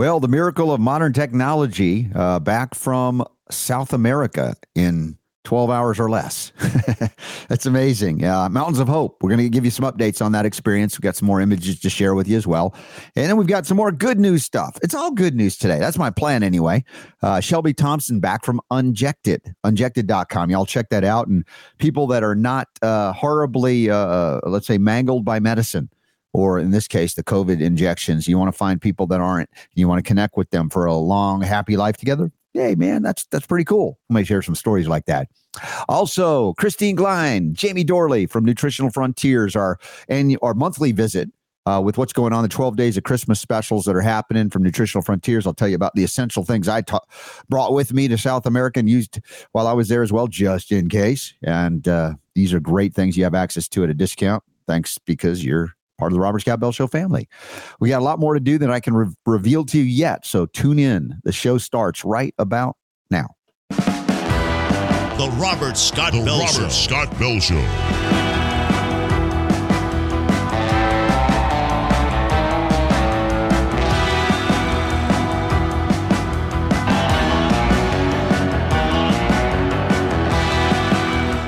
Well, the miracle of modern technology uh, back from South America in 12 hours or less. That's amazing. Uh, Mountains of Hope. We're going to give you some updates on that experience. We've got some more images to share with you as well. And then we've got some more good news stuff. It's all good news today. That's my plan anyway. Uh, Shelby Thomson back from Unjected, unjected.com. Y'all check that out. And people that are not uh, horribly, uh, let's say, mangled by medicine or in this case, the COVID injections. You want to find people that aren't. You want to connect with them for a long, happy life together. Hey, man, that's that's pretty cool. I may share some stories like that. Also, Kristine Glein, Jamie Dorley from Nutritional Frontiers, our and our monthly visit uh, with what's going on the 12 days of Christmas specials that are happening from Nutritional Frontiers. I'll tell you about the essential things I ta- brought with me to South America and used while I was there as well, just in case. And uh, these are great things you have access to at a discount. Thanks because you're part of the Robert Scott Bell Show family. We got a lot more to do than I can re- reveal to you yet. So tune in. The show starts right about now. The Robert Scott The Bell Robert Show. Scott Bell Show.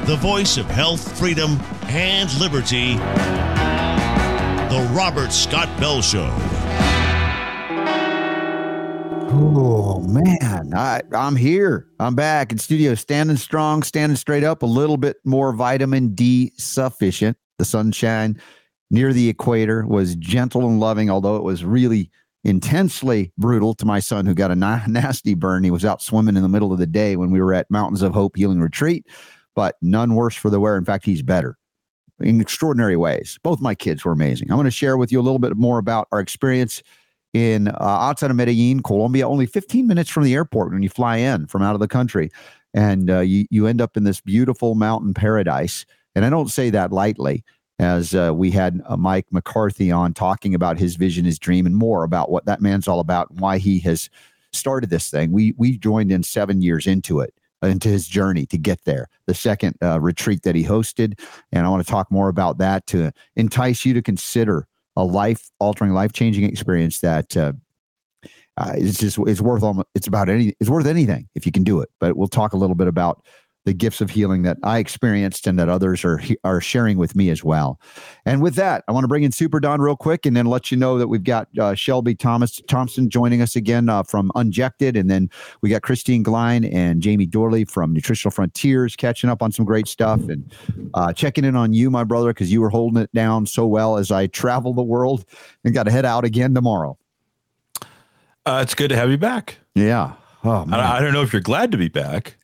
The voice of health, freedom, and liberty. The Robert Scott Bell Show. Oh man, I I'm here. I'm back in studio, standing strong, standing straight up. A little bit more vitamin D sufficient. The sunshine near the equator was gentle and loving, although it was really intensely brutal to my son who got a na- nasty burn. He was out swimming in the middle of the day when we were at Mountains of Hope Healing Retreat, but none worse for the wear. In fact, he's better in extraordinary ways. Both my kids were amazing. I'm going to share with you a little bit more about our experience in uh, outside of Medellin, Colombia, only 15 minutes from the airport when you fly in from out of the country. And uh, you, you end up in this beautiful mountain paradise. And I don't say that lightly, as uh, we had uh, Mike McCarthy on talking about his vision, his dream, and more about what that man's all about and why he has started this thing. We, we joined in seven years into it into his journey to get there. The second uh, retreat that he hosted, and I want to talk more about that to entice you to consider a life altering, life changing experience that uh, uh, it's just it's worth almost it's about any it's worth anything if you can do it. But we'll talk a little bit about the gifts of healing that I experienced and that others are are sharing with me as well. And with that, I want to bring in Super Don real quick and then let you know that we've got uh, Shelby Thomas Thomson joining us again uh, from Unjected, and then we got Kristine Glein and Jamie Dorley from Nutritional Frontiers catching up on some great stuff and uh, checking in on you, my brother, because you were holding it down so well as I travel the world and got to head out again tomorrow. Uh, it's good to have you back. Yeah. Oh, man. I, I don't know if you're glad to be back.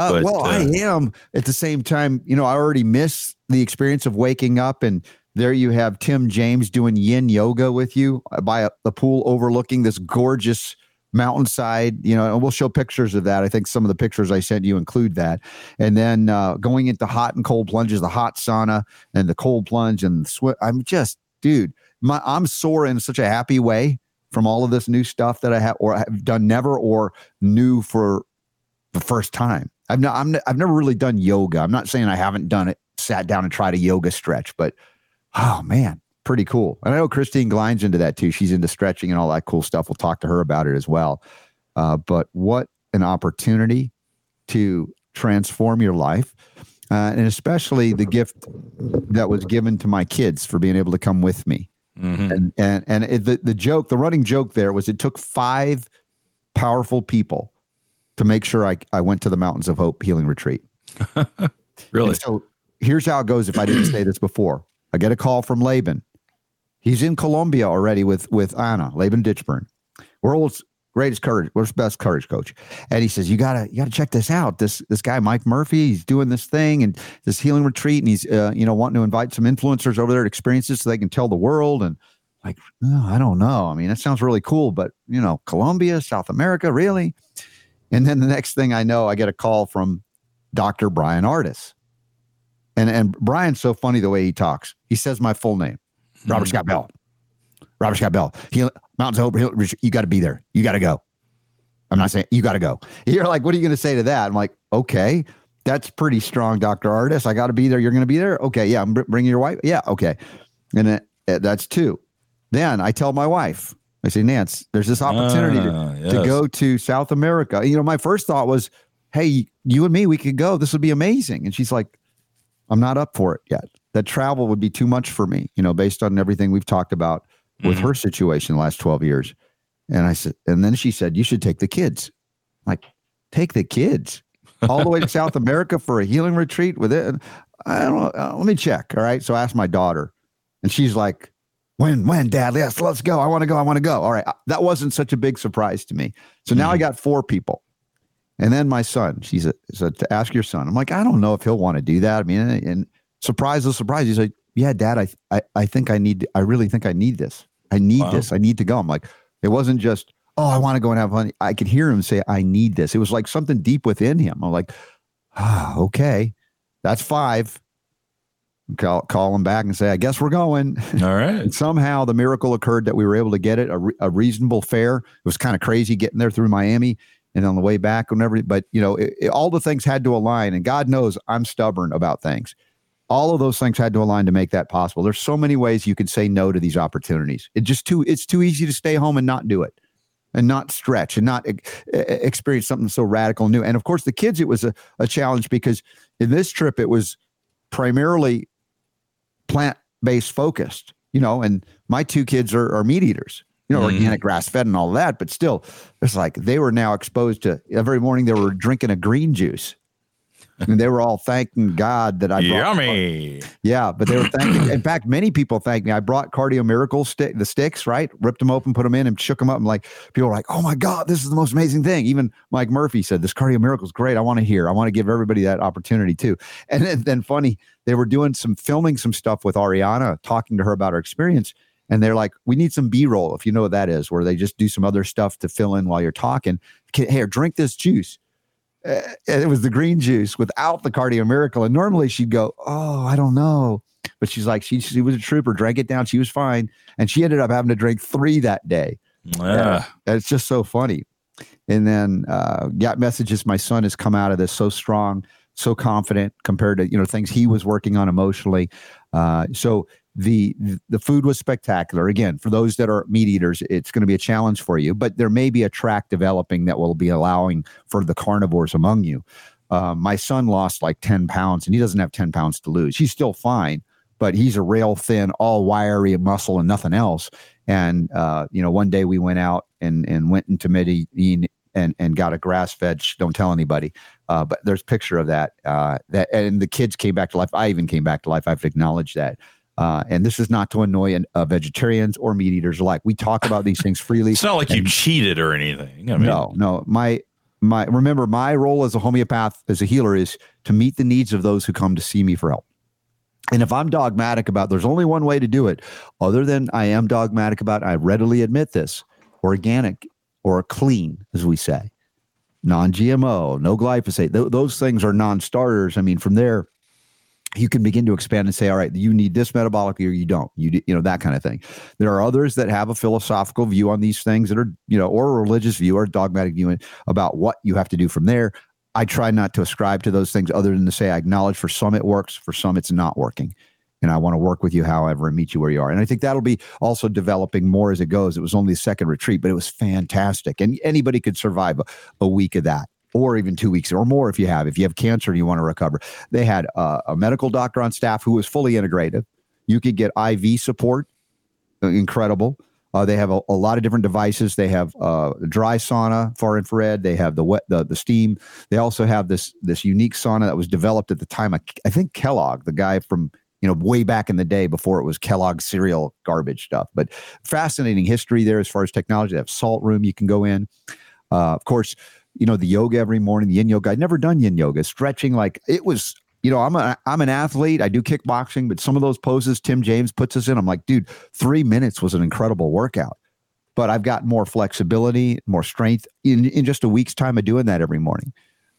Uh, But, well, I uh, am at the same time. You know, I already miss the experience of waking up and there you have Tim James doing yin yoga with you by a, the pool overlooking this gorgeous mountainside. You know, and we'll show pictures of that. I think some of the pictures I sent you include that. And then uh, going into hot and cold plunges, the hot sauna and the cold plunge and sweat. I'm just, dude, my I'm sore in such a happy way from all of this new stuff that I have or have done never or new for the first time. I've not, I'm, I've never really done yoga. I'm not saying I haven't done it, sat down and tried a yoga stretch, but oh man, pretty cool. And I know Kristine Glein's into that too. She's into stretching and all that cool stuff. We'll talk to her about it as well. Uh, but what an opportunity to transform your life. Uh, and especially the gift that was given to my kids for being able to come with me. Mhm. And and and it, the the joke, the running joke there was it took five powerful people to make sure I I went to the Mountains of Hope Healing Retreat. Really? And so here's how it goes. If I didn't say this before, I get a call from Laban. He's in Colombia already with with Anna Laban Ditchburn, world's greatest courage, world's best courage coach. And he says, "You gotta you gotta check this out. This this guy Mike Murphy, he's doing this thing and this healing retreat, and he's uh, you know wanting to invite some influencers over there to experience this so they can tell the world." And like, "Oh, I don't know. I mean, that sounds really cool, but you know, Colombia, South America, really. And then the next thing I know, I get a call from Dr. Bryan Ardis. And and Bryan's so funny the way he talks. He says my full name, Robert hmm. Scott Bell. Robert Scott Bell. He, Mountains of Hope. You got to be there. You got to go. I'm not saying you got to go. You're like, what are you going to say to that? I'm like, okay, that's pretty strong, Doctor Ardis. I got to be there. You're going to be there. Okay, yeah. I'm bringing your wife. Yeah, okay. And it, it- that's two. Then I tell my wife, I say, Nance, there's this opportunity to, Ah, to yes. go to South America. You know, my first thought was, hey, you and me, we could go. This would be amazing. And she's like, I'm not up for it yet. That travel would be too much for me, you know, based on everything we've talked about with Mhm. her situation the last 12 years. And I said, and then she said, you should take the kids. Like, take the kids all the way to South America for a healing retreat with it. I don't know. Uh, let me check. All right. So I asked my daughter, and she's like, when, when, dad? Yes, let's go. I want to go. I want to go. All right. Uh, That wasn't such a big surprise to me. So now I got four people. And then my son, she said, said to ask your son. I'm like, I don't know if he'll want to do that. I mean, and, and surprise the surprise. He's like, yeah, dad, I, I, I think I need, I really think I need this. I need Wow. this. I need to go. I'm like, it wasn't just, oh, I want to go and have fun. I could hear him say, I need this. It was like something deep within him. I'm like, ah, okay, that's five. Call, call him back and say, I guess we're going. All right. And somehow the miracle occurred that we were able to get it a, re- a reasonable fare. It was kind of crazy getting there through Miami and on the way back and everything. But you know, it, it- all the things had to align, and God knows I'm stubborn about things. All of those things had to align to make that possible. There's so many ways you can say no to these opportunities. It just too it's too easy to stay home and not do it, and not stretch and not experience something so radical and new. And of course, the kids, it was a, a challenge because in this trip it was primarily plant based focused, you know, and my two kids are, are meat eaters, you know, Mhm. organic grass fed and all that. But still, it's like they were now exposed to every morning they were drinking a green juice. And they were all thanking God that I brought, Yummy. yeah, but they were thanking. In fact, many people thanked me. I brought Cardio Miracle stick, the sticks, right? Ripped them open, put them in, and shook them up. And like people were like, "Oh my God, this is the most amazing thing." Even Mike Murphy said, "This Cardio Miracle is great. I want to hear. I want to give everybody that opportunity too." And then, then funny, they were doing some filming some stuff with Ariana, talking to her about her experience. And they're like, "We need some B-roll, if you know what that is, where they just do some other stuff to fill in while you're talking. Here, drink this juice." It was the green juice without the cardio miracle. And normally she'd go, Oh, I don't know. But she's like, she, she was a trooper, drank it down. She was fine. And she ended up having to drink three that day. Yeah. And it's just so funny. And then uh, got messages. My son has come out of this so strong, so confident compared to you know things he was working on emotionally. Uh, so the the food was spectacular. Again, for those that are meat eaters, it's going to be a challenge for you. But there may be a track developing that will be allowing for the carnivores among you. Uh, my son lost like ten pounds, and he doesn't have ten pounds to lose. He's still fine, but he's a rail thin, all wiry muscle and nothing else. And uh, you know, one day we went out and and went into Medellin and and got a grass fed. Don't tell anybody. Uh, but there's picture of that. Uh, that and the kids came back to life. I even came back to life. I have acknowledged that. Uh, and this is not to annoy an, uh, vegetarians or meat eaters alike. We talk about these things freely. It's not like you cheated or anything. I mean, no, no. My my remember my role as a homeopath, as a healer, is to meet the needs of those who come to see me for help. And if I'm dogmatic about there's only one way to do it, other than I am dogmatic about, I readily admit this, organic or clean, as we say, non-GMO, no glyphosate. Th- those things are non-starters. I mean, from there, you can begin to expand and say, all right, you need this metabolically or you don't. You you know that kind of thing. There are others that have a philosophical view on these things that are you know, or a religious view or dogmatic view about what you have to do from there. I try not to ascribe to those things other than to say I acknowledge for some it works, for some it's not working. And I want to work with you however and meet you where you are. And I think that'll be also developing more as it goes. It was only the second retreat, but it was fantastic. And anybody could survive a, a week of that or even two weeks or more if you have. If you have cancer and you want to recover, they had uh, a medical doctor on staff who was fully integrated You could get IV support, uh, incredible. Uh, they have a, a lot of different devices. They have uh, dry sauna, far infrared. They have the wet, the, the steam. They also have this this unique sauna that was developed at the time. of- I think Kellogg, the guy from you know way back in the day before it was Kellogg cereal garbage stuff. But fascinating history there as far as technology. They have salt room you can go in. Uh, of course, you know the yoga every morning, the yin yoga. I'd never done yin yoga. Stretching like it was. You know, I'm a I'm an athlete. I do kickboxing, but some of those poses Tim James puts us in, I'm like, dude, three minutes was an incredible workout. But I've got more flexibility, more strength in in just a week's time of doing that every morning.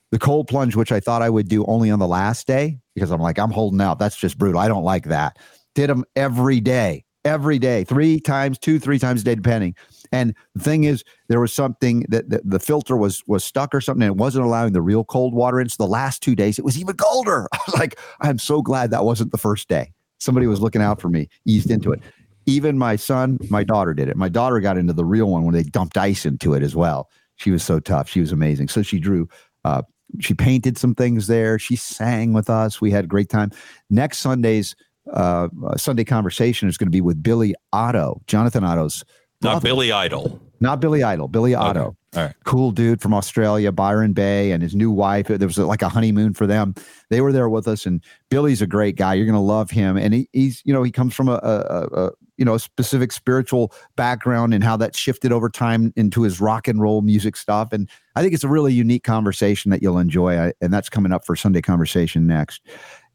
The cold plunge, which I thought I would do only on the last day, because I'm like, I'm holding out. That's just brutal. I don't like that. Did them every day, every day, three times, two, three times a day, depending. And the thing is, there was something that the, the filter was was stuck or something, and it wasn't allowing the real cold water in. So the last two days, it was even colder. I was like, I'm so glad that wasn't the first day. Somebody was looking out for me, eased into it. even my son, my daughter did it. My daughter got into the real one when they dumped ice into it as well. She was so tough. She was amazing. So she drew. Uh, she painted some things there. She sang with us. We had a great time. Next Sunday's uh, Sunday conversation is going to be with Billy Otto, Jonathan Otto's Not. Billy Idol. not Billy Idol, Billy Otto. All right. Cool dude from Australia, Byron Bay, and his new wife. There was like a honeymoon for them. They were there with us, and Billy's a great guy. You're going to love him, and he, he's you know he comes from a, a, a, you know a specific spiritual background and how that shifted over time into his rock and roll music stuff. And I think it's a really unique conversation that you'll enjoy, I, and that's coming up for Sunday conversation next.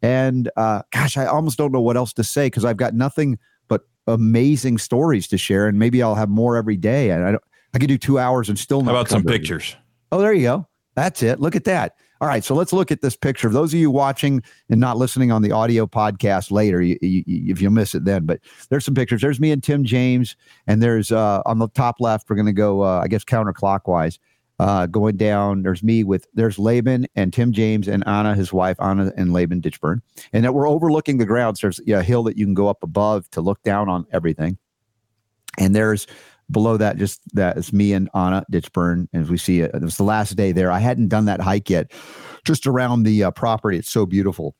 And uh, gosh, I almost don't know what else to say because I've got nothing amazing stories to share, and maybe I'll have more every day. And I don't, I could do two hours and still How not. about some pictures? Oh, there you go. That's it. Look at that. All right, so let's look at this picture. Those of you watching and not listening on the audio podcast later, you, you, you- if you miss it then, but there's some pictures. There's me and Tim James, and there's uh, on the top left. We're going to go, uh, I guess, counterclockwise, uh, going down. There's me with there's Laban and Tim James and Anna, his wife, Anna and Laban Ditchburn, and that we're overlooking the grounds. There's a hill that you can go up above to look down on everything, and there's below that just that is me and Anna Ditchburn. And as we see it, it was the last day there. I hadn't done that hike yet, just around the uh, property. It's so beautiful.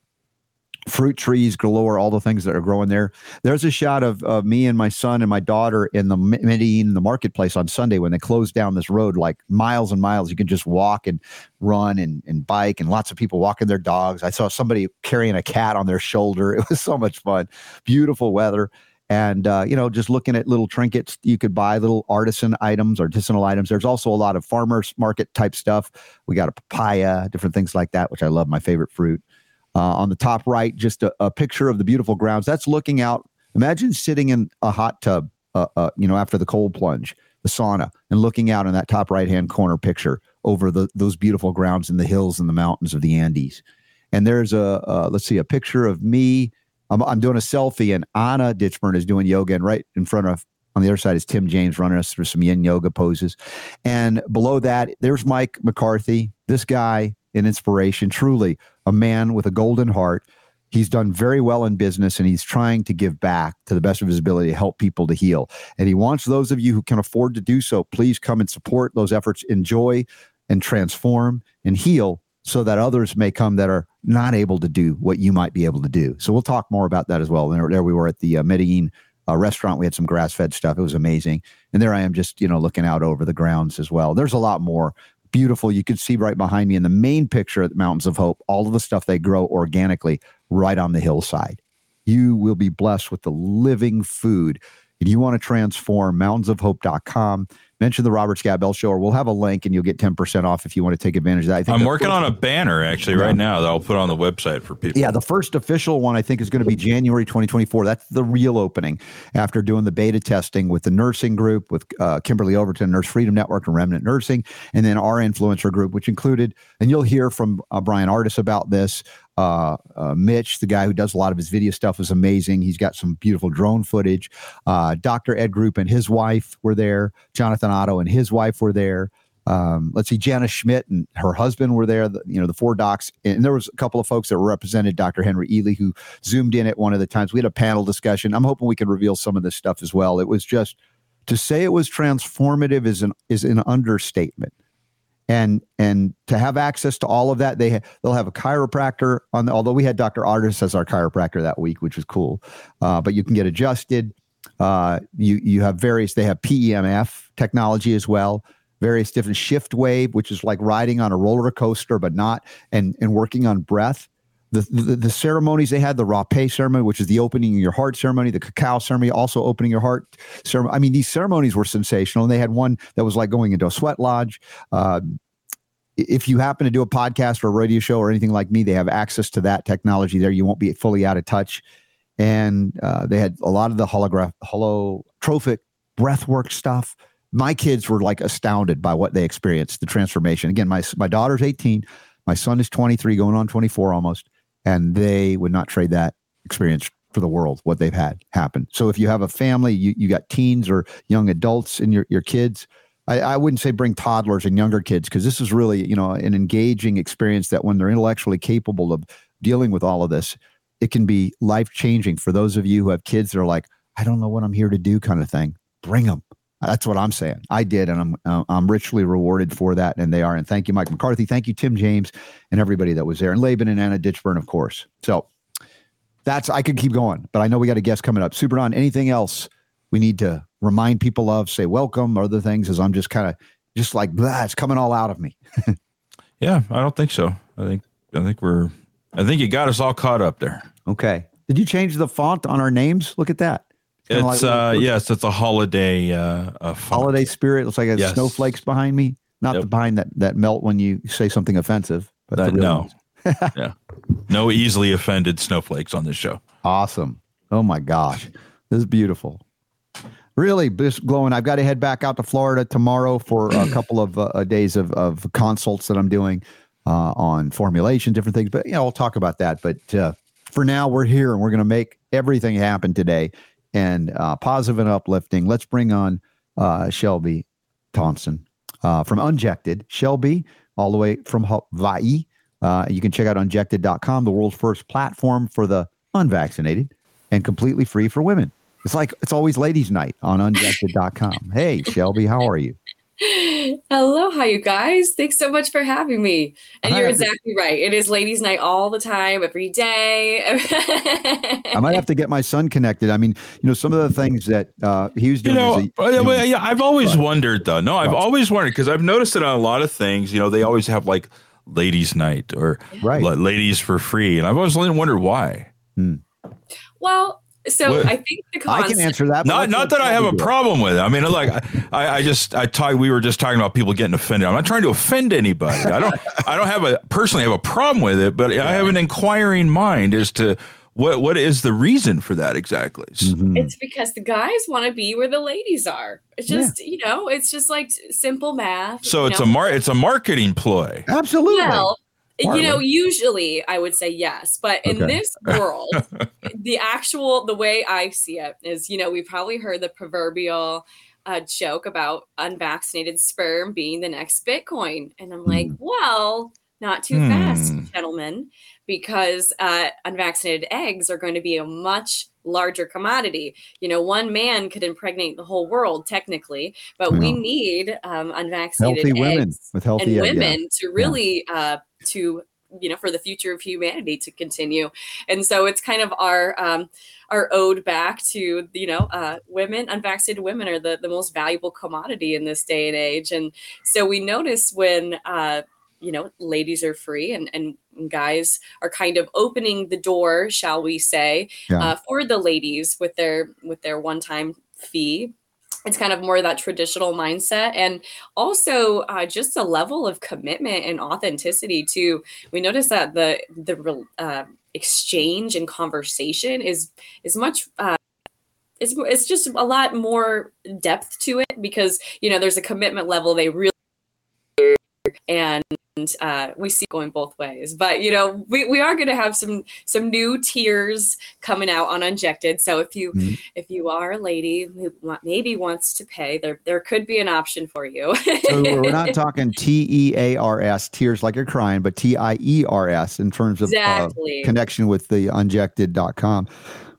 Fruit trees galore, all the things that are growing there. There's a shot of, of me and my son and my daughter in the Medellin, the marketplace on Sunday when they closed down this road like miles and miles. You can just walk and run and, and bike, and lots of people walking their dogs. I saw somebody carrying a cat on their shoulder. It was so much fun. Beautiful weather and uh, you know just looking at little trinkets you could buy little artisan items artisanal items there's also a lot of farmers market type stuff we got a papaya different things like that which i love my favorite fruit uh, on the top right just a, a picture of the beautiful grounds. That's looking out. Imagine sitting in a hot tub uh, uh, you know after the cold plunge the sauna and looking out in that top right hand corner picture over the, those beautiful grounds in the hills and the mountains of the andes. And there's a let's see a picture of me. I'm, I'm doing a selfie, and Anna Ditchburn is doing yoga, and right in front of on the other side is Tim James running us through some yin yoga poses, and below that there's Mike McCarthy. This guy, an inspiration, truly a man with a golden heart. He's done very well in business, and he's trying to give back to the best of his ability to help people to heal. And he wants those of you who can afford to do so, please come and support those efforts. Enjoy and transform and heal so that others may come that are not able to do what you might be able to do. So we'll talk more about that as well. There, there we were at the uh, Medellin uh, restaurant. We had some grass fed stuff. It was amazing. And there I am just, you know, looking out over the grounds as well. There's a lot more beautiful. You could see right behind me in the main picture at the Mountains of Hope, all of the stuff they grow organically right on the hillside. You will be blessed with the living food. If you want to transform, mountainsofhope.com. Mention the Robert Scott Bell Show, or we'll have a link and you'll get 10% off if you want to take advantage of that. I think I'm working on a banner actually right now that I'll put on the website for people. Yeah, the first official one I think is going to be January 2024. That's the real opening after doing the beta testing with the nursing group, with uh, Kimberly Overton, Nurse Freedom Network, and Remnant Nursing, and then our influencer group, which included, and you'll hear from uh, Bryan Ardis about this. Uh, uh, Mitch, the guy who does a lot of his video stuff, is amazing. He's got some beautiful drone footage. Uh, Dr. Ed Group and his wife were there. Jonathan Otto and his wife were there um, let's see, Janice Schmidt and her husband were there. The, you know, the four docs, and there was a couple of folks that represented Dr. Henry Ealy who zoomed in at one of the times. We had a panel discussion. I'm hoping we can reveal some of this stuff as well. It was just to say it was transformative is an is an understatement. And and to have access to all of that, they ha- they'll have a chiropractor on. The, although we had Dr. Ardis as our chiropractor that week, which was cool. Uh, but you can get adjusted. Uh, you you have various. They have PEMF technology as well various different shift wave, which is like riding on a roller coaster, but not, and and working on breath. The, the, the ceremonies they had, the rapé ceremony, which is the opening your heart ceremony, the cacao ceremony, also opening your heart ceremony. I mean, these ceremonies were sensational. And they had one that was like going into a sweat lodge. Uh, if you happen to do a podcast or a radio show or anything like me, they have access to that technology there. You won't be fully out of touch. And uh, they had a lot of the holograph, holotropic breathwork stuff my kids were like astounded by what they experienced the transformation again my my daughter's 18 my son is 23 going on 24 almost and they would not trade that experience for the world what they've had happen so if you have a family you, you got teens or young adults in your, your kids I, I wouldn't say bring toddlers and younger kids because this is really you know an engaging experience that when they're intellectually capable of dealing with all of this it can be life changing for those of you who have kids that are like I don't know what I'm here to do kind of thing, bring them. That's what I'm saying. I did, and I'm uh, I'm richly rewarded for that, and they are. And thank you, Mike McCarthy. Thank you, Tim James, and everybody that was there, and Laban and Anna Ditchburn, of course. So that's I could keep going, but I know we got a guest coming up. Super Don, anything else we need to remind people of? Say welcome, or other things, as I'm just kind of just like blah, it's coming all out of me. yeah, I don't think so. I think I think we're I think you got us all caught up there. Okay. Did you change the font on our names? Look at that. It's, it's like, uh yes, it's a holiday uh, uh holiday spirit. Looks like it's yes. snowflakes behind me. Not yep. the behind that that melt when you say something offensive, but that, no. yeah. No easily offended snowflakes on this show. Awesome. Oh my gosh. This is beautiful. Really just glowing. I've got to head back out to Florida tomorrow for a couple of uh, days of, of consults that I'm doing uh, on formulation, different things. But, you know, we'll talk about that. But uh, for now, we're here and we're going to make everything happen today and uh, positive and uplifting. Let's bring on uh, Shelby Thomson uh, from Unjected. Shelby, all the way from Hawaii. Uh, you can check out unjected.com, the world's first platform for the unvaccinated and completely free for women. It's like it's always ladies' night on unjected.com. hey, Shelby, how are you? Hello, how you guys? Thanks so much for having me. And you're exactly to, right. It is ladies' night all the time, every day. I might have to get my son connected. I mean, you know, some of the things that uh, he was doing. You know, a, yeah, I've always but, wondered though. No, I've always wondered because I've noticed it on a lot of things. You know, they always have like ladies' night or right. ladies for free, and I've always wondered why. Hmm. Well, so what? I think the concept, I can answer that. Not not that I have a problem with it. I mean, like I, I just I talk. We were just talking about people getting offended. I'm not trying to offend anybody. I don't I don't have a personally have a problem with it, but I have an inquiring mind as to what what is the reason for that exactly. Mm-hmm. It's because the guys want to be where the ladies are. It's just yeah. you know, it's just like simple math. So it's know? a mar it's a marketing ploy. Absolutely. Well, you know, usually I would say yes, but in okay. this world, the actual the way I see it is, you know, we've probably heard the proverbial uh, joke about unvaccinated sperm being the next Bitcoin, and I'm like, mm. well, not too mm. fast, hmm. gentlemen, because uh, unvaccinated eggs are going to be a much larger commodity. You know, one man could impregnate the whole world technically, but we need um, unvaccinated healthy women with healthy women egg, yeah. to really yeah. uh, to you know for the future of humanity to continue and so it's kind of our um our ode back to you know uh women unvaccinated women are the the most valuable commodity in this day and age and so we notice when uh you know ladies are free and and guys are kind of opening the door shall we say yeah. uh, for the ladies with their with their one time fee it's kind of more of that traditional mindset. And also uh, just a level of commitment and authenticity too. We notice that the the uh, exchange and conversation is is much uh, it's, it's just a lot more depth to it because you know there's a commitment level they really and uh, we see going both ways. But you know, we, we are going to have some some new tiers coming out on Unjected. So if you mm-hmm. if you are a lady who maybe wants to pay, there there could be an option for you. so we're not talking T E A R S tears like you're crying, but T I E R S in terms of exactly. uh, connection with the unjected.com.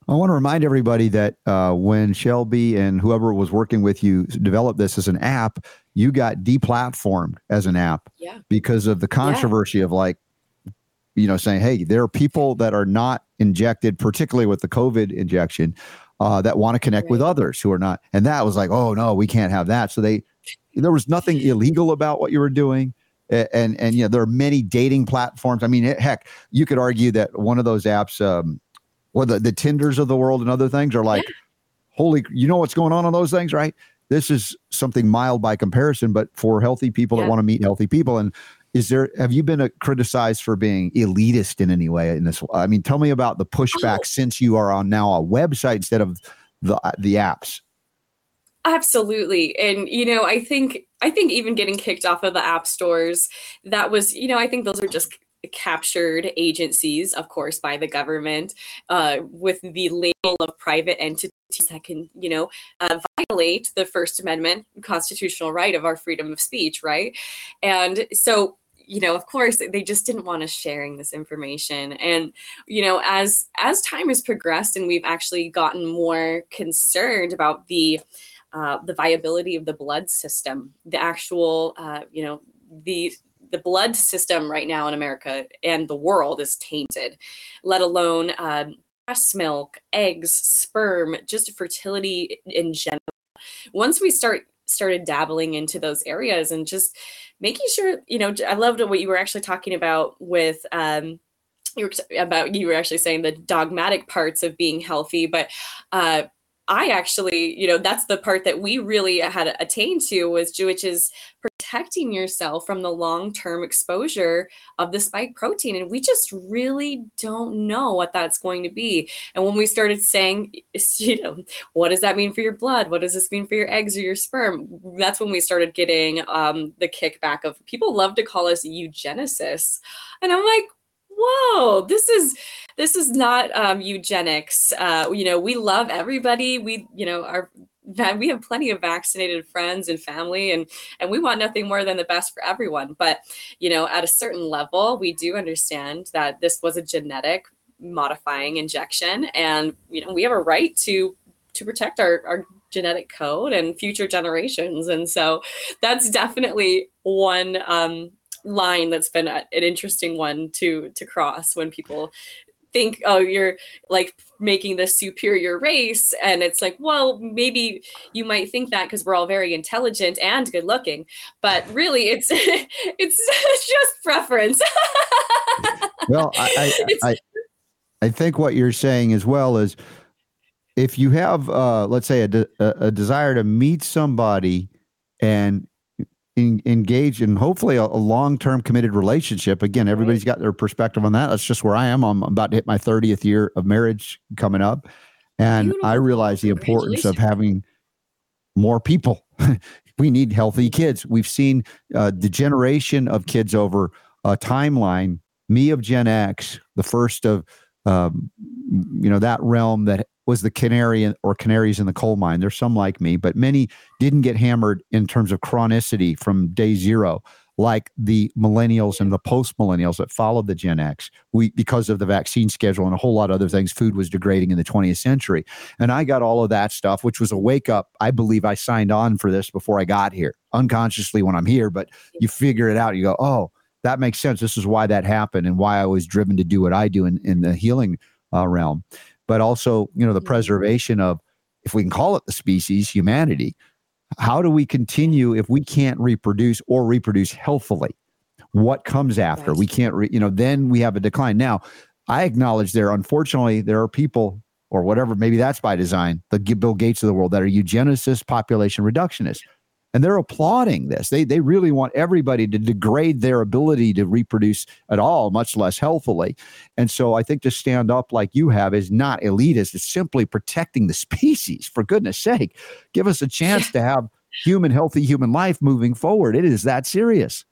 I want to remind everybody that uh, when Shelby and whoever was working with you developed this as an app, you got deplatformed as an app yeah. because of the controversy yeah. of like, you know, saying, hey, there are people that are not injected, particularly with the COVID injection, uh, that want to connect right. with others who are not. And that was like, oh no, we can't have that. So they, there was nothing illegal about what you were doing. And, and, you know, there are many dating platforms. I mean, heck, you could argue that one of those apps, um, or the, the Tinders of the world and other things are like, yeah. holy, you know what's going on on those things, right? This is something mild by comparison, but for healthy people yeah. that want to meet healthy people. And is there, have you been uh, criticized for being elitist in any way in this? I mean, tell me about the pushback oh. since you are on now a website instead of the, uh, the apps. Absolutely. And you know, I think I think even getting kicked off of the app stores, that was, you know, I think those are just captured agencies, of course, by the government, uh, with the label of private entities that can, you know, uh, violate the First Amendment constitutional right of our freedom of speech, right? And so you know, of course, they just didn't want us sharing this information. And you know, as as time has progressed, and we've actually gotten more concerned about the uh, the viability of the blood system, the actual, uh, you know, the the blood system right now in America and the world is tainted, let alone um, breast milk, eggs, sperm, just fertility in general. Once we start started dabbling into those areas and just making sure, you know, I loved what you were actually talking about with um, you were about you were actually saying the dogmatic parts of being healthy, but uh, I actually, you know, that's the part that we really had attained to was which is protecting yourself from the long-term exposure of the spike protein. And we just really don't know what that's going to be. And when we started saying, you know, what does that mean for your blood? What does this mean for your eggs or your sperm? That's when we started getting um, the kickback of people love to call us eugenicists. And I'm like, whoa, this is this is not um, eugenics. Uh, you know, we love everybody. We, you know, are we have plenty of vaccinated friends and family and and we want nothing more than the best for everyone but you know at a certain level we do understand that this was a genetic modifying injection and you know we have a right to to protect our, our genetic code and future generations and so that's definitely one um, line that's been a, an interesting one to to cross when people think oh you're like making the superior race and it's like well maybe you might think that because we're all very intelligent and good looking but really it's it's just preference. Well I I, I I think what you're saying as well is if you have uh let's say a, de- a desire to meet somebody and in, engage in hopefully a, a long-term committed relationship. Again, everybody's got their perspective on that. That's just where I am. I'm about to hit my 30th year of marriage coming up. And Beautiful. I realize the importance of having more people. we need healthy kids. We've seen uh, the generation of kids over a timeline. Me of Gen X, the first of um, you know that realm that was the canary or canaries in the coal mine. There's some like me, but many didn't get hammered in terms of chronicity from day zero, like the millennials and the post millennials that followed the Gen X. We because of the vaccine schedule and a whole lot of other things, food was degrading in the 20th century. And I got all of that stuff, which was a wake up. I believe I signed on for this before I got here, unconsciously when I'm here, but you figure it out. You go, oh, that makes sense. This is why that happened and why I was driven to do what I do in, in the healing uh, realm but also you know the mm-hmm. preservation of if we can call it the species humanity how do we continue if we can't reproduce or reproduce healthfully? what comes after we can't re, you know then we have a decline now i acknowledge there unfortunately there are people or whatever maybe that's by design the bill gates of the world that are eugenicists population reductionists and they're applauding this. They they really want everybody to degrade their ability to reproduce at all, much less healthily. And so I think to stand up like you have is not elitist. It's simply protecting the species. For goodness sake, give us a chance to have human healthy human life moving forward. It is that serious.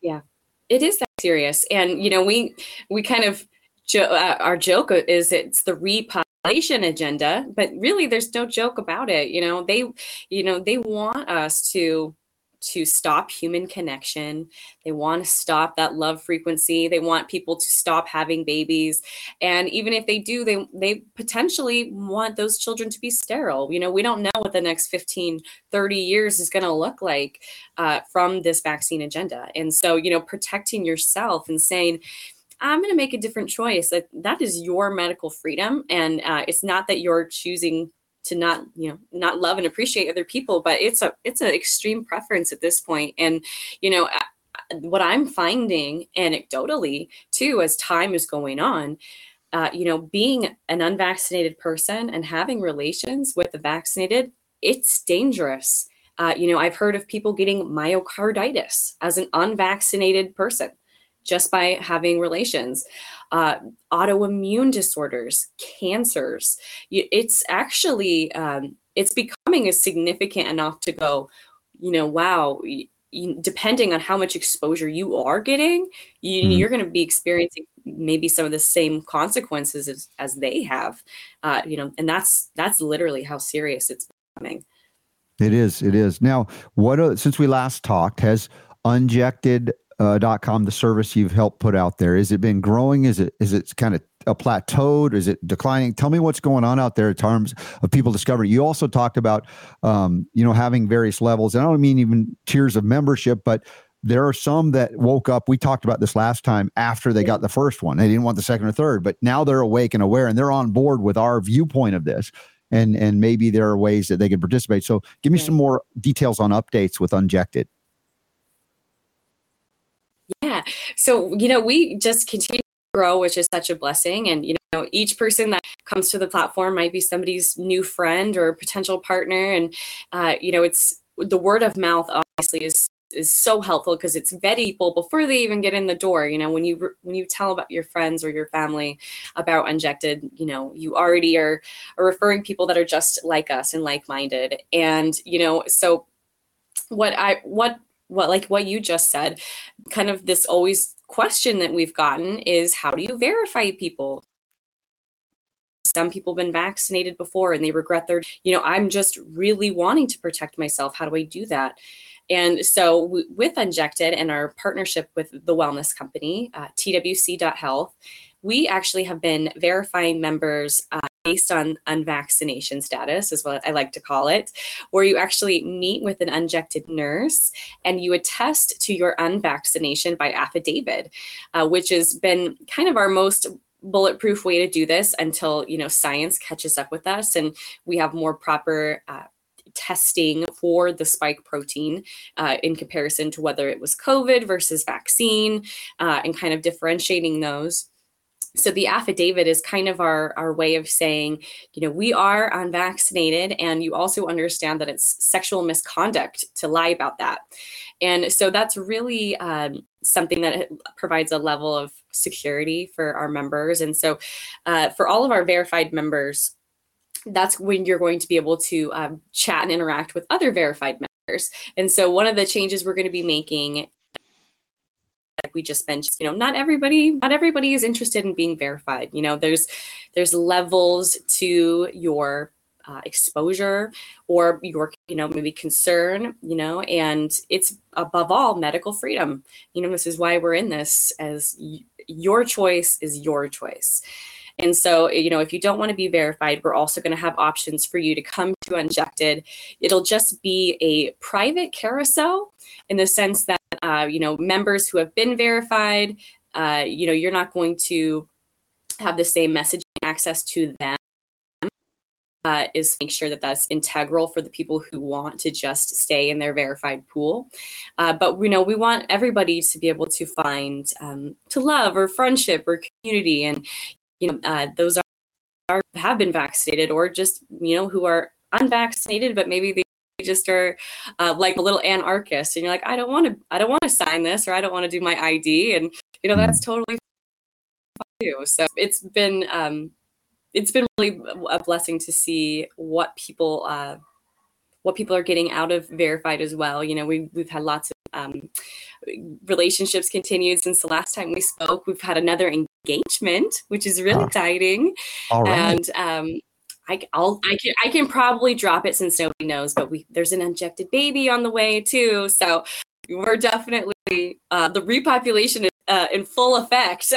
Yeah, it is that serious. And you know, we we kind of jo- uh, our joke is it's the repop agenda but really there's no joke about it you know they you know they want us to to stop human connection. They want to stop that love frequency. They want people to stop having babies. And even if they do they they potentially want those children to be sterile. You know we don't know what the next 15 30 years is going to look like uh, from this vaccine agenda. And so you know protecting yourself and saying I'm going to make a different choice. That that is your medical freedom, and uh, it's not that you're choosing to not you know not love and appreciate other people, but it's a it's an extreme preference at this point. And you know what I'm finding anecdotally too, as time is going on. Uh, you know, being an unvaccinated person and having relations with the vaccinated, it's dangerous. Uh, you know, I've heard of people getting myocarditis as an unvaccinated person just by having relations. Uh, autoimmune disorders, cancers. It's actually um, it's becoming a significant enough to go. You know, wow. depending on how much exposure you are getting, you, mm-hmm. you're going to be experiencing maybe some of the same consequences as, as they have. Uh, you know, and that's that's literally how serious it's becoming. It is. It is. Now, what uh, since we last talked, has unjected dot com the service you've helped put out there. Is it been growing? Is it is it kind of a plateaued? Is it declining? Tell me what's going on out there in terms of people discovering. You also talked about um, you know having various levels and i don't mean even tiers of membership but there are some that woke up. We talked about this last time after they got the first one. They didn't want the second or third but now they're awake and aware and they're on board with our viewpoint of this and and maybe there are ways that they can participate. So give me some more details on updates with unjected yeah. So, you know, we just continue to grow, which is such a blessing. And, you know, each person that comes to the platform might be somebody's new friend or potential partner. And, uh, you know, it's the word of mouth, obviously, is is so helpful because it's vet people before they even get in the door you know when you when you tell about your friends or your family about unjected you know you already are, are referring people that are just like us and like-minded and you know so what i what what like what you just said kind of this always question that we've gotten is how do you verify people? Some people been vaccinated before and they regret their you know i'm just really wanting to protect myself. How do i do that? And so with Unjected and our partnership with the wellness company uh, twc.health we actually have been verifying members uh, based on unvaccination status, is what I like to call it, where you actually meet with an unjected nurse and you attest to your unvaccination by affidavit, uh, which has been kind of our most bulletproof way to do this until you know science catches up with us and we have more proper uh, testing for the spike protein uh, in comparison to whether it was COVID versus vaccine uh, and kind of differentiating those so the affidavit is kind of our our way of saying you know we are unvaccinated and you also understand that it's sexual misconduct to lie about that. And so that's really um, something that provides a level of security for our members. And so uh, for all of our verified members that's when you're going to be able to um, chat and interact with other verified members. And so one of the changes we're going to be making like we just mentioned you know not everybody not everybody is interested in being verified. You know there's there's levels to your uh, exposure or your you know maybe concern you know and it's above all medical freedom. You know this is why we're in this as y- your choice is your choice. And so, you know, if you don't want to be verified, we're also going to have options for you to come to Unjected. It'll just be a private carousel in the sense that, uh, you know, members who have been verified, uh, you know, you're not going to have the same messaging access to them. Uh, is make sure that that's integral for the people who want to just stay in their verified pool. Uh, but we know we want everybody to be able to find um, to love or friendship or community, and you know, uh, those are, are have been vaccinated or just you know who are unvaccinated, but maybe they just are uh, like a little anarchist, and you're like, I don't want to, I don't want to sign this, or I don't want to do my ID, and you know that's totally too. So it's been um, it's been really a blessing to see what people uh, what people are getting out of verified as well. You know, we we've had lots of um, relationships continued since the last time we spoke. We've had another engagement, which is really exciting. Right. And um, I, I'll, I can, I can probably drop it since nobody knows, but we, there's an injected baby on the way too. So we're definitely, uh, the repopulation is uh, in full effect.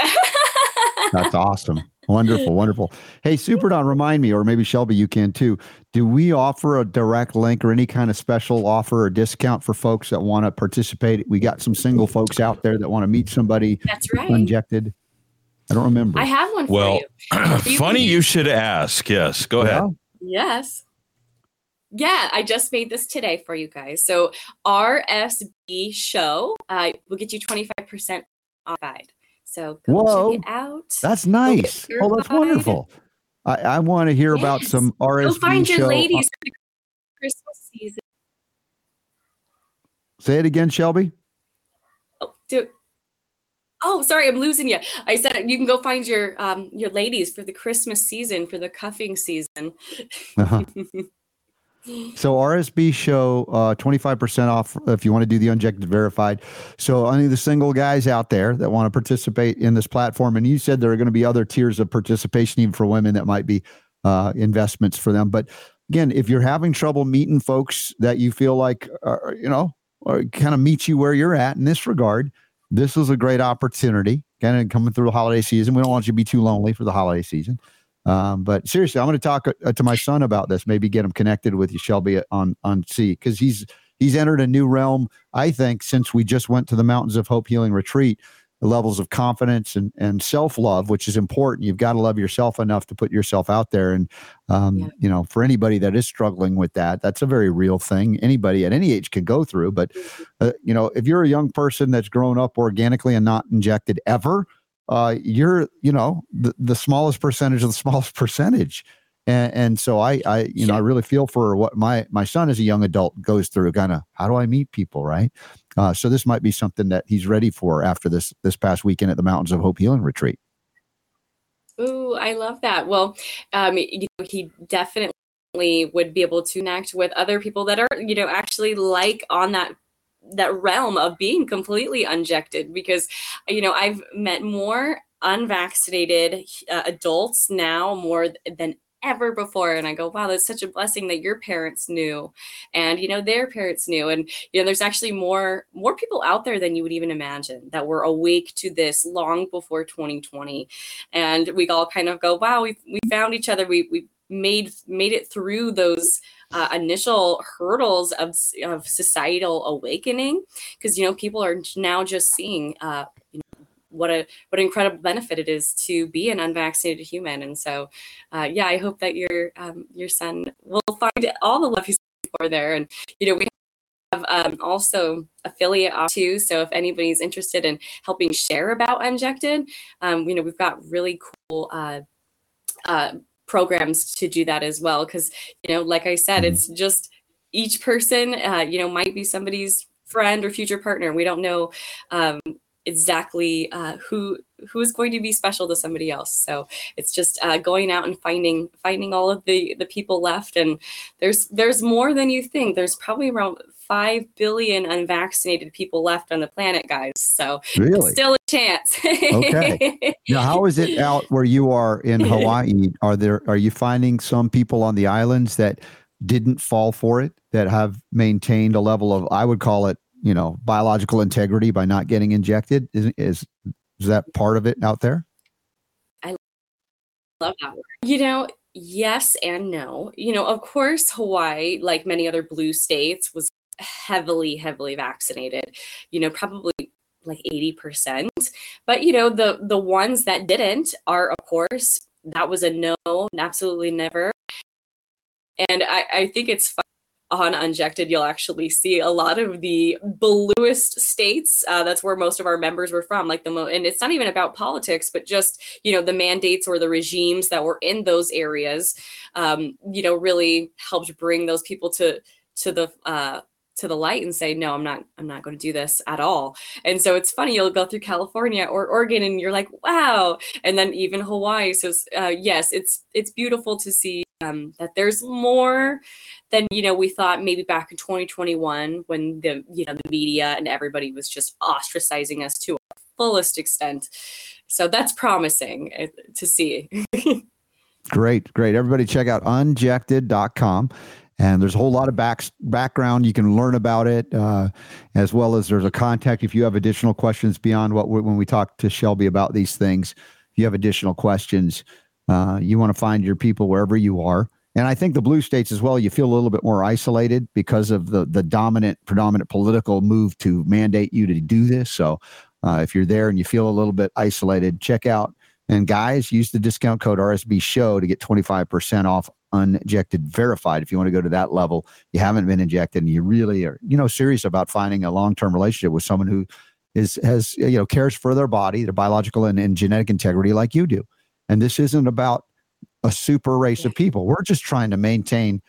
That's awesome. Wonderful, wonderful. Hey, Super Don, remind me, or maybe Shelby, you can too. Do we offer a direct link or any kind of special offer or discount for folks that want to participate? We got some single folks out there that want to meet somebody That's right. unjected. I don't remember. I have one for Well, you. funny you should ask. Yes, go ahead. Yes. Yeah, I just made this today for you guys. So RSB show uh, will get you 25% off. So go Whoa. check it out. That's nice. your Oh, that's guide. wonderful. I, I want to hear about Yes. some Go RSV find your show. uh, ladies for the Christmas season. Say it again, Shelby. Oh, do Oh, sorry, I'm losing you. I said you can go find your um your ladies for the Christmas season, for the cuffing season. Uh-huh. So RSB show uh, 25% off if you want to do the unjected verified. So any of the single guys out there that want to participate in this platform, and you said there are going to be other tiers of participation even for women that might be uh, investments for them. But again, if you're having trouble meeting folks that you feel like, uh, you know, or kind of meet you where you're at in this regard, this was a great opportunity. Kind of coming through the holiday season. We don't want you to be too lonely for the holiday season. Um, but seriously, I'm going to talk uh, to my son about this. Maybe get him connected with you, Shelby, on on C because he's he's entered a new realm. I think since we just went to the Mountains of Hope Healing Retreat, levels of confidence and, and self love, which is important. You've got to love yourself enough to put yourself out there. And, um, yeah. you know, for anybody that is struggling with that, that's a very real thing. Anybody at any age can go through. But, mm-hmm. uh, you know, if you're a young person that's grown up organically and not injected ever, uh, you're, you know, the, the smallest percentage of the smallest percentage. And, and so I, I, you know, I really feel for what my my son as a young adult goes through. Kind of, how do I meet people, right? Uh, so this might be something that he's ready for after this this past weekend at the Mountains of Hope Healing Retreat. Ooh, I love that. Well, um, you know, he definitely would be able to connect with other people that are, you know, actually like on that that realm of being completely unjected because you know i've met more unvaccinated uh, adults now more than ever before and i go wow that's such a blessing that your parents knew and you know their parents knew and you know there's actually more more people out there than you would even imagine that were awake to this long before 2020 and we all kind of go wow we we found each other. We we made made it through those uh, initial hurdles of, of societal awakening because you know people are now just seeing uh, you know what a what an incredible benefit it is to be an unvaccinated human. And so, uh, yeah, I hope that your um, your son will find all the love he's for there. And you know, we have um, also affiliate too. So if anybody's interested in helping share about Unjected, um, you know, we've got really cool. Uh, uh, programs to do that as well because you know like i said it's just each person uh, you know might be somebody's friend or future partner we don't know um, exactly uh, who who is going to be special to somebody else. So it's just uh, going out and finding finding all of the the people left, and there's there's more than you think. There's probably around five billion unvaccinated people left on the planet, guys. So really? still a chance. okay. Now, how is it out where you are in Hawaii? Are there are you finding some people on the islands that didn't fall for it that have maintained a level of I would call it you know biological integrity by not getting injected? Is is, is that part of it out there? I love that word. You know yes and no. You know of course hawaii like many other blue states was heavily heavily vaccinated you know probably like 80% but you know the the ones that didn't are of course that was a no absolutely never. And i i think it's on Unjected, you'll actually see a lot of the bluest states. Uh, that's where most of our members were from. Like the mo- and it's not even about politics, but just you know the mandates or the regimes that were in those areas. Um, you know, really helped bring those people to to the uh, to the light and say no i'm not i'm not going to do this at all and so it's funny you'll go through california or oregon and you're like wow and then even hawaii so uh, yes it's it's beautiful to see um, that there's more than you know we thought maybe back in 2021 when the you know the media and everybody was just ostracizing us to our fullest extent. So that's promising uh, to see. Great great. Everybody check out unjected.com and there's a whole lot of back, background. You can learn about it uh, as well as there's a contact if you have additional questions beyond what when we talk to shelby about these things. If you have additional questions uh, you want to find your people wherever you are. And i think the blue states as well you feel a little bit more isolated because of the the dominant predominant political move to mandate you to do this. So uh, if you're there and you feel a little bit isolated check out. And guys use the discount code rsb show to get 25% off unjected verified if you want to go to that level. You haven't been injected and you really are you know serious about finding a long-term relationship with someone who is has you know cares for their body their biological and, and genetic integrity like you do and this isn't about a super race of people we're just trying to maintain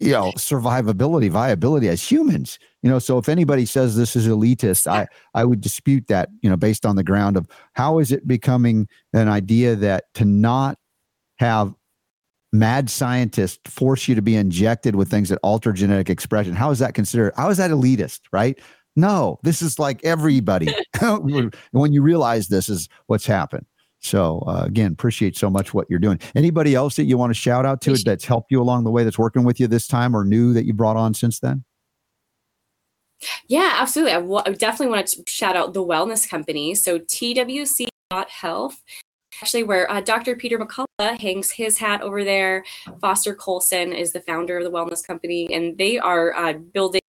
you know survivability viability as humans you know so if anybody says this is elitist i i would dispute that you know based on the ground of how is it becoming an idea that to not have mad scientists force you to be injected with things that alter genetic expression. How is that considered? How is that elitist, right? No, this is like everybody. when you realize this is what's happened. So uh, again, appreciate so much what you're doing. Anybody else that you want to shout out to that's helped you along the way that's working with you this time or new that you brought on since then? Yeah, absolutely. I, w- I definitely want to shout out the wellness company. So twc.health actually where uh, Dr. Peter McCullough hangs his hat over there. Foster Coulson is the founder of the wellness company, and they are uh, building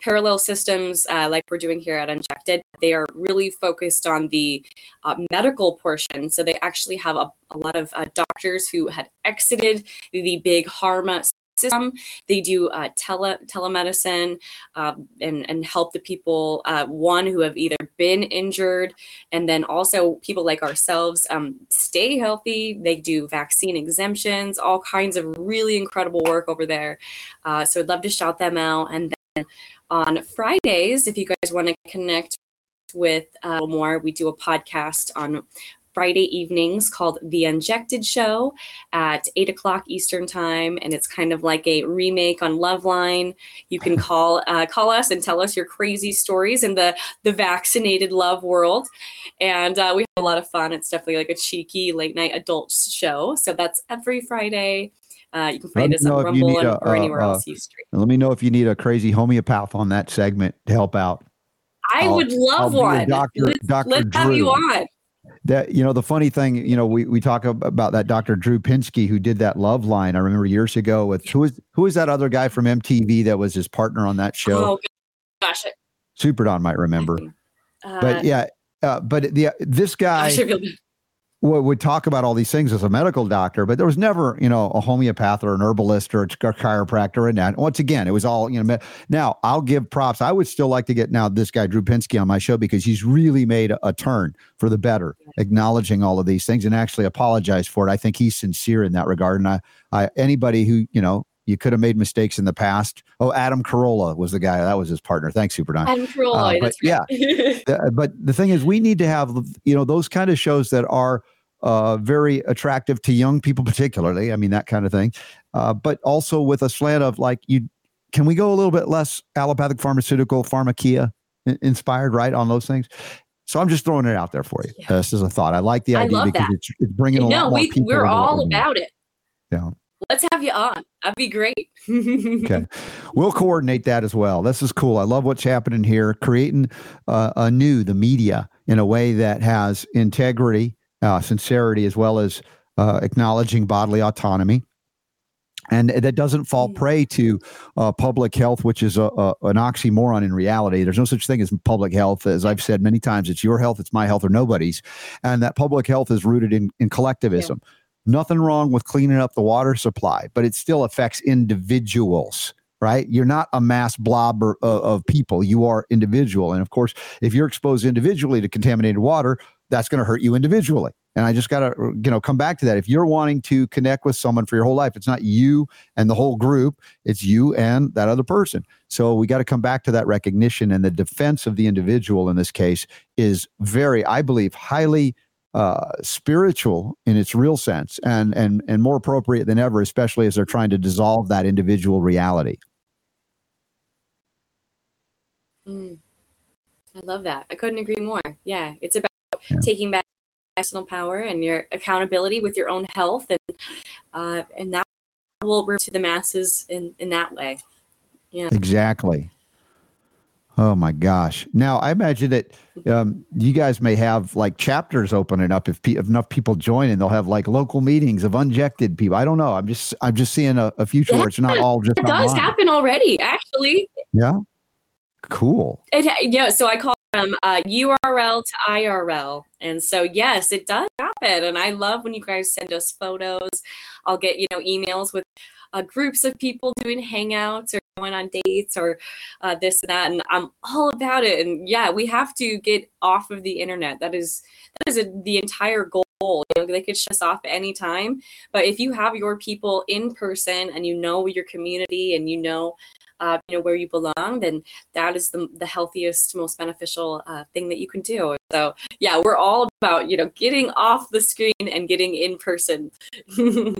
parallel systems uh, like we're doing here at Unjected. They are really focused on the uh, medical portion. So they actually have a, a lot of uh, doctors who had exited the big pharma system. They do uh, tele telemedicine um, and and help the people uh, one who have either been injured, and then also people like ourselves um, stay healthy. They do vaccine exemptions, all kinds of really incredible work over there. Uh, so I'd love to shout them out. And then on Fridays, if you guys want to connect with uh, more, we do a podcast on Friday evenings called The Unjected Show at 8 o'clock Eastern Time. And it's kind of like a remake on Loveline. You can call uh, call us and tell us your crazy stories in the, the vaccinated love world. And uh, we have a lot of fun. It's definitely like a cheeky late night adult show. So that's every Friday. Uh, you can find us on Rumble and, a, or anywhere uh, else you stream. Let me know if you need a crazy homeopath on that segment to help out. I I'll, would love one. Doctor, let's, Dr. let's Drew. have you on that you know the funny thing you know we, we talk about that dr drew pinsky who did that love line i remember years ago with who is who is that other guy from mtv that was his partner on that show? Oh gosh super don might remember. Uh, but yeah uh, but the this guy would talk about all these things as a medical doctor, but there was never, you know, a homeopath or an herbalist or a chiropractor in that. Once again, it was all, you know, now I'll give props. I would still like to get now this guy, Drew Pinsky, on my show because he's really made a, a turn for the better, acknowledging all of these things and actually apologize for it. I think he's sincere in that regard. And I, I anybody who, you know, you could have made mistakes in the past. Oh, Adam Carolla was the guy that was his partner. Thanks, Super Don. Adam Carolla, uh, but yeah. the, but the thing is, we need to have you know those kind of shows that are uh, very attractive to young people, particularly. I mean that kind of thing, uh, but also with a slant of like you. Can we go a little bit less allopathic pharmaceutical pharmakia inspired, right, on those things? So I'm just throwing it out there for you. Yeah. Uh, this is a thought. I like the idea because it's, it's, bringing a no, lot more we, people. We're all about it. Yeah. Let's have you on. That'd be great. okay. We'll coordinate that as well. This is cool. I love what's happening here, creating uh, anew the media in a way that has integrity, uh, sincerity, as well as uh, acknowledging bodily autonomy. And that doesn't fall prey to uh, public health, which is a, a, an oxymoron in reality. There's no such thing as public health. As I've said many times, it's your health, it's my health, or nobody's. And that public health is rooted in, in collectivism. Yeah Nothing wrong with cleaning up the water supply, but it still affects individuals right? You're not a mass blob of, of people. You are individual. And of course, if you're exposed individually to contaminated water, that's going to hurt you individually. And I just got to, you know, come back to that. If you're wanting to connect with someone for your whole life, it's not you and the whole group, it's you and that other person. So we got to come back to that recognition. And the defense of the individual in this case is very, I believe, highly uh, spiritual in its real sense and and and more appropriate than ever, especially as they're trying to dissolve that individual reality. Mm. I love that. I couldn't agree more. Yeah, it's about yeah. taking back personal power and your accountability with your own health, and uh, and that will reach to the masses in in that way. Yeah, exactly. Oh my gosh! Now I imagine that um, you guys may have like chapters opening up if, pe- if enough people join, and they'll have like local meetings of unjected people. I don't know. I'm just I'm just seeing a, a future yeah, where it's not all just. It does happen already, actually. Yeah. Cool. It, yeah. So I call them uh, URL to IRL, and so yes, it does happen. And I love when you guys send us photos. I'll get you know emails with uh, groups of people doing hangouts or going on dates or uh, this and that. And i'm all about it. And yeah we have to get off of the internet. That is that is a, the entire goal. You know, they could shut us off anytime. But if you have your people in person and you know your community and you know uh, you know where you belong then that is the, the healthiest most beneficial uh, thing that you can do so yeah we're all about you know getting off the screen and getting in person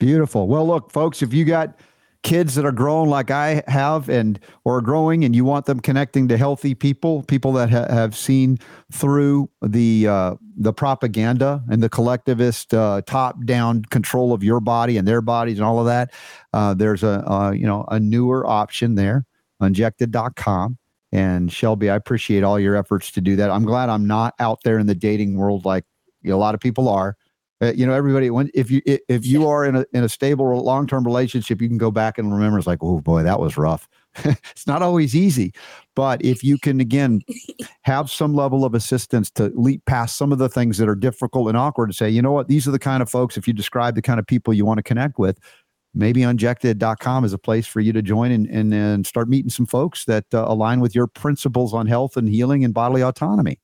Beautiful. Well, look, folks, if you got kids that are growing like I have and or growing and you want them connecting to healthy people, people that ha- have seen through the uh, the propaganda and the collectivist uh, top down control of your body and their bodies and all of that, uh, there's a you know a newer option there. unjected.com. And Shelby, I appreciate all your efforts to do that. I'm glad I'm not out there in the dating world like a lot of people are. Uh, you know, everybody. When if you if you are in a in a stable long term relationship, you can go back and remember. It's like, oh boy, that was rough. it's not always easy, but if you can again have some level of assistance to leap past some of the things that are difficult and awkward, to say, you know what, these are the kind of folks. If you describe the kind of people you want to connect with, maybe unjected.com is a place for you to join and and, and start meeting some folks that uh, align with your principles on health and healing and bodily autonomy.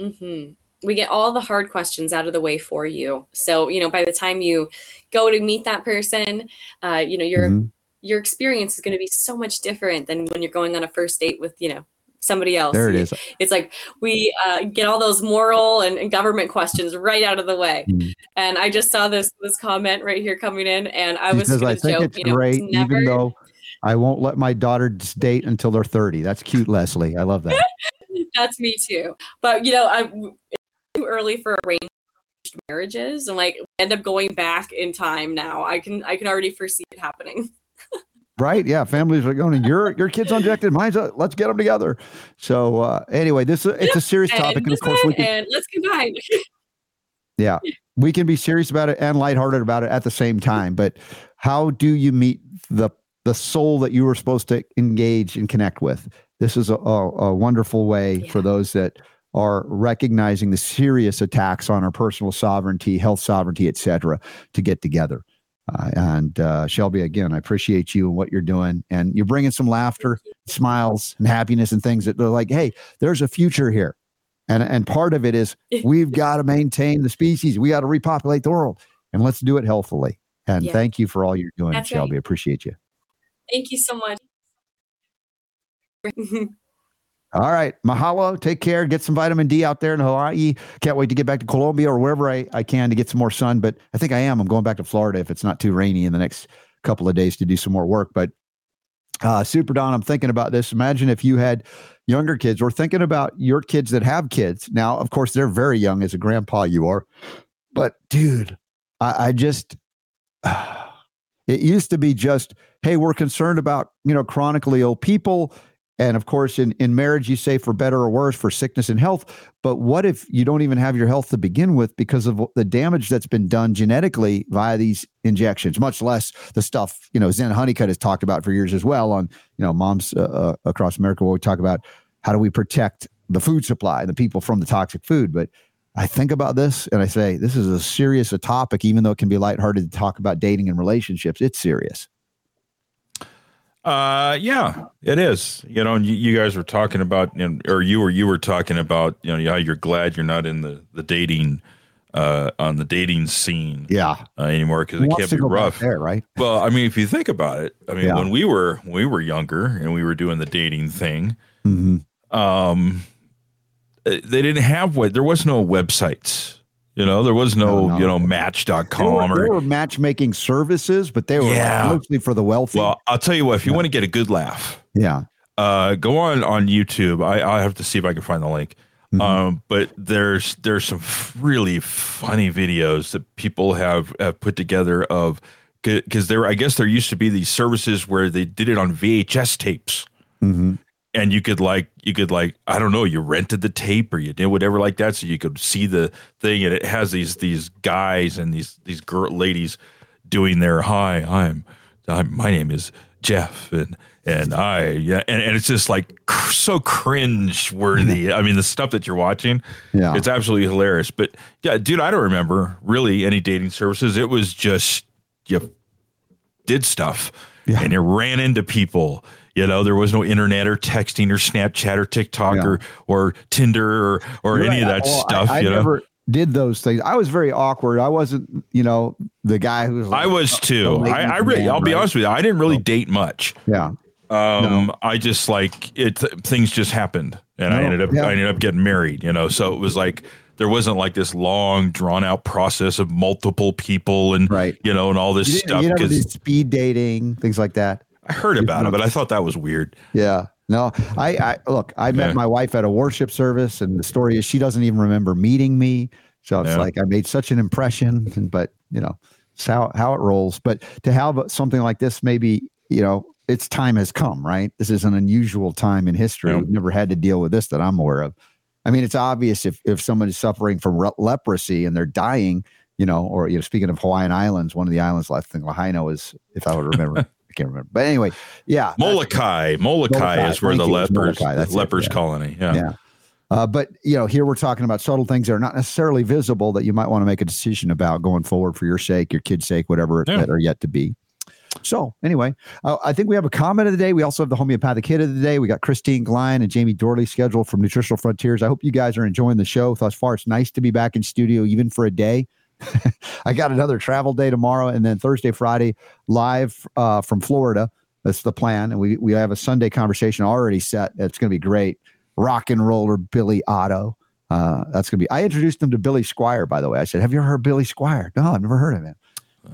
Mm-hmm we get all the hard questions out of the way for you. So, you know, by the time you go to meet that person, uh, you know, your mm-hmm. your experience is going to be so much different than when you're going on a first date with, you know, somebody else. There it is. It's like we uh, get all those moral and, and, government questions right out of the way. Mm-hmm. And I just saw this this comment right here coming in, and I was because I think joke, it's you know, great, it's never... even though I won't let my daughter date until they're 30. That's cute, Leslie. I love that. That's me too. But you know, I too early for arranged marriages and like end up going back in time now. I can I can already foresee it happening. right yeah families are going your your kids unjected mine's a, let's get them together so uh anyway this is it's a serious topic and, and of course we can and let's combine yeah we can be serious about it and lighthearted about it at the same time but how do you meet the the soul that you were supposed to engage and connect with this is a, a, a wonderful way yeah. for those that are recognizing the serious attacks on our personal sovereignty, health sovereignty, et cetera, to get together. Uh, and uh, Shelby, again, I appreciate you and what you're doing. And you're bringing some laughter, smiles, and happiness and things that they're like, hey, there's a future here. And, and part of it is we've got to maintain the species. We got to repopulate the world and let's do it healthily. And yeah. thank you for all you're doing, That's Shelby. Right. Appreciate you. Thank you so much. All right. Mahalo. Take care. Get some vitamin D out there in Hawaii. Can't wait to get back to Colombia or wherever I, I can to get some more sun. But I think I am. I'm going back to Florida if it's not too rainy in the next couple of days to do some more work. But uh, Super Don, I'm thinking about this. Imagine if you had younger kids or thinking about your kids that have kids. Now, of course, they're very young as a grandpa you are. But dude, I, I just, it used to be just, hey, we're concerned about, you know, chronically ill people and of course, in, in marriage, you say for better or worse, for sickness and health. But what if you don't even have your health to begin with because of the damage that's been done genetically via these injections, much less the stuff, you know, Zen Honeycutt has talked about for years as well on, you know, moms uh, uh, across America where we talk about how do we protect the food supply, and the people from the toxic food. But I think about this and I say, this is a serious a topic, even though it can be lighthearted to talk about dating and relationships. It's serious. Uh, yeah, it is. You know, you, you guys were talking about, you know, or you or you were talking about, you know, how you're glad you're not in the the dating, uh, on the dating scene, yeah, uh, anymore because it can't be rough there, right? Well, I mean, if you think about it, I mean, yeah. when we were when we were younger and we were doing the dating thing, mm-hmm. um, eh, they didn't have what there was no websites you know, there was no, no, no. you know, match.com there were, or there were matchmaking services, but they were yeah. mostly for the wealthy. Well, I'll tell you what, if you yeah. want to get a good laugh, yeah, uh, go on on YouTube. I I have to see if I can find the link. Mm-hmm. Um, but there's there's some really funny videos that people have, have put together of because there I guess there used to be these services where they did it on VHS tapes. Mm-hmm and you could like you could like I don't know you rented the tape or you did whatever like that so you could see the thing and it has these these guys and these these girl ladies doing their hi I'm, I'm my name is Jeff and and I yeah and, and it's just like cr- so cringe worthy I mean the stuff that you're watching yeah. it's absolutely hilarious. But yeah dude I don't remember really any dating services. It was just you did stuff yeah. and you ran into people you know, there was no internet or texting or Snapchat or TikTok yeah. or or Tinder or or You're any right. of that well, stuff. I, I you know? never did those things. I was very awkward. I wasn't, you know, the guy who was. Like, I was too. I, I really, I'll be honest with you. I didn't really date much. Yeah. Um, no. I just like it. Things just happened, and no. I ended up, yeah. I ended up getting married. You know, so it was like there wasn't like this long drawn out process of multiple people and right. you know and all this stuff because speed dating things like that I heard about it, but I thought that was weird. Yeah. No, I, I look, I met yeah. my wife at a worship service, and the story is she doesn't even remember meeting me. So it's yeah. like I made such an impression, but you know, it's how how it rolls. But to have something like this, maybe you know, its time has come, right? This is an unusual time in history. Yeah. We've never had to deal with this that I'm aware of. I mean, it's obvious if if someone is suffering from re- leprosy and they're dying, you know, or you know, speaking of Hawaiian Islands, one of the islands I think Lahaina is, if I would remember, I can't remember. But anyway, yeah, Molokai. Molokai Molokai, is where the lepers lepers yeah. colony. Yeah. Yeah. Uh, but you know, here we're talking about subtle things that are not necessarily visible that you might want to make a decision about going forward for your sake, your kid's sake, whatever Yeah. that are yet to be. So anyway, uh, I think we have a comment of the day. We also have the homeopathic hit of the day. We got Kristine Glein and Jamie Dorley scheduled from Nutritional Frontiers. I hope you guys are enjoying the show thus far. It's nice to be back in studio, even for a day. I got another travel day tomorrow, and then Thursday, Friday, live uh, from Florida. That's the plan, and we we have a Sunday conversation already set. It's going to be great. Rock and roller Billy Otto. Uh, that's going to be. I introduced him to Billy Squier, by the way. I said, "Have you ever heard Billy Squier?" No, I've never heard of him.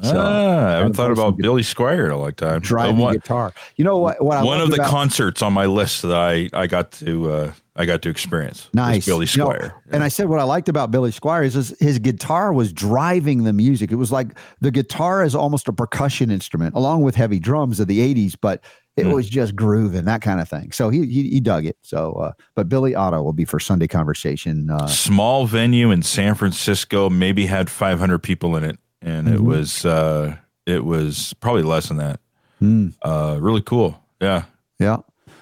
So, ah, I haven't thought about Billy Squier in a long time. Driving one guitar. You know what? What I one of the about- concerts on my list that I I got to uh, I got to experience. Nice. Billy You know, Squier. And I said what I liked about Billy Squier is his, his guitar was driving the music. It was like the guitar is almost a percussion instrument, along with heavy drums of the '80s, but it Hmm. was just grooving that kind of thing. So he he, he dug it. So, uh, but Billy Otto will be for Sunday conversation. Uh, Small venue in San Francisco, maybe had 500 people in it, and it Mhm. was uh, it was probably less than that. Uh, really cool. Yeah, yeah.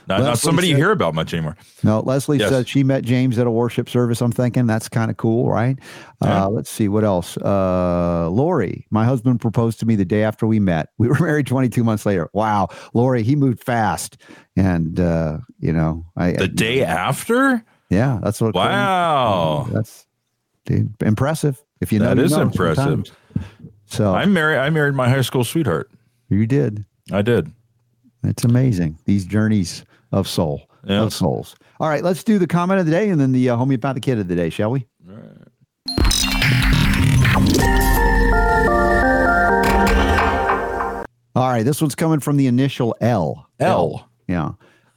Not, not somebody he you hear about much anymore. No, Leslie Yes. said she met James at a worship service. I'm thinking that's kind of cool, right? Yeah. Uh, let's see what else. Uh, Lori, my husband proposed to me the day after we met. We were married 22 months later. Wow, Lori, he moved fast, and uh, you know, I The day after, yeah, that's what. wow, that's dude, impressive. If you know, that you is know impressive. sometimes. So I married I married my high school sweetheart. you did. I did. It's amazing these journeys of soul Yeah. of souls. All right, let's do the comment of the day and then the uh, homeopathic kid of the day, shall we? All right. All right, this one's coming from the initial L. L. Yeah.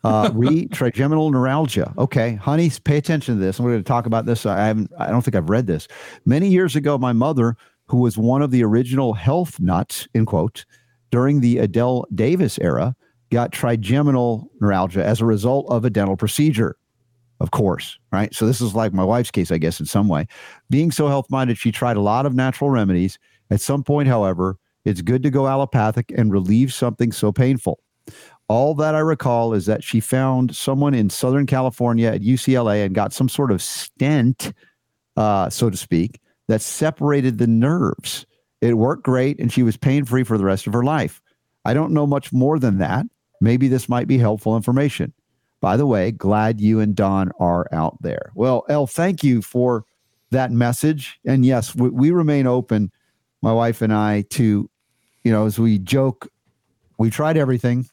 Uh, re trigeminal neuralgia. Okay, honey, pay attention to this. I'm going to talk about this. I haven't. I don't think I've read this. Many years ago, my mother, who was one of the original health nuts in quote during the Adelle Davis era, got trigeminal neuralgia as a result of a dental procedure. Of course, right? So this is like my wife's case, I guess, in some way. Being so health minded, she tried a lot of natural remedies. At some point, however, it's good to go allopathic and relieve something so painful. All that I recall is that she found someone in Southern California at UCLA and got some sort of stent, uh, so to speak, that separated the nerves. It worked great and she was pain free for the rest of her life. I don't know much more than that. Maybe this might be helpful information. By the way, glad you and Don are out there. Well, El, thank you for that message. And yes, we, we remain open, my wife and I, to, you know, as we joke, we tried everything,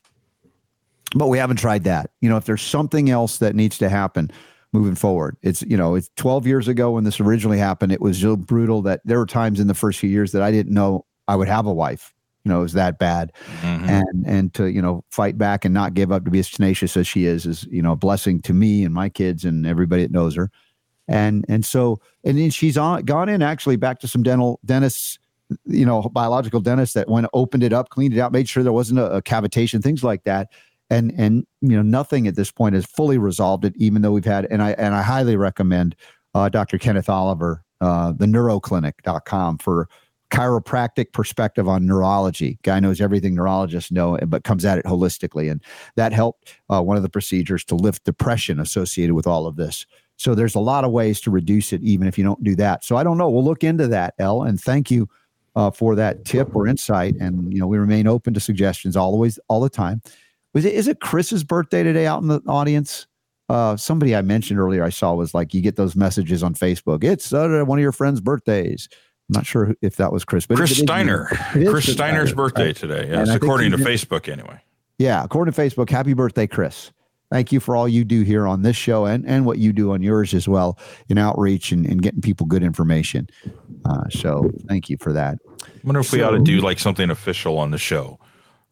but we haven't tried that. You know, if there's something else that needs to happen moving forward, it's, you know, it's 12 years ago when this originally happened. It was so brutal that there were times in the first few years that I didn't know I would have a wife. You know, it was that bad. Mhm. and and to you know fight back and not give up to be as tenacious as she is is you know a blessing to me and my kids and everybody that knows her. And and so and then she's on gone in actually back to some dental dentists you know biological dentists that went opened it up cleaned it out made sure there wasn't a, a cavitation things like that. And and you know nothing at this point has fully resolved it even though we've had and i and i highly recommend uh, dr kenneth oliver uh, the neuroclinic.com for chiropractic perspective on neurology. Guy knows everything neurologists know, but comes at it holistically. And that helped uh, one of the procedures to lift depression associated with all of this. So there's a lot of ways to reduce it, even if you don't do that. So I don't know. We'll look into that, El, and thank you uh, for that tip or insight. And you know, we remain open to suggestions always, all the time. Was it is it Chris's birthday today out in the audience? Uh, somebody I mentioned earlier I saw was like you get those messages on Facebook. It's uh, one of your friends' birthdays. I'm not sure if that was Chris, but Chris it is- Steiner. it is Chris Steiner's Steiner, birthday right? today. Yes, according to Facebook, anyway. Yeah, according to Facebook, happy birthday, Chris. Thank you for all you do here on this show and, and what you do on yours as well in outreach and, and getting people good information. Uh, so thank you for that. I wonder if we ought to do like something official on the show,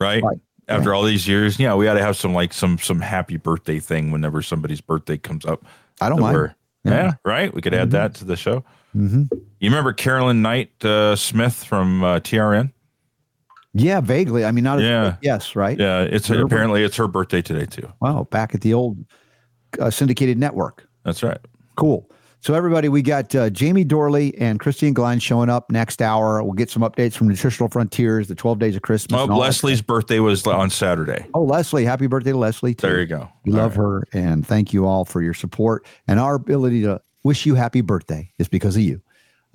right? Right. After all these years, yeah, we ought to have some like some some happy birthday thing whenever somebody's birthday comes up. I don't mind. we're- Yeah. right. We could add Mhm. that to the show. Hmm You remember Carolyn Knight uh, Smith from uh, TRN? Yeah, vaguely. I mean, not. Yeah. As, yes, right. Yeah, it's Her apparently it's her birthday today too. Wow, back at the old uh, syndicated network. That's right. Cool. So, everybody, we got uh, Jamie Dorley and Kristine Glein showing up next hour. We'll get some updates from Nutritional Frontiers, the 12 Days of Christmas. Oh, and all that Leslie's birthday was on Saturday. Oh, Leslie. Happy birthday to Leslie. Too. There you go. We All love right. her. And thank you all for your support. And our ability to wish you happy birthday It's because of you.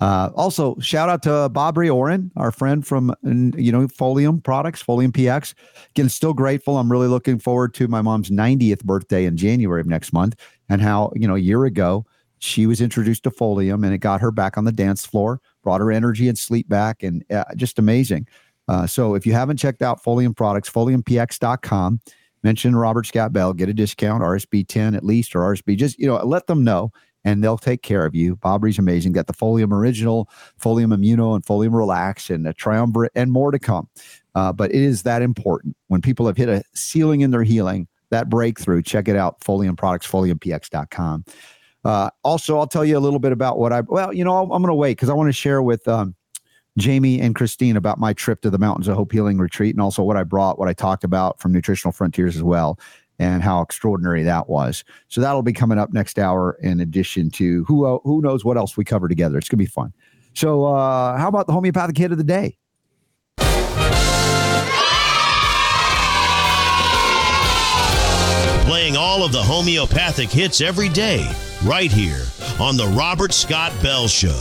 Uh, also, shout out to Bobry Oren, our friend from you know Folium Products, Folium PX. Again, still grateful. I'm really looking forward to my mom's 90th birthday in January of next month, and how you know a year ago she was introduced to Folium, and it got her back on the dance floor, brought her energy and sleep back, and uh, just amazing. Uh, so if you haven't checked out Folium Products, foliumpx.com, mention Robert Scott Bell, get a discount, RSB 10 at least, or RSB, just, you know, let them know and they'll take care of you. Bobry's amazing. Got the Folium Original, Folium Immuno, and Folium Relax, and a Triumvirate, and more to come. Uh, but it is that important. When people have hit a ceiling in their healing, that breakthrough, check it out, Folium Products, foliumpx.com. Uh, also, I'll tell you a little bit about what I, well, you know, I'm, I'm going to wait because I want to share with um, Jamie and Kristine about my trip to the Mountains of Hope Healing Retreat and also what I brought, what I talked about from Nutritional Frontiers as well, and how extraordinary that was. So that'll be coming up next hour in addition to who, uh, who knows what else we cover together. It's going to be fun. So, uh, how about the homeopathic hit of the day? Playing all of the homeopathic hits every day, right here on The Robert Scott Bell Show.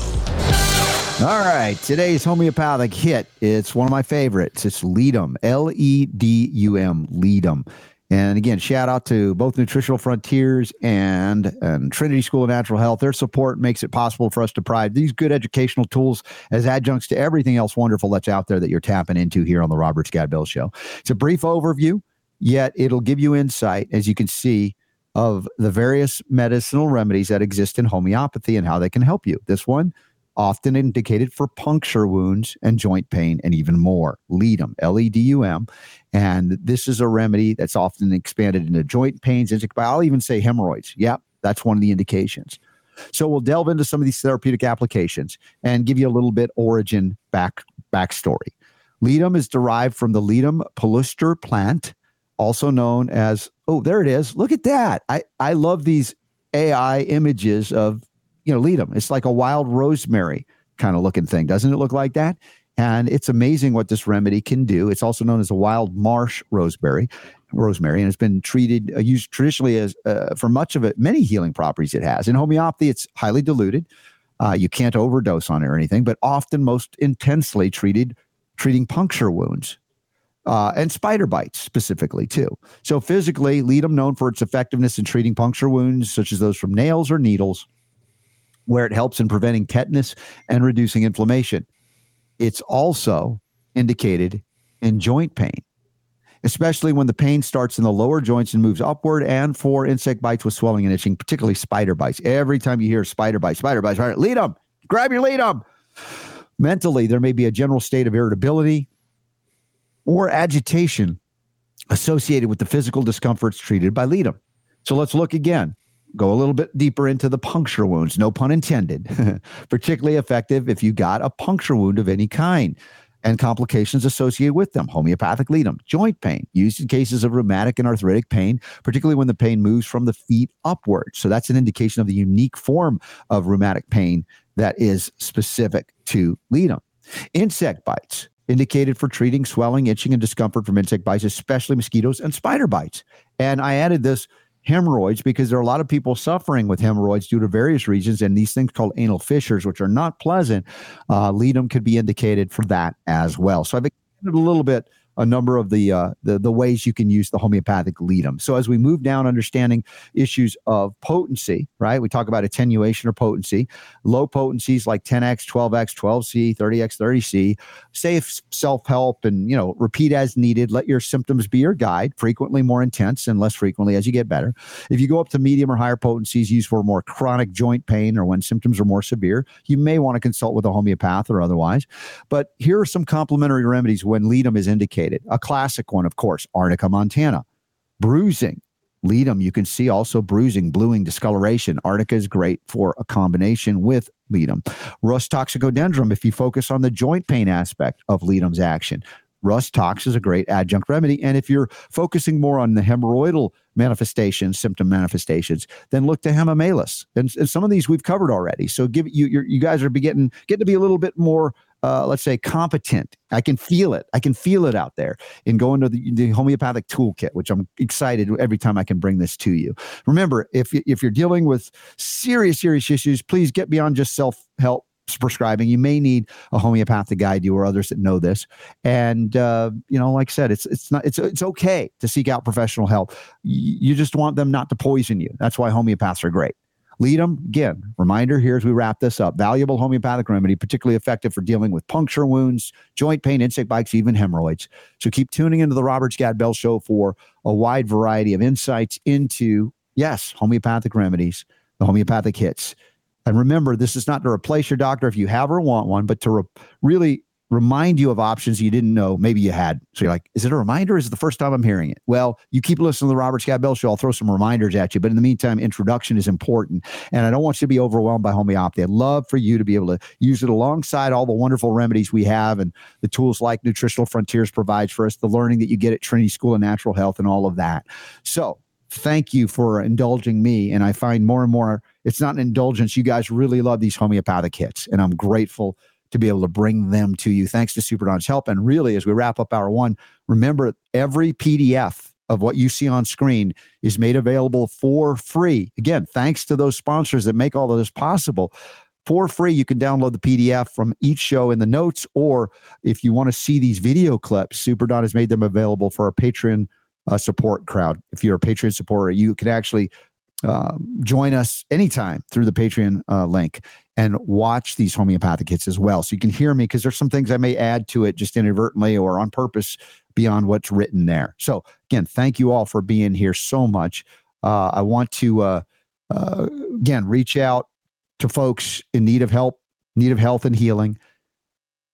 All right, today's homeopathic hit. It's one of my favorites. It's Ledum, L E D U M, Ledum. And again, shout out to both Nutritional Frontiers and, and Trinity School of Natural Health. Their support makes it possible for us to provide these good educational tools as adjuncts to everything else wonderful that's out there that you're tapping into here on the Robert Scott Bell Show. It's a brief overview, yet it'll give you insight, as you can see, of the various medicinal remedies that exist in homeopathy and how they can help you. This one, often indicated for puncture wounds and joint pain and even more. Ledum, L E D U M. And this is a remedy that's often expanded into joint pains. I'll even say hemorrhoids. Yep, that's one of the indications. So we'll delve into some of these therapeutic applications and give you a little bit origin back backstory. Ledum is derived from the Ledum palustre plant, also known as oh, there it is. Look at that. I I love these AI images of you know, Ledum. It's like a wild rosemary kind of looking thing. Doesn't it look like that? And it's amazing what this remedy can do. It's also known as a wild marsh rosemary, rosemary, and it's been treated uh, used traditionally as uh, for much of it many healing properties it has. In homeopathy, it's highly diluted. Uh, you can't overdose on it or anything, but often most intensely treated treating puncture wounds. Uh, and spider bites specifically too. So physically, Ledum known for its effectiveness in treating puncture wounds, such as those from nails or needles where it helps in preventing tetanus and reducing inflammation. It's also indicated in joint pain, especially when the pain starts in the lower joints and moves upward, and for insect bites with swelling and itching, particularly spider bites. Every time you hear spider bite, spider bite, spider, Ledum, grab your Ledum. Mentally, there may be a general state of irritability or agitation associated with the physical discomforts treated by Ledum. So let's look again go a little bit deeper into the puncture wounds, no pun intended, particularly effective if you got a puncture wound of any kind and complications associated with them. Homeopathic ledum, joint pain, used in cases of rheumatic and arthritic pain, particularly when the pain moves from the feet upward. So that's an indication of the unique form of rheumatic pain that is specific to ledum. Insect bites, indicated for treating swelling, itching, and discomfort from insect bites, especially mosquitoes and spider bites. And I added this hemorrhoids because there are a lot of people suffering with hemorrhoids due to various reasons and these things called anal fissures which are not pleasant uh, ledum could be indicated for that as well. So i've a little bit a number of the, uh, the the ways you can use the homeopathic ledum. So as we move down, understanding issues of potency, right? We talk about attenuation or potency. Low potencies like 10x, 12x, 12c, 30x, 30c. Safe self-help and you know repeat as needed. Let your symptoms be your guide. Frequently more intense and less frequently as you get better. If you go up to medium or higher potencies, used for more chronic joint pain or when symptoms are more severe, you may want to consult with a homeopath or otherwise. But here are some complementary remedies when ledum is indicated. A classic one, of course, Arnica montana. Bruising. Ledum, you can see also bruising, bluing, discoloration. Arnica is great for a combination with Ledum. Rhus toxicodendron, if you focus on the joint pain aspect of Ledum's action. Rhus Tox is a great adjunct remedy. And if you're focusing more on the hemorrhoidal manifestations, symptom manifestations, then look to hamamelis. And, and some of these we've covered already. So give you you guys are getting getting to be a little bit more uh, let's say competent. I can feel it. I can feel it out there in going to the, the, homeopathic toolkit, which I'm excited every time I can bring this to you. Remember, if if you're dealing with serious serious issues, please get beyond just self help prescribing. You may need a homeopath to guide you or others that know this. And uh, you know, like I said, it's it's not it's it's okay to seek out professional help. You just want them not to poison you. That's why homeopaths are great. Ledum again. Reminder here as we wrap this up valuable homeopathic remedy, particularly effective for dealing with puncture wounds, joint pain, insect bites, even hemorrhoids. So keep tuning into the Robert Scott Bell Show for a wide variety of insights into, yes, homeopathic remedies, the homeopathic hits. And remember, this is not to replace your doctor if you have or want one, but to re- really remind you of options you didn't know maybe you had. So you're like, is it a reminder? Is it the first time I'm hearing it? Well, you keep listening to the Robert Scott Bell Show. I'll throw some reminders at you. But in the meantime, introduction is important. And I don't want you to be overwhelmed by homeopathy. I'd love for you to be able to use it alongside all the wonderful remedies we have and the tools like Nutritional Frontiers provides for us, the learning that you get at Trinity School of Natural Health and all of that. So thank you for indulging me. And I find more and more it's not an indulgence. You guys really love these homeopathic hits. And I'm grateful to be able to bring them to you thanks to Super Don's help. And really, as we wrap up hour one, remember every PDF of what you see on screen is made available for free. Again, thanks to those sponsors that make all of this possible. For free, you can download the PDF from each show in the notes, or if you want to see these video clips, Super Don has made them available for our Patreon uh, support crowd. If you're a Patreon supporter, you can actually uh, join us anytime through the Patreon uh, link and watch these homeopathic hits as well. So you can hear me because there's some things I may add to it just inadvertently or on purpose beyond what's written there. So again, thank you all for being here so much. Uh, I want to uh, uh, again reach out to folks in need of help, need of health and healing.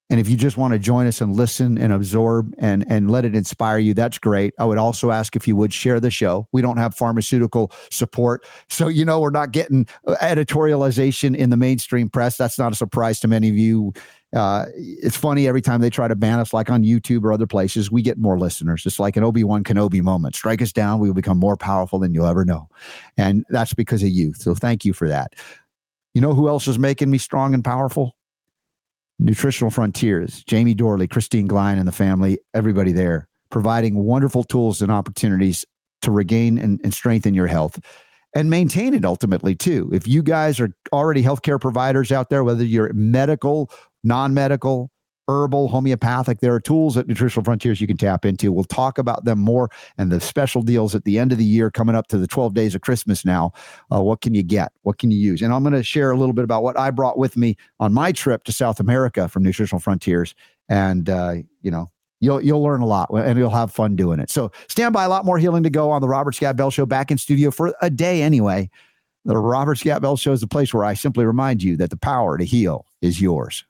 And if you just want to join us and listen and absorb and and let it inspire you, that's great. I would also ask if you would share the show. We don't have pharmaceutical support, so you know we're not getting uh, editorialization in the mainstream press. That's not a surprise to many of you. Uh, it's funny every time they try to ban us, like on YouTube or other places, we get more listeners. It's like an Obi Wan Kenobi moment. Strike us down, we will become more powerful than you'll ever know, and that's because of you. So thank you for that. You know who else is making me strong and powerful? Nutritional Frontiers, Jamie Dorley, Kristine Glein, and the family, everybody there, providing wonderful tools and opportunities to regain and, and strengthen your health and maintain it ultimately too. If you guys are already healthcare providers out there, whether you're medical, non-medical, herbal, homeopathic. There are tools at Nutritional Frontiers you can tap into. We'll talk about them more and the special deals at the end of the year coming up to the 12 days of Christmas now. Uh, what can you get? What can you use? And I'm going to share a little bit about what I brought with me on my trip to South America from Nutritional Frontiers. And, uh, you know, You'll you'll learn a lot and you'll have fun doing it. So stand by, a lot more healing to go on the Robert Scott Bell Show. Back in studio for a day anyway. The Robert Scott Bell Show is the place where I simply remind you that the power to heal is yours.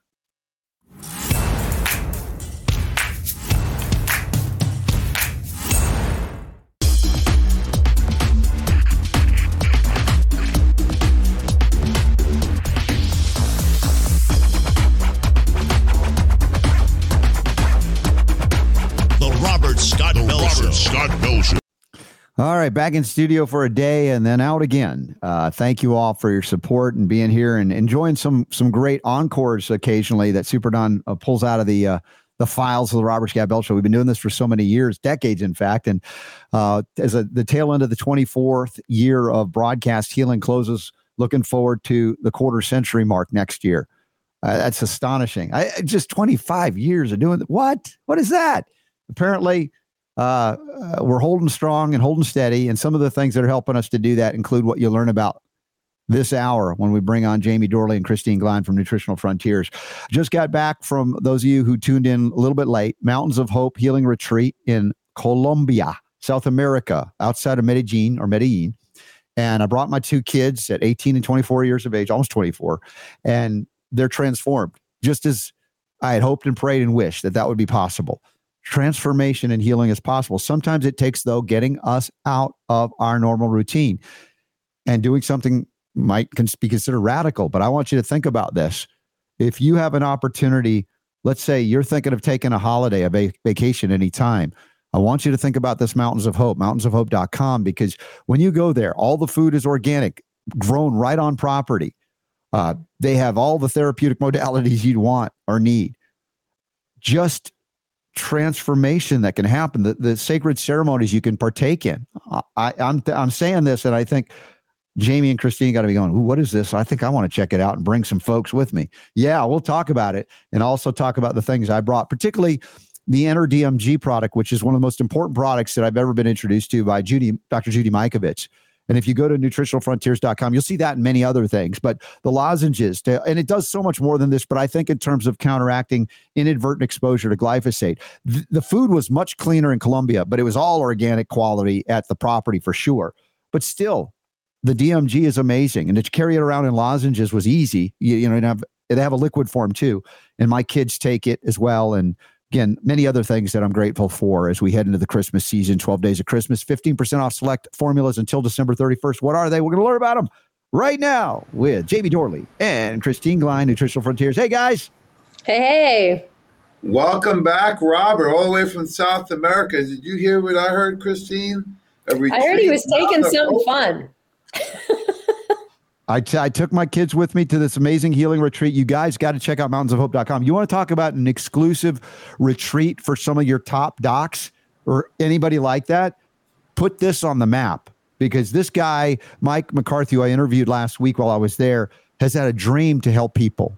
All right, back in studio for a day and then out again. Uh, thank you all for your support and being here and enjoying some some great encores occasionally that Super Don uh, pulls out of the uh, the files of the Robert Scott Bell Show. We've been doing this for so many years, decades, in fact. And uh, as a, the tail end of the 24th year of broadcast healing closes, looking forward to the quarter century mark next year. Uh, that's astonishing. I just 25 years of doing what? What is that? Apparently, uh, uh, we're holding strong and holding steady. And some of the things that are helping us to do that include what you learn about this hour when we bring on Jamie Dorley and Kristine Glein from Nutritional Frontiers. Just got back from those of you who tuned in a little bit late, Mountains of Hope Healing Retreat in Colombia, South America, outside of Medellin or Medellin. And I brought my two kids at 18 and 24 years of age, almost 24, and they're transformed just as I had hoped and prayed and wished that that would be possible transformation and healing is possible. Sometimes it takes, though, getting us out of our normal routine and doing something might can be considered radical. But I want you to think about this. If you have an opportunity let's say you're thinking of taking a holiday, a va- vacation anytime. I want you to think about this Mountains of Hope, mountainsofhope.com, because when you go there, all the food is organic, grown right on property. Uh, they have all the therapeutic modalities you'd want or need. Just transformation that can happen, the, the sacred ceremonies you can partake in. I, I'm, I'm saying this, and I think Jamie and Kristine got to be going, what is this? I think I want to check it out and bring some folks with me. Yeah, we'll talk about it and also talk about the things I brought, particularly the Enter DMG product, which is one of the most important products that I've ever been introduced to by Judy, Dr. Judy Mikovits. And if you go to nutritionalfrontiers.com, you'll see that and many other things. But the lozenges, to, and it does so much more than this. But I think in terms of counteracting inadvertent exposure to glyphosate, th- the food was much cleaner in Colombia, but it was all organic quality at the property for sure. But still, the DMG is amazing, and to carry it around in lozenges was easy. You, you know, have, they have a liquid form too, and my kids take it as well. And again, many other things that I'm grateful for as we head into the Christmas season. 12 days of Christmas, 15% off select formulas until December 31st. What are they? We're going to learn about them right now with Jamie Dorley and Kristine Glein, Nutritional Frontiers. Hey guys. Hey. Welcome back, Robert, all the way from South America. Did you hear what I heard, Kristine? I heard he was taking something fun. I, t- I took my kids with me to this amazing healing retreat. You guys got to check out mountainsofhope.com. You want to talk about an exclusive retreat for some of your top docs or anybody like that? Put this on the map because this guy, Mike McCarthy, who I interviewed last week while I was there, has had a dream to help people.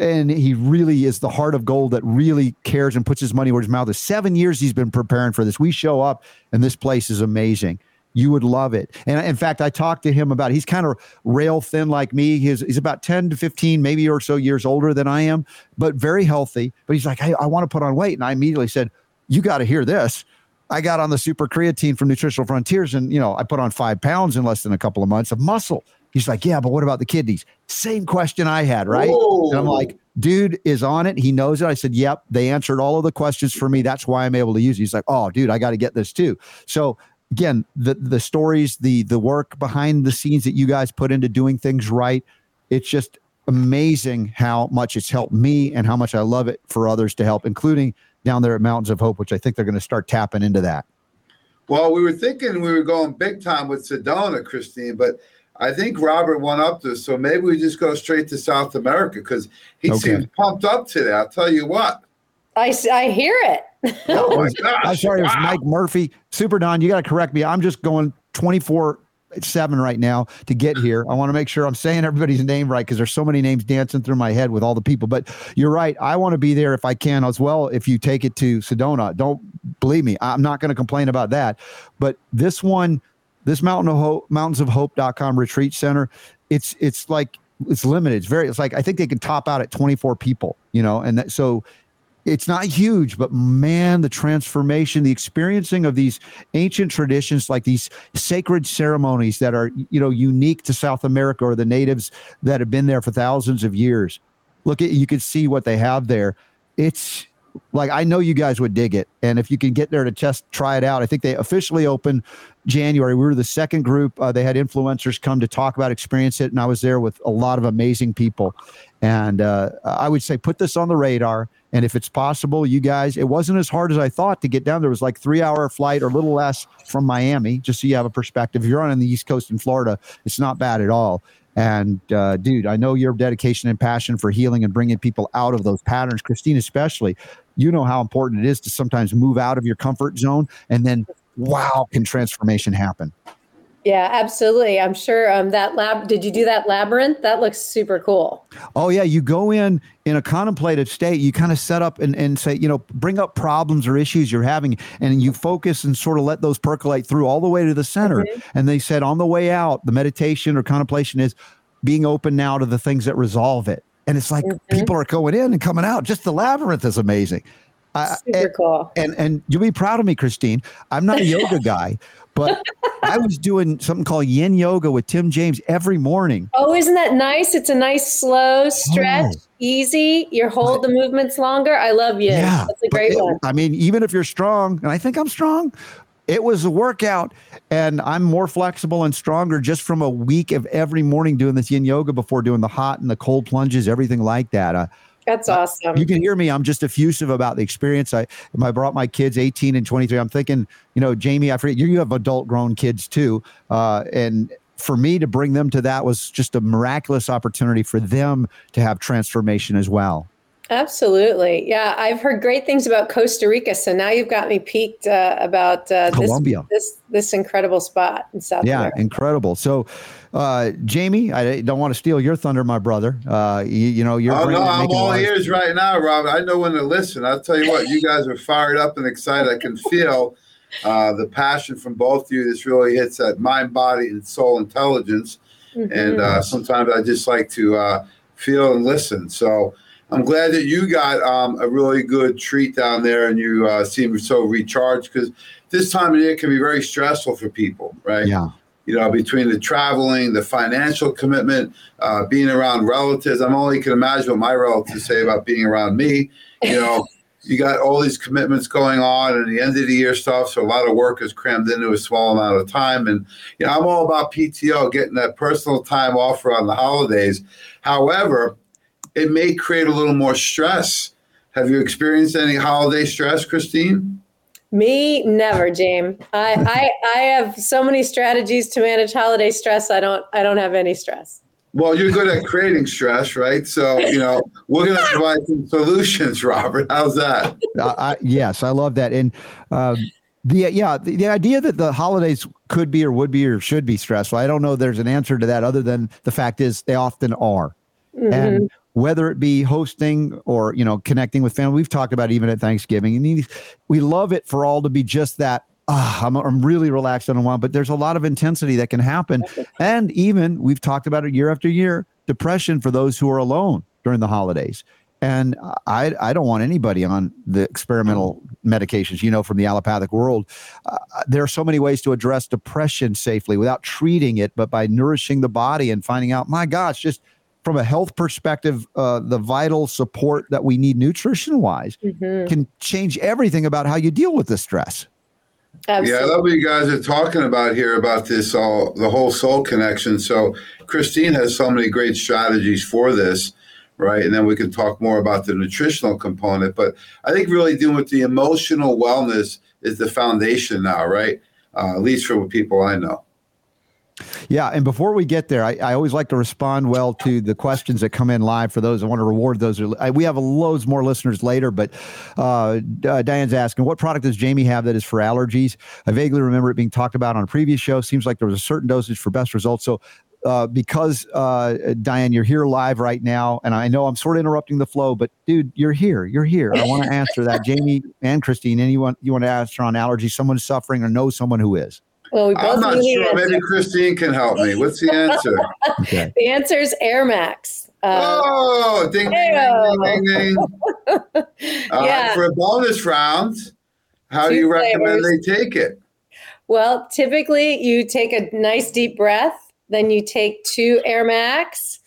And he really is the heart of gold that really cares and puts his money where his mouth is. Seven years he's been preparing for this. We show up, and this place is amazing you would love it. And in fact, I talked to him about it. he's kind of rail thin like me. He's, he's about 10 to 15, maybe or so years older than I am, but very healthy. But he's like, hey, I want to put on weight. And I immediately said, you got to hear this. I got on the super creatine from Nutritional Frontiers and, you know, I put on five pounds in less than a couple of months of muscle. He's like, yeah, but what about the kidneys? Same question I had, right? Whoa. And I'm like, dude is on it. He knows it. I said, yep. They answered all of the questions for me. That's why I'm able to use it. He's like, oh, dude, I got to get this too. So again, the the stories, the the work behind the scenes that you guys put into doing things right, it's just amazing how much it's helped me and how much I love it for others to help, including down there at Mountains of Hope, which I think they're going to start tapping into that. Well, we were thinking we were going big time with Sedona, Kristine, but I think Robert went up to, so maybe we just go straight to South America because he okay. seems pumped up today. I'll tell you what. I, I hear it. oh my gosh. I'm sorry, wow. it was Mike Murphy. Super Don, you got to correct me. I'm just going 24 seven right now to get here. I want to make sure I'm saying everybody's name right because there's so many names dancing through my head with all the people. But you're right. I want to be there if I can as well. If you take it to Sedona, don't believe me. I'm not going to complain about that. But this one, this Mountain of Hope, Mountains of Hope.com retreat center, it's it's like it's limited. It's very. It's like I think they can top out at 24 people. You know, and that, so it's not huge, but man, the transformation, the experiencing of these ancient traditions, like these sacred ceremonies that are, you know, unique to South America or the natives that have been there for thousands of years. Look at you can see what they have there. It's like I know you guys would dig it, and if you can get there to test, try it out. I think they officially opened January. We were the second group. Uh, they had influencers come to talk about, experience it, and I was there with a lot of amazing people. And uh, I would say put this on the radar. And if it's possible, you guys, it wasn't as hard as I thought to get down. There was like three hour flight or a little less from Miami, just so you have a perspective. If you're on the East Coast in Florida, it's not bad at all. And uh, dude, I know your dedication and passion for healing and bringing people out of those patterns, Kristine, especially. You know how important it is to sometimes move out of your comfort zone and then, wow, can transformation happen? Yeah, absolutely. I'm sure um, that lab. Did you do that labyrinth? That looks super cool. Oh yeah, you go in in a contemplative state. You kind of set up and, and say, you know, bring up problems or issues you're having, and you focus and sort of let those percolate through all the way to the center. Mm-hmm. And they said on the way out, the meditation or contemplation is being open now to the things that resolve it. And it's like mm-hmm. people are going in and coming out. Just the labyrinth is amazing. Super and, cool. And and you'll be proud of me, Kristine. I'm not a yoga guy, but I was doing something called yin yoga with Tim James every morning. Oh, isn't that nice? It's a nice slow stretch, oh. easy. You hold the movements longer. I love you. Yeah, That's a great it, one. I mean, even if you're strong, and I think I'm strong, it was a workout and I'm more flexible and stronger just from a week of every morning doing this yin yoga before doing the hot and the cold plunges, everything like that. Uh, That's awesome. You can hear me. I'm just effusive about the experience. I I brought my kids, 18 and 23. I'm thinking, you know, Jamie, I forget you you have adult grown kids too, uh, and for me to bring them to that was just a miraculous opportunity for them to have transformation as well. Absolutely. Yeah, I've heard great things about Costa Rica. So now you've got me peaked uh, about uh, Colombia. This, this, this incredible spot in South yeah, America. incredible. So, uh, Jamie, I don't want to steal your thunder, my brother. Uh, you, you know, you're. Oh no, I'm all ears right now, Rob. I know when to listen. I'll tell you what, you guys are fired up and excited. I can feel uh, the passion from both of you. This really hits that mind, body, and soul intelligence. Mm-hmm. And uh, sometimes I just like to uh, feel and listen. So I'm glad that you got um, a really good treat down there and you uh, seem so recharged because this time of year can be very stressful for people, right? Yeah. You know, between the traveling, the financial commitment, uh, being around relatives. I'm only can imagine what my relatives say about being around me. You know, you got all these commitments going on and the end of the year stuff. So a lot of work is crammed into a small amount of time. And, you know, I'm all about PTO, getting that personal time off around the holidays. However, it may create a little more stress. Have you experienced any holiday stress, Kristine? Me, never, James. I, I I have so many strategies to manage holiday stress. I don't I don't have any stress. Well, you're good at creating stress, right? So, you know, we're going to provide some solutions, Robert. How's that? Uh, I, yes, I love that. And um, the yeah, the, the, idea that the holidays could be or would be or should be stressful. I don't know. There's an answer to that other than the fact is they often are. Mm-hmm. And whether it be hosting or you know connecting with family, we've talked about even at Thanksgiving, and we love it for all to be just that oh, I'm, I'm really relaxed on a while, but there's a lot of intensity that can happen. And even we've talked about it year after year depression for those who are alone during the holidays. And I, I don't want anybody on the experimental medications, you know, from the allopathic world. Uh, there are so many ways to address depression safely without treating it, but by nourishing the body and finding out, my gosh, just from a health perspective, uh, the vital support that we need nutrition wise mm-hmm. can change everything about how you deal with the stress. Absolutely. Yeah, I love what you guys are talking about here about this all the whole soul connection. So Kristine has so many great strategies for this, right? And then we can talk more about the nutritional component. But I think really doing with the emotional wellness is the foundation now, right? Uh, at least for the people I know. Yeah, and before we get there, I, I, always like to respond well to the questions that come in live. For those, I want to reward those. We have loads more listeners later, but uh, uh, Diane's asking, what product does Jamie have that is for allergies? I vaguely remember it being talked about on a previous show. Seems like there was a certain dosage for best results. So, uh, because uh, Diane, you're here live right now, and I know I'm sort of interrupting the flow, but dude, you're here. You're here. I want to answer that, Jamie and Kristine. Anyone you want to answer on allergies? Someone suffering or know someone who is? Well, we both I'm not sure. Maybe Kristine can help me. What's the answer? okay. The answer is Air Max. Uh, oh, ding, ding, ding, ding, ding. yeah. for a bonus round, how Two do you recommend they take it? Well, typically you take a nice deep breath, then you take two Air Max,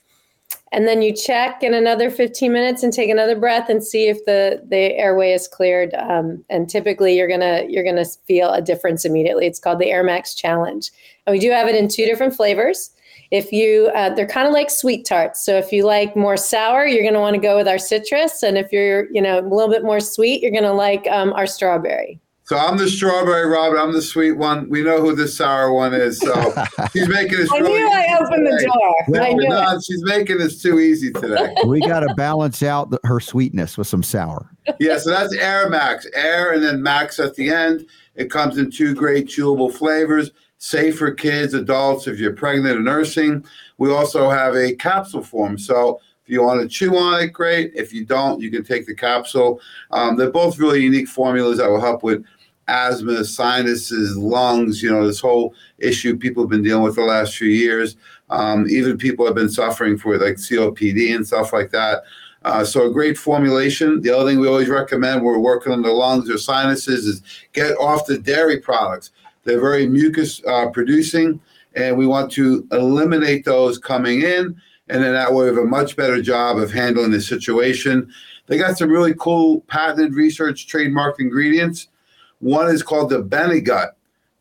and then you check in another 15 minutes and take another breath and see if the the airway is cleared. Um, and typically you're gonna you're gonna feel a difference immediately. It's called the air max challenge. And we do have it in two different flavors. If you uh, they're kind of like sweet tarts. So if you like more sour you're to want to go with our citrus. And if you're you know a little bit more sweet you're to like um, our strawberry so I'm the strawberry Robert. I'm the sweet one. We know who the sour one is. So she's making this. I really knew I opened today. the door. I knew not, she's making this too easy today. We got to balance out the, her sweetness with some sour. Yeah, so that's Air Max, Air, and then Max at the end. It comes in two great chewable flavors, safe for kids, adults. If you're pregnant or nursing, we also have a capsule form. So if you want to chew on it, great. If you don't, you can take the capsule. Um, they're both really unique formulas that will help with asthma, sinuses, lungs, you know, this whole issue people have been dealing with the last few years. Um, even people have been suffering for like COPD and stuff like that. Uh, so a great formulation. The other thing we always recommend when we're working on the lungs or sinuses is get off the dairy products. They're very mucus uh, producing, and we want to eliminate those coming in. And then that way we have a much better job of handling the situation. They got some really cool patented research trademarked ingredients one is called the Benegut.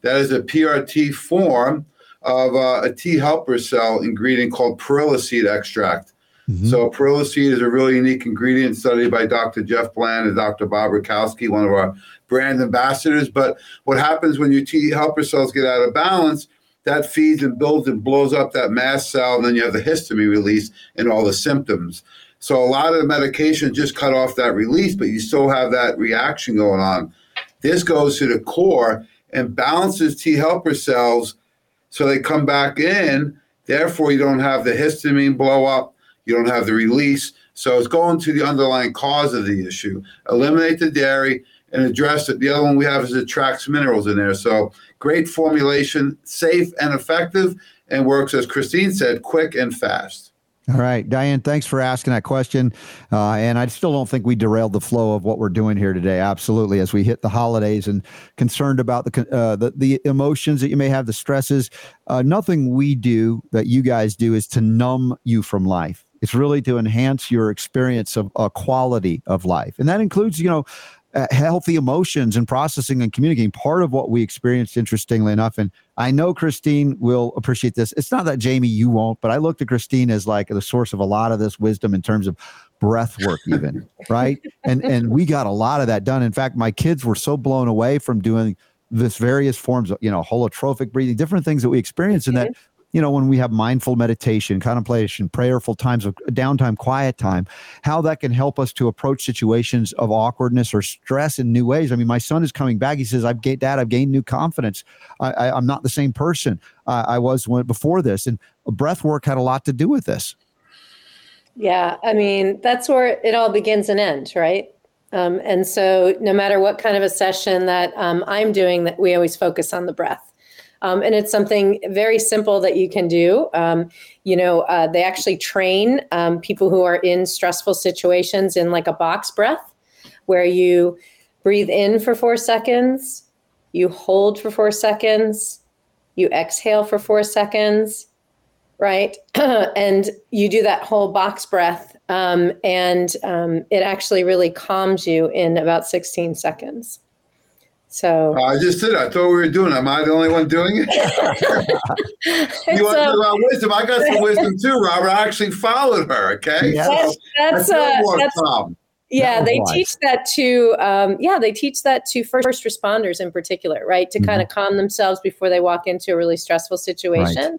That is a PRT form of uh, a T helper cell ingredient called perilla seed extract. Mm-hmm. So perilla seed is a really unique ingredient studied by Dr. Jeff Bland and Dr. Bob Rakowski, one of our brand ambassadors. But what happens when your T helper cells get out of balance? That feeds and builds and blows up that mast cell, and then you have the histamine release and all the symptoms. So a lot of the medication just cut off that release, but you still have that reaction going on. This goes to the core and balances T helper cells so they come back in. Therefore, you don't have the histamine blow up you don't have the release. So it's going to the underlying cause of the issue. Eliminate the dairy and address it. The other one we have is it tracks minerals in there. So great formulation, safe and effective, and works, as Kristine said, quick and fast. All right, Diane, thanks for asking that question. Uh, and I still don't think we derailed the flow of what we're doing here today. Absolutely, as we hit the holidays and concerned about the uh, the, the emotions that you may have, the stresses. Uh, nothing we do that you guys do is to numb you from life. It's really to enhance your experience of a quality of life. And that includes, you know, uh, healthy emotions and processing and communicating. Part of what we experienced, interestingly enough, and I know Kristine will appreciate this. It's not that Jamie, you won't, but I looked at Kristine as like the source of a lot of this wisdom in terms of breath work, even right. And and we got a lot of that done. In fact, my kids were so blown away from doing this various forms of you know holotropic breathing, different things that we experience, and that you know, when we have mindful meditation, contemplation, prayerful times of downtime, quiet time, how that can help us to approach situations of awkwardness or stress in new ways. I mean, my son is coming back. He says, "I've gained, Dad, I've gained new confidence. I, am not the same person I was when, before this." And breath work had a lot to do with this. Yeah, I mean, that's where it all begins and ends, right? Um, and so, no matter what kind of a session that um, I'm doing, that we always focus on the breath. Um, and it's something very simple that you can do. Um, you know, uh, they actually train um, people who are in stressful situations in like a box breath, where you breathe in for four seconds, you hold for four seconds, you exhale for four seconds, right? and you do that whole box breath, um, and um, it actually really calms you in about 16 seconds. So I just did. I thought we were doing. It. Am I the only one doing it? you want to know about wisdom? I got some wisdom too, Robert. I actually followed her. Okay, yes. so that's that's, uh, that's yeah, they teach that to um, yeah they teach that to first responders in particular, right? To mm-hmm. kind of calm themselves before they walk into a really stressful situation.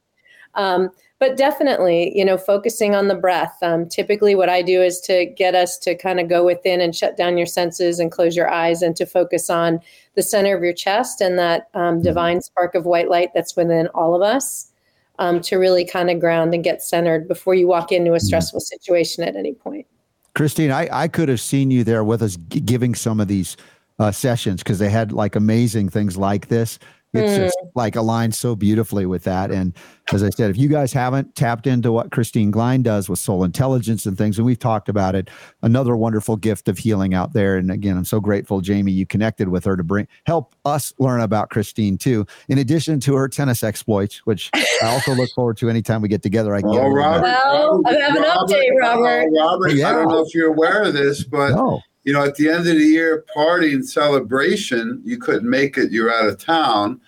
Right. Um, but definitely, you know, focusing on the breath. Um, typically, what I do is to get us to kind of go within and shut down your senses and close your eyes and to focus on the center of your chest and that um, mm-hmm. divine spark of white light that's within all of us um, to really kind of ground and get centered before you walk into a mm-hmm. stressful situation at any point. Kristine, I, I could have seen you there with us g- giving some of these uh, sessions because they had like amazing things like this it's mm. just like aligned so beautifully with that. And as I said, if you guys haven't tapped into what Kristine Glein does with soul intelligence and things, and we've talked about it, another wonderful gift of healing out there. And again, I'm so grateful, Jamie, you connected with her to bring help us learn about Kristine too. In addition to her tennis exploits, which I also look forward to anytime we get together. I can well, Robert, well, I have an update, Robert. Robert, yeah. I don't know if you're aware of this, but no you know, at the end of the year party and celebration, you couldn't make it, you're out of town.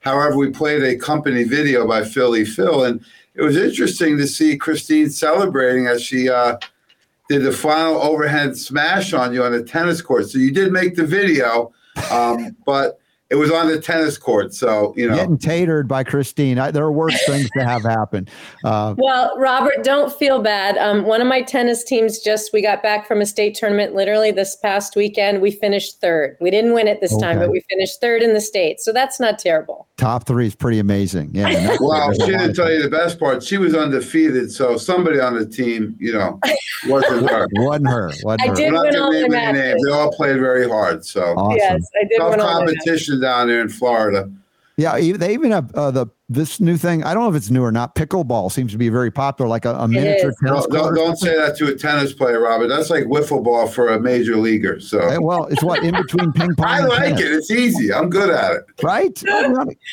However, we played a company video by Philly Phil, and it was interesting to see Kristine celebrating as she uh, did the final overhead smash on you on the tennis court. So you did make the video, um, but it was on the tennis court, so you know, getting tatered by Kristine. I, there are worse things to have happen. Uh, well, Robert, don't feel bad. Um, one of my tennis teams just we got back from a state tournament literally this past weekend. We finished third. We didn't win it this okay. time, but we finished third in the state, so that's not terrible. Top three is pretty amazing. Yeah. well, she didn't tell you the best part. She was undefeated, so somebody on the team, you know, wasn't her. wasn't her. Wasn't I her. did win all the matches. They all played very hard. So awesome. yes, I did tough competition down there in Florida. Yeah, they even have uh, the this new thing. I don't know if it's new or not. Pickleball seems to be very popular, like a, a miniature tennis. No, don't, don't say that to a tennis player, Robert. That's like wiffle ball for a major leaguer. So hey, well, it's what in between ping pong. I like tennis. it. It's easy. I'm good at it. Right?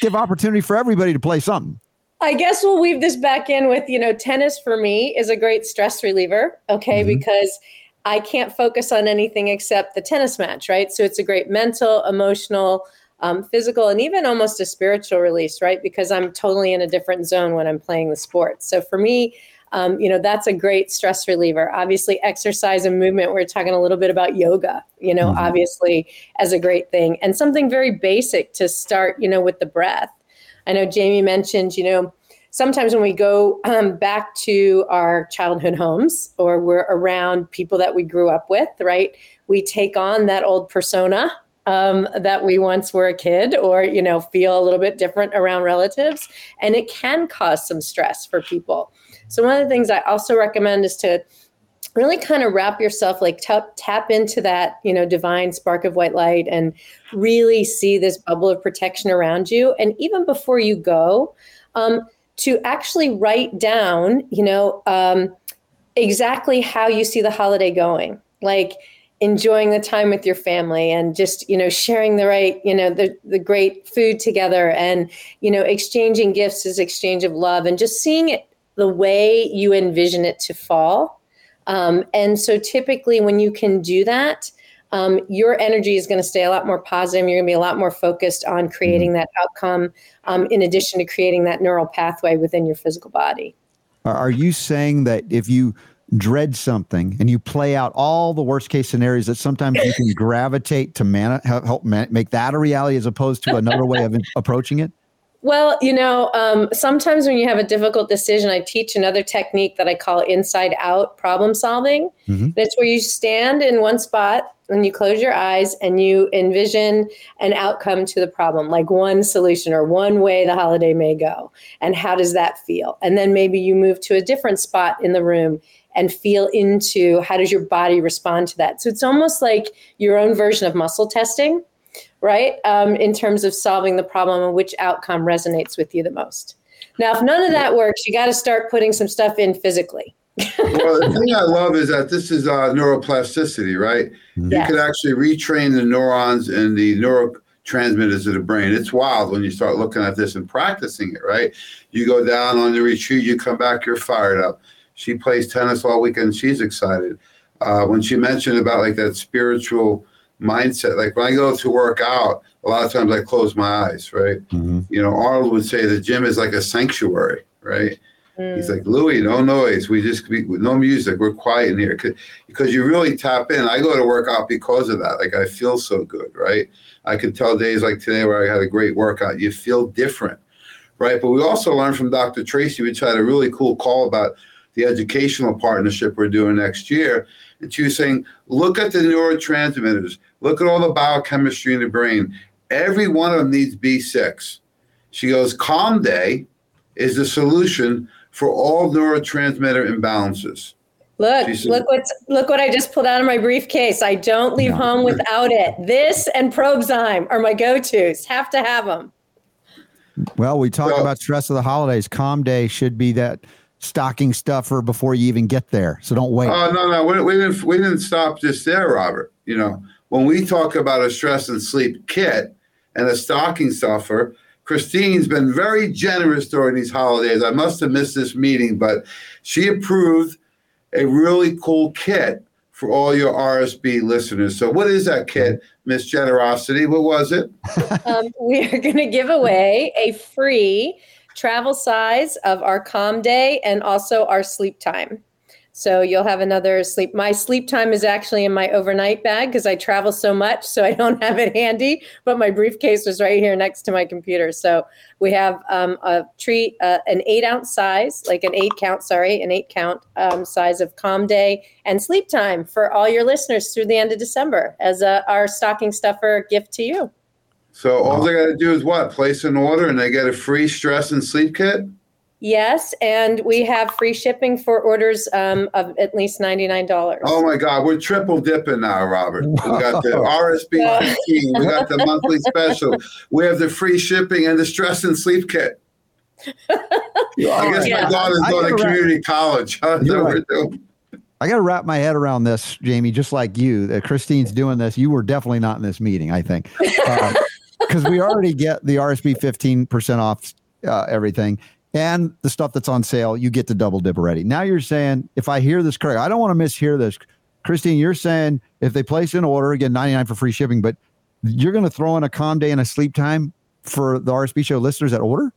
give opportunity for everybody to play something. I guess we'll weave this back in with you know tennis for me is a great stress reliever. Okay, mm-hmm. because I can't focus on anything except the tennis match. Right, so it's a great mental, emotional um, physical, and even almost a spiritual release, right? Because I'm totally in a different zone when I'm playing the sport. So for me, um, you know that's a great stress reliever obviously exercise and movement we're talking a little bit about yoga you know mm-hmm. obviously as a great thing and something very basic to start you know with the breath i know jamie mentioned you know sometimes when we go um, back to our childhood homes or we're around people that we grew up with right we take on that old persona um, that we once were a kid or you know feel a little bit different around relatives. And it can cause some stress for people. So one of the things i also recommend is to really kind of wrap yourself like tap, tap into that you know divine spark of white light and really see this bubble of protection around you. And even before you go um, to actually write down you know um, exactly how you see the holiday going. Like enjoying the time with your family and just you know sharing the right you know the the great food together and you know exchanging gifts is exchange of love and just seeing it the way you envision it to fall. Um, and so typically when you can do that um, your energy is going to stay a lot more positive. You're going to be a lot more focused on creating mm-hmm. that outcome um, in addition to creating that neural pathway within your physical body. Are you saying that if you dread something and you play out all the worst case scenarios that sometimes you can gravitate to man- help man- make that a reality as opposed to another way of approaching it well, you know, um, sometimes when you have a difficult decision, I teach another technique that I call inside out problem solving. Mm-hmm. That's where you stand in one spot and you close your eyes and you envision an outcome to the problem, like one solution or one way the holiday may go. And how does that feel? And then maybe you move to a different spot in the room and feel into how does your body respond to that. So it's almost like your own version of muscle testing, right? Um, in terms of solving the problem and which outcome resonates with you the most. Now, if none of that works, you got to start putting some stuff in physically. well, the thing I love is that this is uh, neuroplasticity, right? You could actually retrain the neurons and the neurotransmitters of the brain. It's wild when you start looking at this and practicing it, right? You go down on the retreat, you come back, you're fired up. She plays tennis all weekend. She's excited. Uh, when she mentioned about like that spiritual mindset, like when I go to work out, a lot of times I close my eyes, right? Mm-hmm. You know, Arnold would say the gym is like a sanctuary, right? Mm. He's like, Louis, no noise. We just, we, no music. We're quiet in here. Because you really tap in. I go to work out because of that. Like, I feel so good, right? I can tell days like today where I had a great workout. You feel different, right? But we also learned from Dr. Tracy, which had a really cool call about the educational partnership we're doing next year. And she was saying, look at the neurotransmitters, look at all the biochemistry in the brain. Every one of them needs B6. She goes, Calm Day is the solution for all neurotransmitter imbalances. Look, said, look what look what I just pulled out of my briefcase. I don't leave home without it. This and Probzyme are my go-tos. Have to have them. Well, we talk about stress of the holidays. Calm day should be that stocking stuffer before you even get there. So don't wait. Oh no, no, we, we didn't. We didn't stop just there, Robert. You know, when we talk about a stress and sleep kit and a stocking stuffer, Kristine's been very generous during these holidays. I must have missed this meeting, but she approved a really cool kit for all your RSB listeners. So, what is that kit, Miss Generosity? What was it? um, we are going to give away a free travel size of our calm day and also our sleep time. So you'll have another sleep. My sleep time is actually in my overnight bag because I travel so much, so I don't have it handy. But my briefcase was right here next to my computer. So we have um, a treat, uh, an eight ounce size, like an eight count, sorry, an eight count um, size of calm day and sleep time for all your listeners through the end of December as a, our stocking stuffer gift to you. So all they got to do is what? Place an order and they get a free stress and sleep kit? Yes, and we have free shipping for orders um, of at least ninety nine dollars. Oh my God, we're triple dipping now, Robert. We got the RSB fifteen, we got the monthly special, we have the free shipping and the stress and sleep kit. I guess yeah. my daughter's going to community wrap, college. Huh? Right. I got to wrap my head around this, Jamie. Just like you, uh, Kristine's doing this. You were definitely not in this meeting, I think. Uh, because we already get the RSB 15% off uh, everything and the stuff that's on sale, you get the double dip already. Now you're saying, if I hear this correct, I don't want to mishear this. Kristine, you're saying if they place an order, again, 99 for free shipping, but you're going to throw in a calm day and a sleep time for the RSB show listeners that order?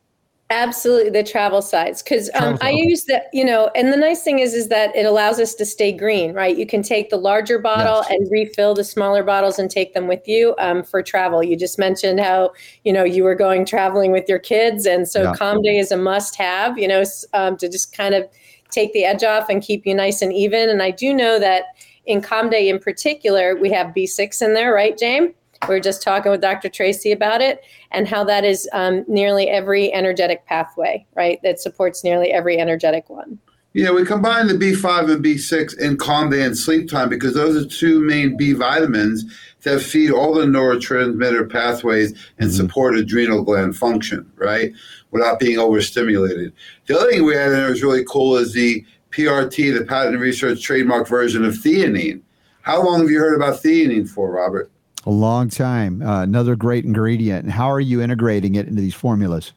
Absolutely, the travel sides because um, I use that, you know, and the nice thing is, is that it allows us to stay green, right? You can take the larger bottle yes. and refill the smaller bottles and take them with you um, for travel. You just mentioned how you know you were going traveling with your kids, and so yeah. Calm Day is a must-have, you know, um, to just kind of take the edge off and keep you nice and even. And I do know that in Calm Day in particular, we have B6 in there, right, James? We are just talking with Dr. Tracy about it and how that is um, nearly every energetic pathway, right? That supports nearly every energetic one. Yeah, we combine the B5 and B6 in calm day and sleep time because those are two main B vitamins that feed all the neurotransmitter pathways and mm-hmm. support adrenal gland function, right? Without being overstimulated. The other thing we add in there is really cool is the PRT, the patent research trademark version of theanine. How long have you heard about theanine for, Robert? A long time. Uh, another great ingredient. And how are you integrating it into these formulas?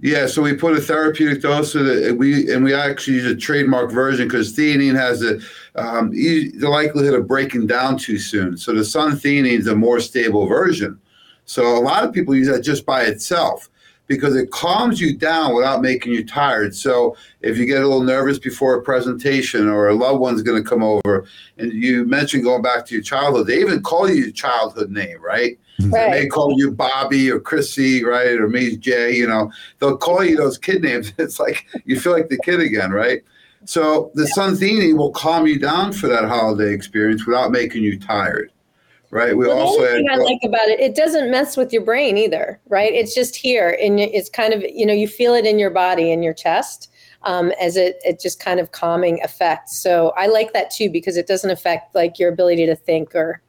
Yeah, so we put a therapeutic dose of it. We and we actually use a trademark version because theanine has a um, the likelihood of breaking down too soon. So the Suntheanine is a more stable version. So a lot of people use that just by itself because it calms you down without making you tired. So if you get a little nervous before a presentation or a loved one's going to come over, and you mentioned going back to your childhood, they even call you your childhood name, right? Mm-hmm. Right. They call you Bobby or Chrissy, right? Or me, Jay, you know, they'll call you those kid names. It's like you feel like the kid again, right? So the yeah. will calm you down for that holiday experience without making you tired right? We well, also the thing I like about it, it doesn't mess with your brain either, right? It's just here, and it's kind of you know you feel it in your body, in your chest, um, as it it just kind of calming effect. So I like that too because it doesn't affect like your ability to think or.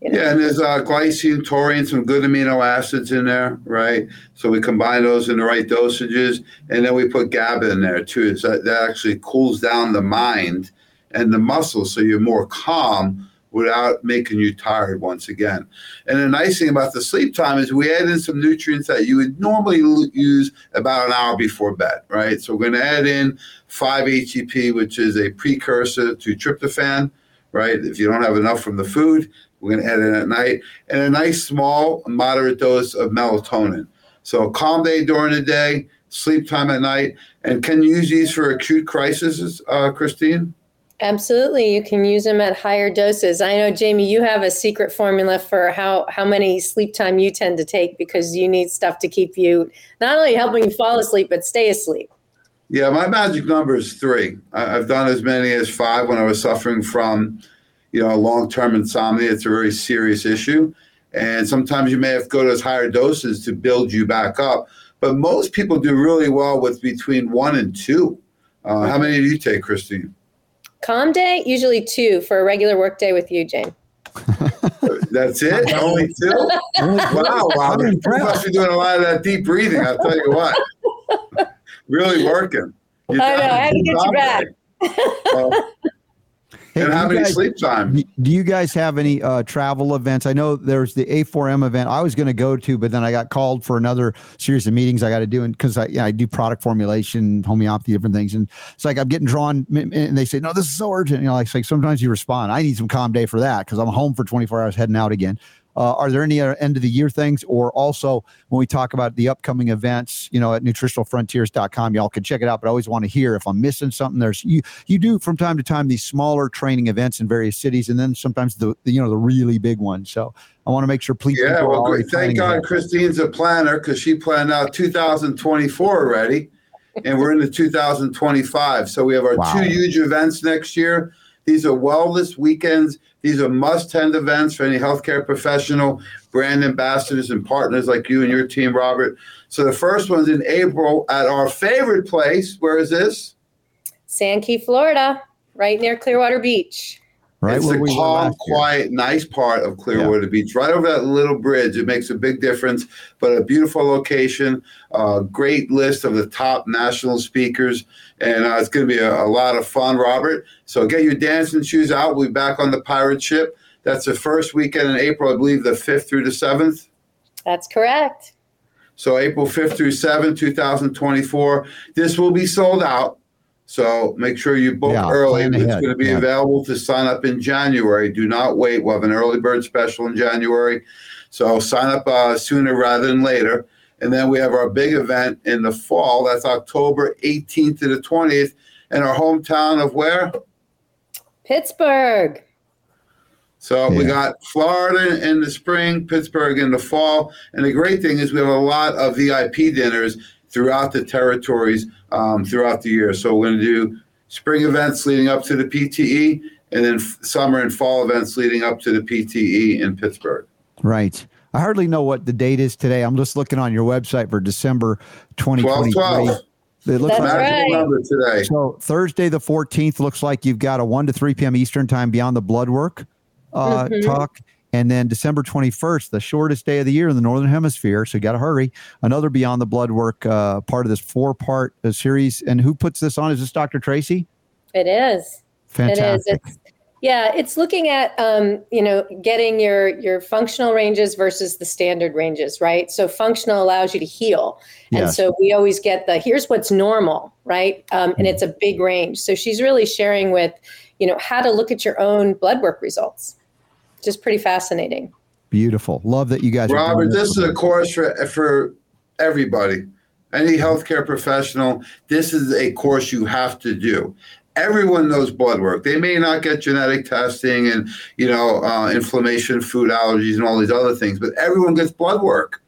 You know. Yeah, and there's uh, glycine, taurine, some good amino acids in there, right? So we combine those in the right dosages, and then we put GABA in there too. So that, that actually cools down the mind and the muscles, so you're more calm without making you tired once again. And the nice thing about the sleep time is we add in some nutrients that you would normally use about an hour before bed, right? So we're going to add in 5-HTP, which is a precursor to tryptophan, right? If you don't have enough from the food, we're going to add in at night, and a nice small moderate dose of melatonin. So calm day during the day, sleep time at night, and can you use these for acute crises, uh, Kristine? Absolutely, you can use them at higher doses. I know, Jamie, you have a secret formula for how how many sleep time you tend to take because you need stuff to keep you not only helping you fall asleep but stay asleep. Yeah, my magic number is three. I've done as many as five when I was suffering from, you know, long term insomnia. It's a very serious issue, and sometimes you may have to go to those higher doses to build you back up. But most people do really well with between one and two. Uh, how many do you take, Kristine? Calm day, usually two for a regular work day with you, Jane. That's it? Only two? wow, wow. You must be doing a lot of that deep breathing, I'll tell you what. really working. You're I know, I had to get you back. Well, Hey, and how many guys, sleep time? Do you guys have any uh, travel events? I know there's the A4M event I was going to go to, but then I got called for another series of meetings I got to do, and because I, yeah, I do product formulation, homeopathy, different things, and it's like I'm getting drawn, and they say, "No, this is so urgent." You know, like, like sometimes you respond. I need some calm day for that because I'm home for 24 hours, heading out again. Uh, are there any end of the year things? Or also, when we talk about the upcoming events, you know, at nutritionalfrontiers.com, y'all can check it out. But I always want to hear if I'm missing something. There's you you do from time to time these smaller training events in various cities, and then sometimes the, the you know the really big ones. So I want to make sure please. Yeah, well, great. thank God events. Kristine's a planner because she planned out 2024 already, and we're into 2025. So we have our wow. two huge events next year. These are wellness weekends these are must attend events for any healthcare professional, brand ambassadors, and partners like you and your team, Robert. So the first one's in April at our favorite place. Where is this? Sand Key, Florida, right near Clearwater Beach. Right it's a calm, quiet, nice part of Clearwater yeah. Beach, right over that little bridge. It makes a big difference, but a beautiful location, a great list of the top national speakers, and uh, it's going to be a, a, lot of fun, Robert. So get your dancing shoes out. We'll be back on the pirate ship. That's the first weekend in April, I believe, the 5th through the 7th. That's correct. So April 5th through 7th, 2024. This will be sold out. So make sure you book yeah, early. It's going to be yeah. available to sign up in January. Do not wait. We'll have an early bird special in January. So sign up uh, sooner rather than later. And then we have our big event in the fall. That's October 18th to the 20th in our hometown of where? Pittsburgh. So yeah. we got Florida in the spring, Pittsburgh in the fall. And the great thing is we have a lot of VIP dinners throughout the territories um, throughout the year. So we're going to do spring events leading up to the PTE and then f- summer and fall events leading up to the PTE in Pittsburgh. Right. I hardly know what the date is today. I'm just looking on your website for December 2023. 12, 12. It looks That's like right. today. So Thursday the 14th looks like you've got a 1 to 3 p.m. Eastern time beyond the blood work uh, mm-hmm. talk. And then December 21st, the shortest day of the year in the Northern Hemisphere. So you got to hurry. Another Beyond the Blood work uh, part of this four part uh, series. And who puts this on? Is this Dr. Tracy? It is. Fantastic. It is. It's, yeah, it's looking at um, you know getting your your functional ranges versus the standard ranges, right? So functional allows you to heal, and yes. so we always get the here's what's normal, right? Um, and it's a big range. So she's really sharing with you know how to look at your own blood work results. Just pretty fascinating. Beautiful. Love that you guys. Robert, this is a course for for everybody any healthcare professional, this is a course you have to do everyone knows blood work. They may not get genetic testing and you know uh, inflammation, food allergies, and all these other things, but everyone gets blood work.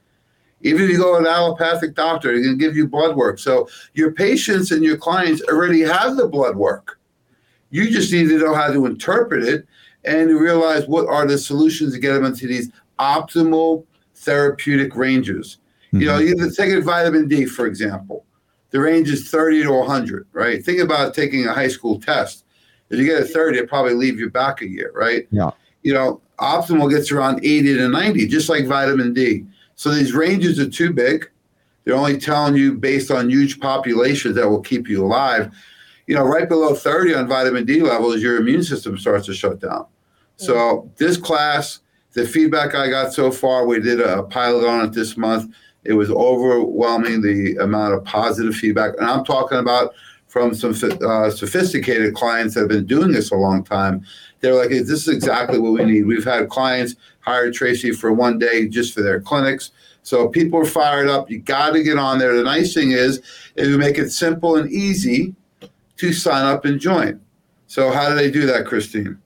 Even if you go to an allopathic doctor, they're going to give you blood work. So your patients and your clients already have the blood work. You just need to know how to interpret it and realize what are the solutions to get them into these optimal therapeutic ranges. Mm-hmm. You know, you take vitamin D, for example the range is 30 to 100, right? Think about taking a high school test. If you get a 30, it probably leave you back a year, right? Yeah. You know, optimal gets around 80 to 90, just like vitamin D. So these ranges are too big. They're only telling you based on huge populations that will keep you alive. You know, right below 30 on vitamin D levels, your immune system starts to shut down. So this class, the feedback I got so far, we did a pilot on it this month it was overwhelming the amount of positive feedback. And I'm talking about from some uh, sophisticated clients that have been doing this a long time. They're like, this is exactly what we need. We've had clients hire Tracy for one day just for their clinics. So people are fired up. You got to get on there. The nice thing is, is we make it simple and easy to sign up and join. So how do they do that, Kristine?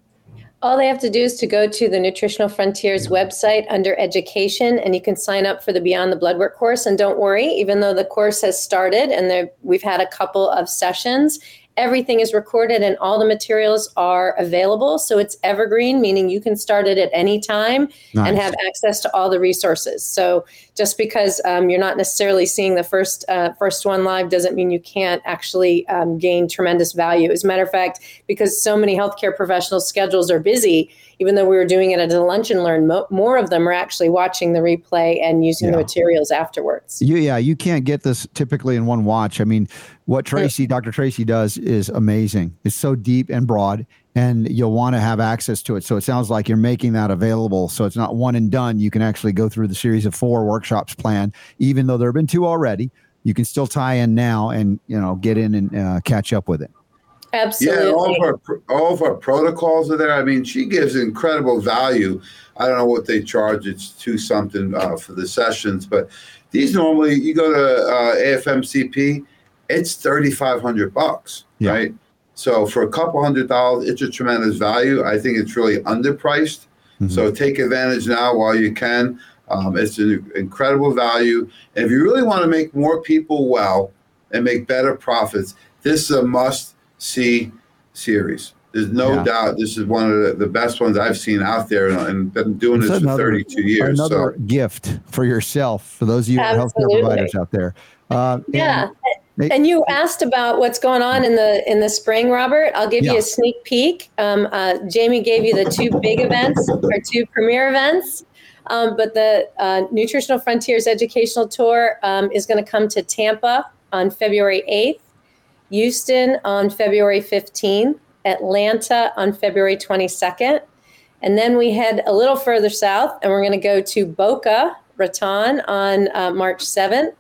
All they have to do is to go to the Nutritional Frontiers website under education, and you can sign up for the Beyond the Blood Work course. And don't worry, even though the course has started and there, we've had a couple of sessions, everything is recorded and all the materials are available. So it's evergreen, meaning you can start it at any time nice. and have access to all the resources. So just because um, you're not necessarily seeing the first uh, first one live doesn't mean you can't actually um, gain tremendous value. As a matter of fact, because so many healthcare professionals' schedules are busy, even though we were doing it at a lunch and learn, mo- more of them are actually watching the replay and using yeah. the materials afterwards. You, yeah, you can't get this typically in one watch. I mean, what Tracy, Dr. Tracy does is amazing. It's so deep and broad, and you'll want to have access to it. So it sounds like you're making that available. So it's not one and done. You can actually go through the series of four workshops planned, even though there have been two already. You can still tie in now and you know get in and uh, catch up with it. Absolutely. Yeah, all of, our, all of our protocols are there. I mean, she gives incredible value. I don't know what they charge. It's two something uh, for the sessions, but these normally you go to uh, AFMCP, it's thirty five hundred bucks, yeah. right? So for a couple hundred dollars, it's a tremendous value. I think it's really underpriced. Mm-hmm. So take advantage now while you can. Um, it's an incredible value. And if you really want to make more people well and make better profits, this is a must see series. There's no yeah. doubt this is one of the, the, best ones I've seen out there and been doing it's this another, for 32 years. Another so. gift for yourself, for those of you Absolutely. healthcare providers out there. Uh, yeah. And, you asked about what's going on in the in the spring, Robert. I'll give yeah. you a sneak peek. Um, uh, Jamie gave you the two big events or two premier events. Um, but the uh, Nutritional Frontiers Educational Tour um, is going to come to Tampa on February 8th. Houston on February 15th, Atlanta on February 22nd. And then we head a little further south and we're going to go to Boca Raton on uh, March 7th.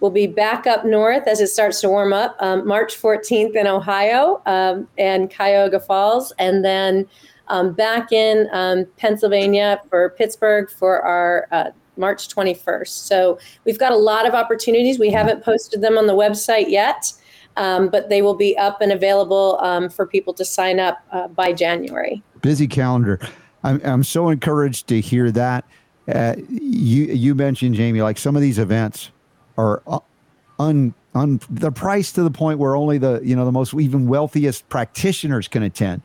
We'll be back up north as it starts to warm up um, March 14th in Ohio um, and Cuyahoga Falls. And then um, back in um, Pennsylvania for Pittsburgh for our uh, March 21st. So we've got a lot of opportunities. We haven't posted them on the website yet, um, but they will be up and available um, for people to sign up uh, by January. Busy calendar. I'm, I'm so encouraged to hear that. Uh, you you mentioned Jamie, like some of these events are un un the price to the point where only the you know the most even wealthiest practitioners can attend.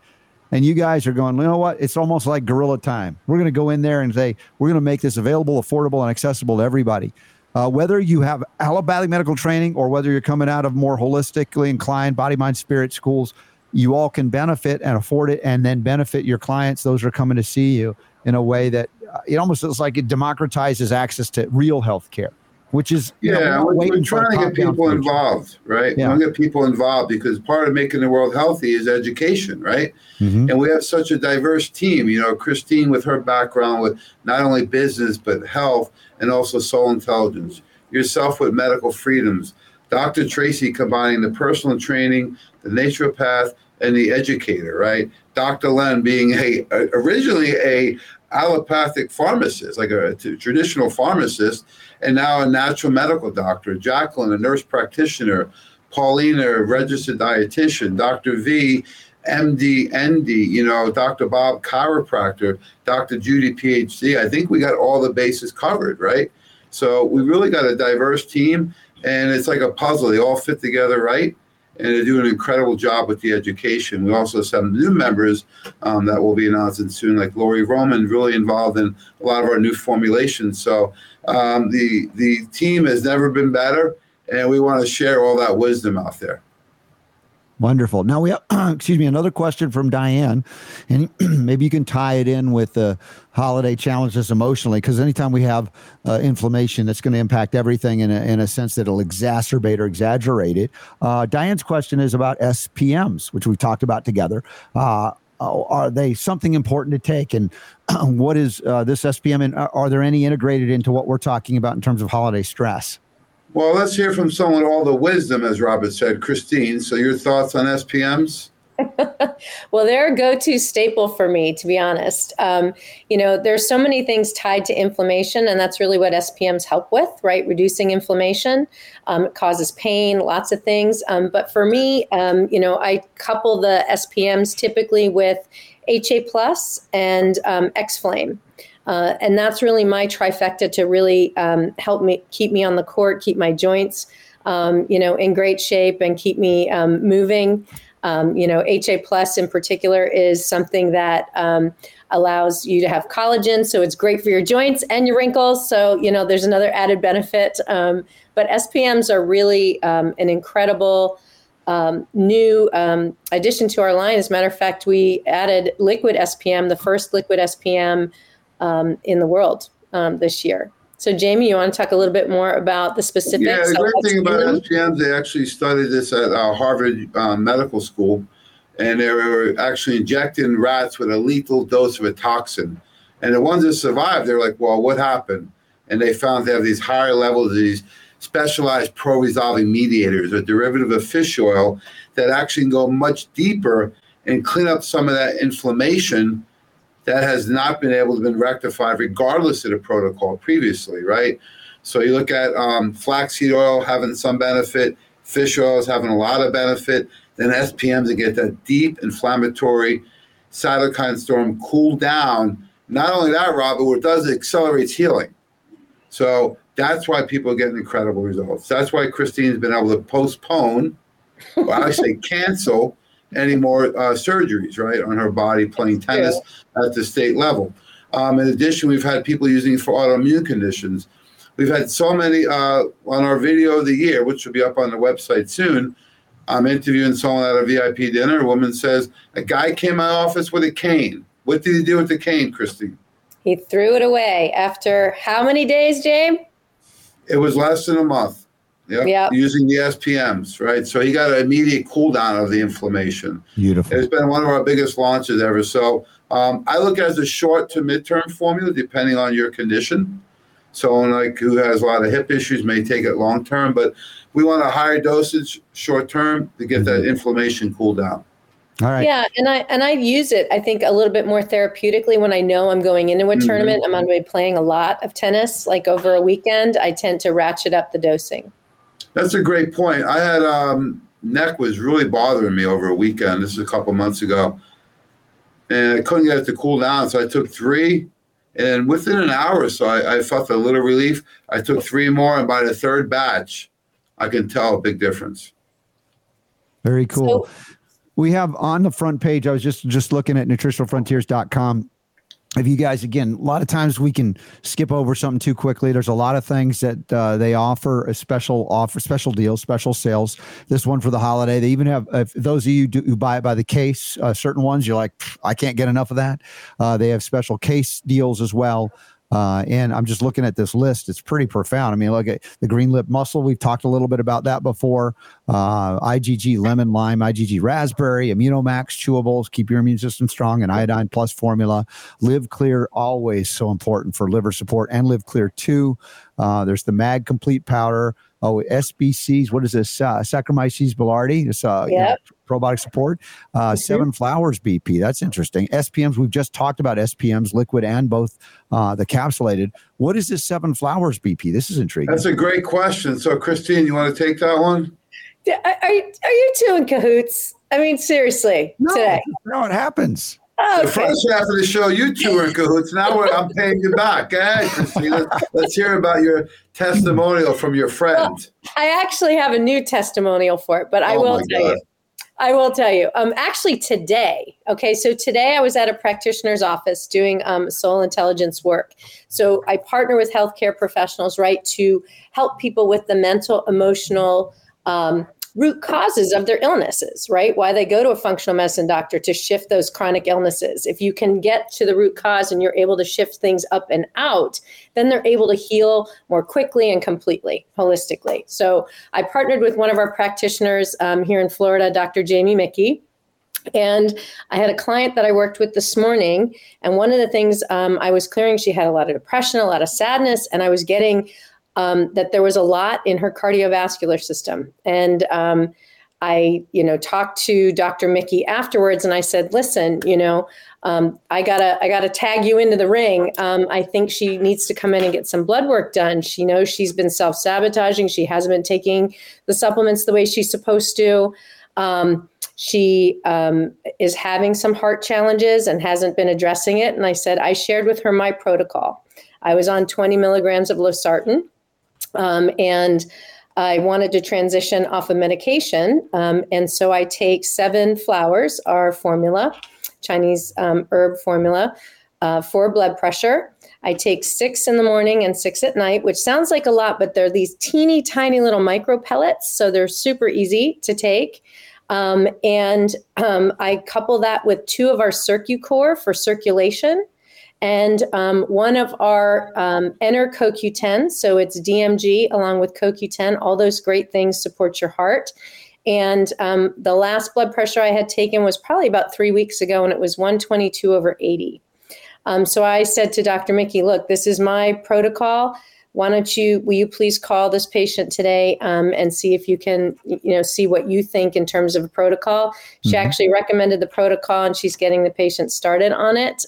And you guys are going, you know what? It's almost like guerrilla time. We're going to go in there and say, we're going to make this available, affordable, and accessible to everybody. Uh, whether you have allopathic medical training or whether you're coming out of more holistically inclined body, mind, spirit schools, you all can benefit and afford it and then benefit your clients. Those are coming to see you in a way that uh, it almost looks like it democratizes access to real health care which is yeah, know, we're, we're, trying to get people involved, right? Yeah. We want to get people involved because part of making the world healthy is education, right? Mm-hmm. And we have such a diverse team. You know, Kristine with her background with not only business but health and also soul intelligence. Yourself with medical freedoms. Dr. Tracy combining the personal training, the naturopath, and the educator, right? Dr. Len being a originally a allopathic pharmacist, like a, a traditional pharmacist, and now a natural medical doctor. Jacqueline, a nurse practitioner. Paulina, a registered dietitian. Dr. V, MD, ND, you know, Dr. Bob, chiropractor. Dr. Judy, PhD. I think we got all the bases covered, right? So we really got a diverse team, and it's like a puzzle. They all fit together right and they do an incredible job with the education. We also have some new members um, that will be announcing soon, like Lori Roman, really involved in a lot of our new formulations. So um, the the team has never been better, and we want to share all that wisdom out there. Wonderful. Now we have, excuse me, another question from Diane, and maybe you can tie it in with the holiday challenges emotionally, because anytime we have uh, inflammation, that's going to impact everything in a, in a sense that it'll exacerbate or exaggerate it. Uh, Diane's question is about SPMs, which we've talked about together. Uh, are they something important to take, and what is uh, this SPM, and are there any integrated into what we're talking about in terms of holiday stress? Well, let's hear from someone all the wisdom, as Robert said, Kristine. So, your thoughts on SPMs? Well, they're a go-to staple for me, to be honest. Um, you know, there's so many things tied to inflammation, and that's really what SPMs help with, right? Reducing inflammation. Um, it causes pain, lots of things. Um, but for me, um, you know, I couple the SPMs typically with HA plus and um, X Flame. Uh, and that's really my trifecta to really um, help me keep me on the court, keep my joints, um, you know, in great shape, and keep me um, moving. Um, you know, HA plus in particular is something that um, allows you to have collagen, so it's great for your joints and your wrinkles. So you know, there's another added benefit. Um, but SPMs are really an incredible. Um, new um, addition to our line. As a matter of fact, we added liquid SPM, the first liquid SPM um, in the world um, this year. So, Jamie, you want to talk a little bit more about the specifics? Yeah, the great thing about SPMs, they actually studied this at uh, Harvard um, Medical School, and they were actually injecting rats with a lethal dose of a toxin. And the ones that survived, they're like, well, what happened? And they found they have these higher levels of these specialized pro resolving mediators, a derivative of fish oil that actually can go much deeper and clean up some of that inflammation that has not been able to be rectified regardless of the protocol previously, right? So you look at um, flaxseed oil having some benefit, fish oils having a lot of benefit, then SPMs to get that deep inflammatory cytokine storm cool down. Not only that, Rob, but what it does, it accelerates healing. So that's why people are getting incredible results. That's why Kristine's been able to postpone, well, I say cancel any more uh, surgeries, right, on her body playing tennis yeah. at the state level. Um, in addition, we've had people using it for autoimmune conditions. We've had so many uh, on our video of the year, which will be up on the website soon. I'm interviewing someone at a VIP dinner. A woman says, A guy came in my office with a cane. What did he do with the cane, Kristine? He threw it away after how many days, James? It was less than a month. Yep. yep. Using the SPMs, right? So he got an immediate cool down of the inflammation. Beautiful. It's been one of our biggest launches ever. So um, I look at as a short to midterm formula, depending on your condition. Someone like who has a lot of hip issues may take it long term, but we want a higher dosage short term to get that mm-hmm. inflammation cooled down. All right. Yeah, and I and I use it. I think a little bit more therapeutically when I know I'm going into a Mhm. tournament. I'm going to be playing a lot of tennis, like over a weekend. I tend to ratchet up the dosing. That's a great point. I had um, neck was really bothering me over a weekend. This is a couple months ago, and I couldn't get it to cool down. So I took three, and within an hour or so, I, I felt a little relief. I took three more, and by the third batch, I can tell a big difference. Very cool. we have on the front page, I was just just looking at nutritionalfrontiers.com. If you guys, again, a lot of times we can skip over something too quickly. There's a lot of things that uh, they offer a special offer, special deals, special sales. This one for the holiday. They even have if those of you do, who buy it by the case. Uh, certain ones you're like, I can't get enough of that. Uh, they have special case deals as well. Uh, and I'm just looking at this list. It's pretty profound. I mean, look at the green lip mussel. We've talked a little bit about that before. Uh, IgG lemon lime, IgG raspberry, Immunomax chewables, keep your immune system strong, and iodine plus formula. Live Clear, always so important for liver support, and Live Clear 2. Uh, there's the Mag Complete powder. Oh, SBCs. What is this? Uh, Saccharomyces boulardii. It's uh, you know, Yep. Probiotic support. Uh. Seven flowers BP. That's interesting. SPMs. We've just talked about SPMs, liquid and both uh, the capsulated. What is this seven flowers BP? This is intriguing. That's a great question. So, Kristine, you want to take that one? Yeah, Are, are you two in cahoots? I mean, seriously, no, today. no, it happens. Oh, The first half of the show, you two are in cahoots. Now I'm paying you back. Hey, Kristine, let's, let's hear about your testimonial from your friend. I actually have a new testimonial for it, but I Oh will tell God. you. I will tell you. Um, actually, today. Okay, so today I was at a practitioner's office doing um, soul intelligence work. So I partner with healthcare professionals, right, to help people with the mental, emotional. Um, root causes of their illnesses, right? Why they go to a functional medicine doctor to shift those chronic illnesses. If you can get to the root cause and you're able to shift things up and out, then they're able to heal more quickly and completely, holistically. So I partnered with one of our practitioners um, here in Florida, Dr. Jamie Mickey. And I had a client that I worked with this morning. And one of the things um, I was clearing, she had a lot of depression, a lot of sadness, and I was getting um, that there was a lot in her cardiovascular system. And um, I, you know, talked to Dr. Mickey afterwards, and I said, "Listen, you know, um, I gotta, I gotta tag you into the ring. Um, I think she needs to come in and get some blood work done. She knows she's been self sabotaging. She hasn't been taking the supplements the way she's supposed to." Um, she um, is having some heart challenges and hasn't been addressing it. And I said, I shared with her my protocol. I was on 20 milligrams of losartan, um, and I wanted to transition off of medication. Um, and so I take seven flowers, our formula, Chinese um, herb formula, uh, for blood pressure. I take six in the morning and six at night, which sounds like a lot, but they're these teeny tiny little micro pellets. So they're super easy to take. Um, and um, I couple that with two of our CircuCore for circulation and um, one of our um, Enter CoQ10. So it's DMG along with CoQ10. All those great things support your heart. And um, the last blood pressure I had taken was probably about three weeks ago, and it was 122 over 80. Um, so I said to Dr. Mickey, look, this is my protocol. Why don't you, will you please call this patient today um, and see if you can, you know, see what you think in terms of a protocol? She Mhm. actually recommended the protocol and she's getting the patient started on it.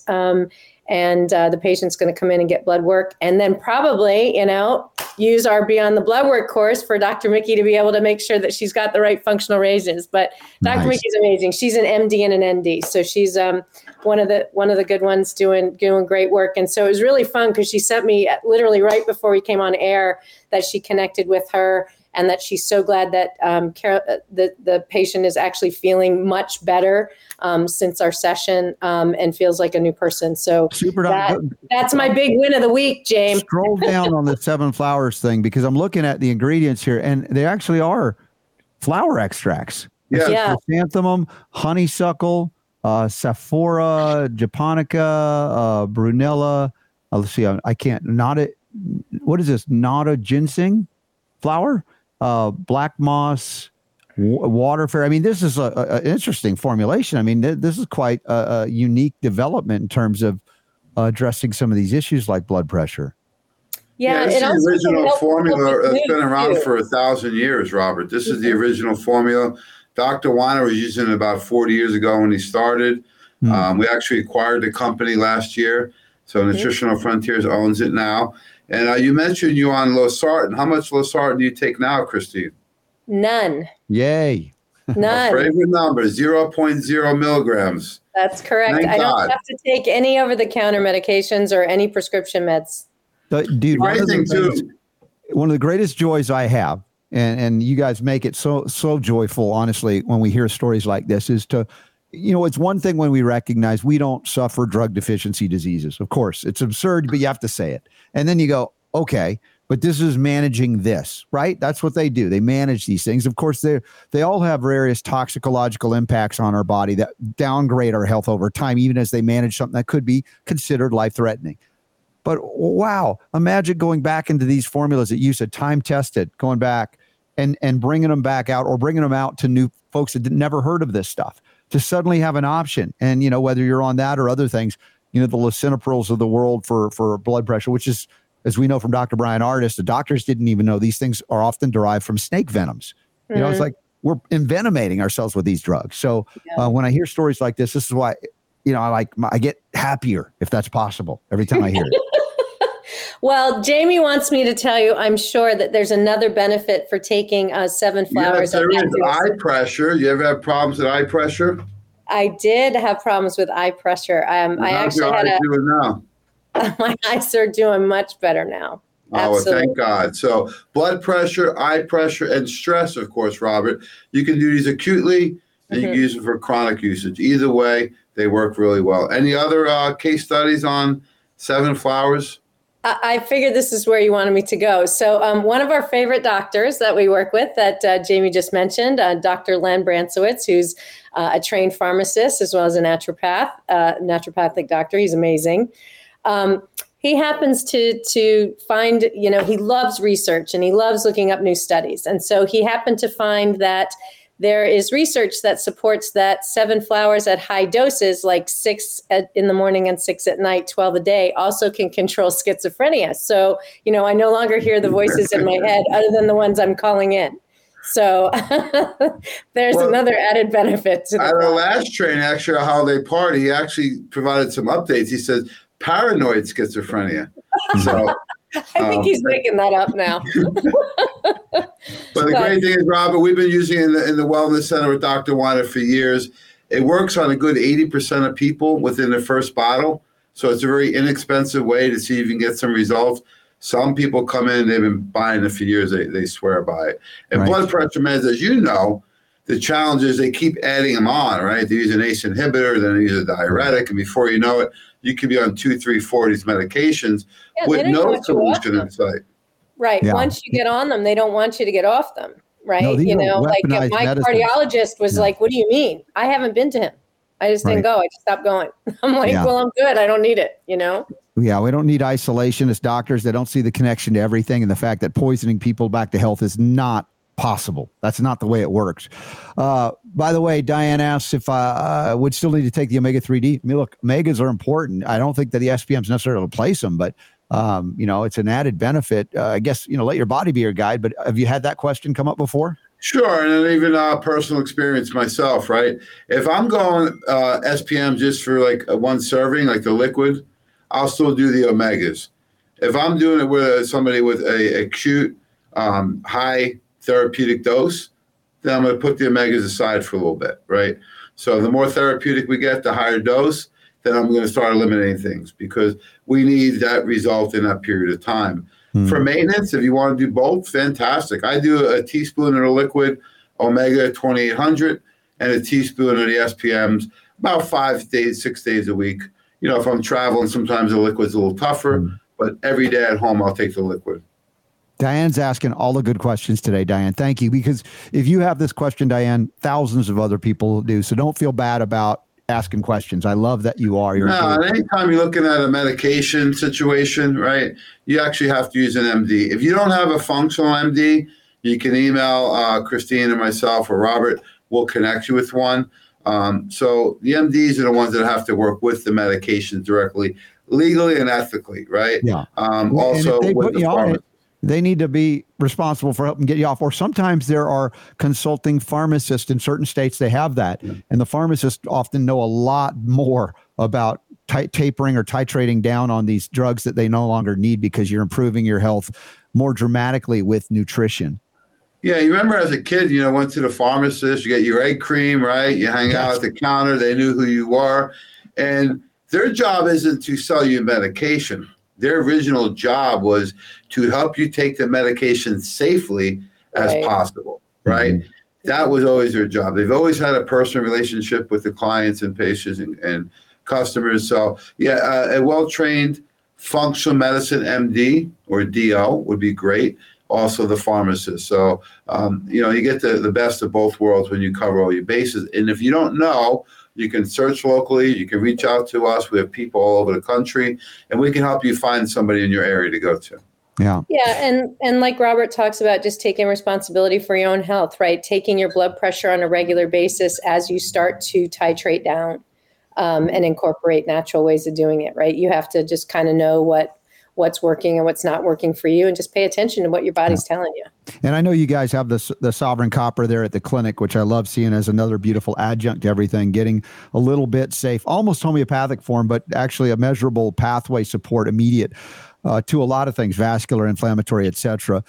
And uh, the patient's going to come in and get blood work and then probably, you know, use our Beyond the Blood Work course for Dr. Mickey to be able to make sure that she's got the right functional reagents. But Dr. Nice. Mickey's amazing. She's an MD and an ND. So she's um, one of the one of the good ones doing doing great work. And so it was really fun because she sent me uh, literally right before we came on air that she connected with her and that she's so glad that um, Carol, uh, the the patient is actually feeling much better um, since our session um, and feels like a new person. So Super. That- that's my big win of the week, James. Scroll down on the seven flowers thing because I'm looking at the ingredients here, and they actually are flower extracts. Yeah. Yeah. Chrysanthemum, honeysuckle, uh, japonica, uh, prunella. Uh, let's see. I, I can't. Not it. What is this? Not a ginseng flower. Uh, black moss, w- water fairy. I mean, this is a, a- an interesting formulation. I mean, th- this is quite a, a unique development in terms of uh, addressing some of these issues like blood pressure. Yeah, this it is the original formula with that's been around too. for a thousand years, Robert. This is the original formula. Dr. Weiner was using it about 40 years ago when he started. Hmm. Um, we actually acquired the company last year. So Nutritional Frontiers owns it now. And uh, you mentioned you on Losartan. How much Losartan do you take now, Kristine? None. Yay. None. Favorite number, 0.0 milligrams. That's correct. Thank I don't have to take any over the counter medications or any prescription meds. The- Dude, one of, the thing, too. one of the greatest joys I have, and, and you guys make it so so joyful, honestly, when we hear stories like this, is to you know, it's one thing when we recognize we don't suffer drug deficiency diseases. Of course, it's absurd, but you have to say it. And then you go, okay, but this is managing this, right? That's what they do. They manage these things. Of course, they they all have various toxicological impacts on our body that downgrade our health over time, even as they manage something that could be considered life threatening. But wow, imagine going back into these formulas that you said time tested, going back and and bringing them back out or bringing them out to new folks that never heard of this stuff to suddenly have an option. And you know whether you're on that or other things, you know the lisinoprils of the world for for blood pressure, which is as we know from Dr. Bryan Ardis, the doctors didn't even know these things are often derived from snake venoms. You know, it's Mhm. like we're envenomating ourselves with these drugs. So uh, when I hear stories like this, this is why you know I like I get happier if that's possible every time I hear it. Well, Jamie wants me to tell you, I'm sure that there's another benefit for taking uh, seven flowers. Yes, there is eye pressure. You ever have problems with eye pressure? I did have problems with eye pressure. Um, I actually had a, doing now? my eyes are doing much better now. Oh, thank God. So, blood pressure, eye pressure, and stress, of course, Robert. You can do these acutely and you Mhm. can use them for chronic usage. Either way, they work really well. Any other uh, case studies on seven flowers? I, figured this is where you wanted me to go. So, um, one of our favorite doctors that we work with, that uh, Jamie just mentioned, uh, Dr. Len Bransowitz, who's uh, a trained pharmacist as well as a naturopath, uh, naturopathic doctor. He's amazing. Um, he happens to to find, you know, he loves research and he loves looking up new studies, and so he happened to find that there is research that supports that seven flowers at high doses, like six at, in the morning and six at night, 12 a day, also can control schizophrenia. So, you know, I no longer hear the voices in my head other than the ones I'm calling in. So there's Well, another added benefit to At our the last train, actually, a holiday party, he actually provided some updates. He says paranoid schizophrenia. So, I think um, he's making that up now. But the great thing is, Robert, we've been using it in the, in the Wellness Center with Dr. Weiner for years. It works on a good 80% of people within the first bottle. So it's a very inexpensive way to see if you can get some results. Some people come in, they've been buying it for years, they, they swear by it. And Right. blood pressure meds, as you know, the challenge is they keep adding them on, right? They use an ACE inhibitor, then they use a diuretic, and before you know it, you could be on two, three, four of these medications Yeah, with no want you off solution in sight. Right. Yeah. Once you get on them, they don't want you to get off them. Right. No, you know, like my medicines. cardiologist was Yeah. like, What do you mean? I haven't been to him. I just didn't Right. go. I just stopped going. I'm like, Yeah. Well, I'm good. I don't need it, you know? Yeah, we don't need isolation as doctors. They don't see the connection to everything and the fact that poisoning people back to health is not possible. That's not the way it works. Uh, by the way, Diane asks if I uh, would still need to take the omega 3D. I mean, look, omegas are important. I don't think that the SPMs necessarily replace them, but um, you know, it's an added benefit. Uh, I guess, you know, let your body be your guide. But have you had that question come up before? Sure, and even uh, personal experience myself, right? If I'm going uh, SPM just for like one serving, like the liquid, I'll still do the omegas. If I'm doing it with somebody with a acute um, high therapeutic dose, then I'm going to put the omegas aside for a little bit, right? So the more therapeutic we get, the higher dose, then I'm going to start eliminating things because we need that result in that period of time. Hmm. For maintenance, if you want to do both, fantastic. I do a teaspoon of the liquid omega 2800 and a teaspoon of the SPMs about five days, six days a week. You know, if I'm traveling, sometimes the liquid's a little tougher, Hmm. but every day at home, I'll take the liquid. Diane's asking all the good questions today, Diane. Thank you. Because if you have this question, Diane, thousands of other people do. So don't feel bad about asking questions. I love that you are. You're No, anytime you're looking at a medication situation, right, you actually have to use an MD. If you don't have a functional MD, you can email uh, Kristine and myself or Robert. We'll connect you with one. Um, so the MDs are the ones that have to work with the medication directly, legally and ethically, right? yeah. Um, Well, and if also they with put the you on it, pharmacy. They need to be responsible for helping get you off. Or sometimes there are consulting pharmacists in certain states, they have that. And the pharmacists often know a lot more about t- tapering or titrating down on these drugs that they no longer need because you're improving your health more dramatically with nutrition. Yeah, you remember as a kid, you know, went to the pharmacist, you get your egg cream, right? You hang out at the counter, they knew who you were. And their job isn't to sell you medication their original job was to help you take the medication safely as right. possible, right? Mm-hmm. That was always their job. They've always had a personal relationship with the clients and patients and, and customers. So, yeah, uh, a well trained functional medicine MD or DO would be great. Also, the pharmacist. So, um, you know, you get the, the best of both worlds when you cover all your bases. And if you don't know, you can search locally. You can reach out to us. We have people all over the country, and we can help you find somebody in your area to go to. Yeah. Yeah, and and like Robert talks about, just taking responsibility for your own health, right? Taking your blood pressure on a regular basis as you start to titrate down, um, and incorporate natural ways of doing it. Right? You have to just kind of know what what's working and what's not working for you and just pay attention to what your body's yeah. telling you. And I know you guys have the the Sovereign Copper there at the clinic, which I love seeing as another beautiful adjunct to everything, getting a little bit safe, almost homeopathic form, but actually a measurable pathway support immediate. Uh, to a lot of things, vascular, inflammatory, etc.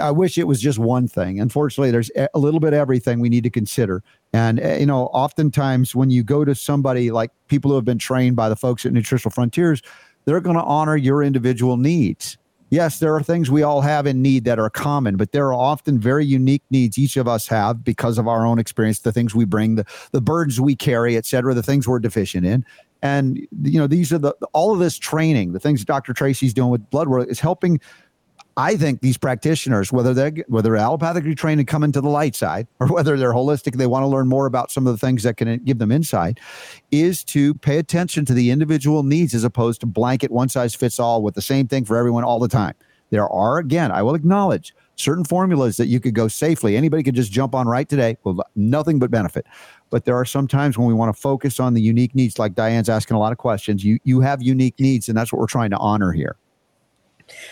I wish it was just one thing. Unfortunately, there's a little bit of everything we need to consider. And eh, you know, oftentimes when you go to somebody like people who have been trained by the folks at Nutritional Frontiers, they're going to honor your individual needs. Yes, there are things we all have in need that are common, but there are often very unique needs each of us have because of our own experience, the things we bring, the, the burdens we carry, et cetera, the things we're deficient in. And, you know, these are the, all of this training, the things Dr. Tracy's doing with blood work is helping I think these practitioners, whether they're whether they're allopathically trained and come into the light side, or whether they're holistic, they want to learn more about some of the things that can give them insight, is to pay attention to the individual needs as opposed to blanket one size fits all with the same thing for everyone all the time. There are, again, I will acknowledge certain formulas that you could go safely. Anybody could just jump on right today with nothing but benefit. But there are some times when we want to focus on the unique needs, like Diane's asking a lot of questions. You you have unique needs, and that's what we're trying to honor here.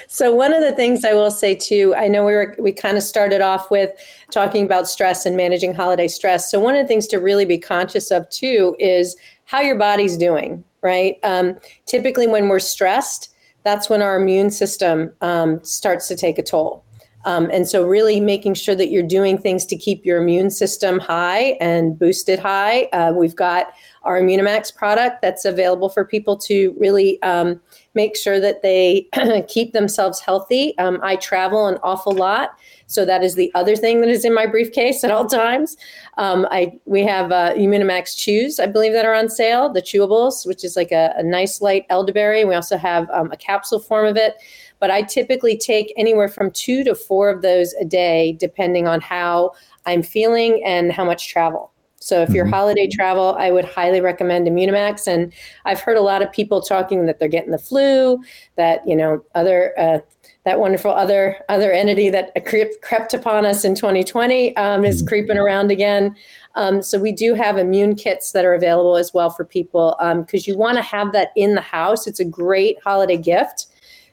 So one of the things I will say too, I know we were we kind of started off with talking about stress and managing holiday stress. So one of the things to really be conscious of too is how your body's doing. Right. Um, typically, when we're stressed, that's when our immune system um, starts to take a toll. Um, and so, really making sure that you're doing things to keep your immune system high and boosted high. Uh, we've got our Immunimax product that's available for people to really um, make sure that they keep themselves healthy. Um, I travel an awful lot. So that is the other thing that is in my briefcase at all times. Um, I we have uh, Immunimax chews, I believe, that are on sale. The chewables, which is like a, a nice light elderberry. We also have um, a capsule form of it. But I typically take anywhere from two to four of those a day, depending on how I'm feeling and how much travel. So if you're mm-hmm. holiday travel, I would highly recommend Immunimax. And I've heard a lot of people talking that they're getting the flu, that you know other uh, that wonderful other other entity that crept, crept upon us in 2020 um, is mm-hmm. creeping around again. Um, so we do have immune kits that are available as well for people because um, you want to have that in the house. It's a great holiday gift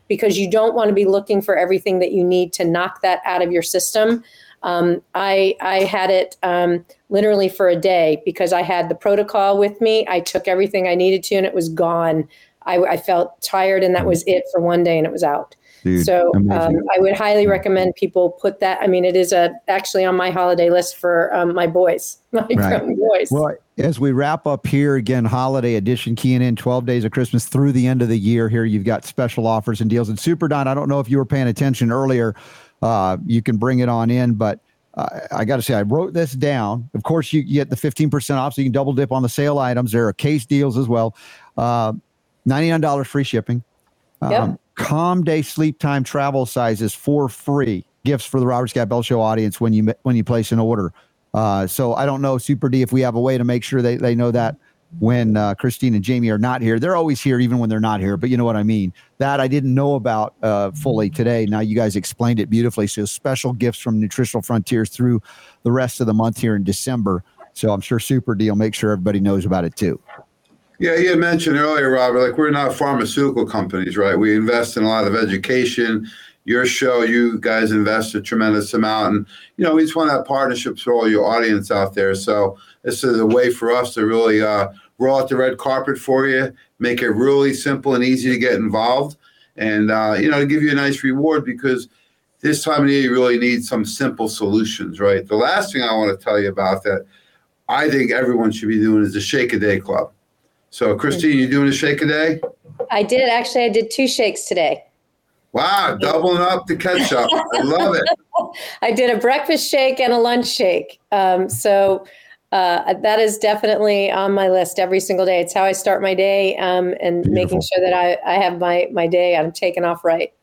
because you don't want to be looking for everything that you need to knock that out of your system. Um, I I had it um, literally for a day because I had the protocol with me. I took everything I needed to, and it was gone. I, I felt tired, and that was it for one day, and it was out. Dude, so um, I would highly recommend people put that. I mean, it is a actually on my holiday list for um, my boys, my right. boys. Well, as we wrap up here again, holiday edition, keying in 12 days of Christmas through the end of the year. Here, you've got special offers and deals. And Super Don, I don't know if you were paying attention earlier uh, you can bring it on in. But uh, I got to say, I wrote this down. Of course, you, get the 15% off, so you can double dip on the sale items. There are case deals as well. Uh, $99 free shipping. Um, yep. Calm day sleep time travel sizes for free gifts for the Robert Scott Bell Show audience when you when you place an order. Uh, so I don't know, Super D, if we have a way to make sure they, they know that when uh, Kristine and Jamie are not here. They're always here, even when they're not here. But you know what I mean. That I didn't know about uh, fully today. Now you guys explained it beautifully. So special gifts from Nutritional Frontiers through the rest of the month here in December. So I'm sure Super Deal. Make sure everybody knows about it too. Yeah, you mentioned earlier, Robert. Like we're not pharmaceutical companies, right? We invest in a lot of education your show. You guys invest a tremendous amount, and you know we just want to have partnerships for all your audience out there. So this is a way for us to really uh, roll out the red carpet for you, make it really simple and easy to get involved, and uh, you know to give you a nice reward because this time of year you really need some simple solutions, right? The last thing I want to tell you about that I think everyone should be doing is the Shake a Day Club. So, Kristine, you doing a shake a day? I did actually. I did two shakes today. Wow, doubling up the ketchup. I love it. I did a breakfast shake and a lunch shake. Um, so uh, that is definitely on my list every single day. It's how I start my day um, and Beautiful. making sure that I, I have my, my day. I'm taking off right.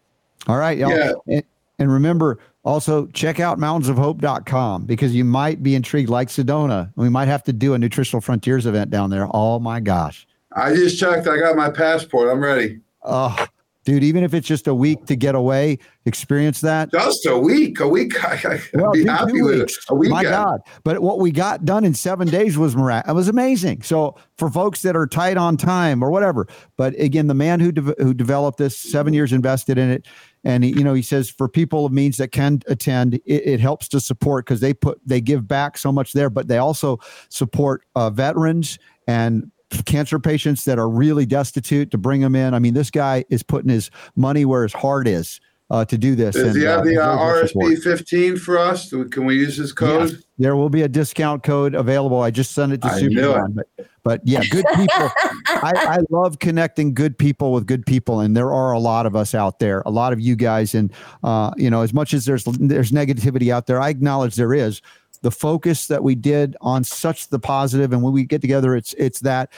All right. Y'all. Yeah. And, and remember, also check out mountainsofhope.com because you might be intrigued like Sedona. We might have to do a nutritional frontiers event down there. Oh my gosh. I just checked. I got my passport. I'm ready. Oh, dude, even if it's just a week to get away, experience that. Just a week, a week. I, I well, be dude, happy with a week. My God. But what we got done in seven days was mirac- it was amazing. So for folks that are tight on time or whatever, but again, the man who, de- who developed this seven years invested in it. And he, you know, he says for people of means that can attend, it, it helps to support because they put they give back so much there, but they also support uh, veterans and cancer patients that are really destitute to bring them in. I mean, this guy is putting his money where his heart is uh, to do this. Does and, he have uh, the uh, RSB 15 for us? Can we use his code? Yeah, there will be a discount code available. I just sent it to Superman. But, but yeah, good people. I, I love connecting good people with good people, and there are a lot of us out there, a lot of you guys. And uh, you know, as much as there's there's negativity out there, I acknowledge there is the focus that we did on such the positive and when we get together it's it's that.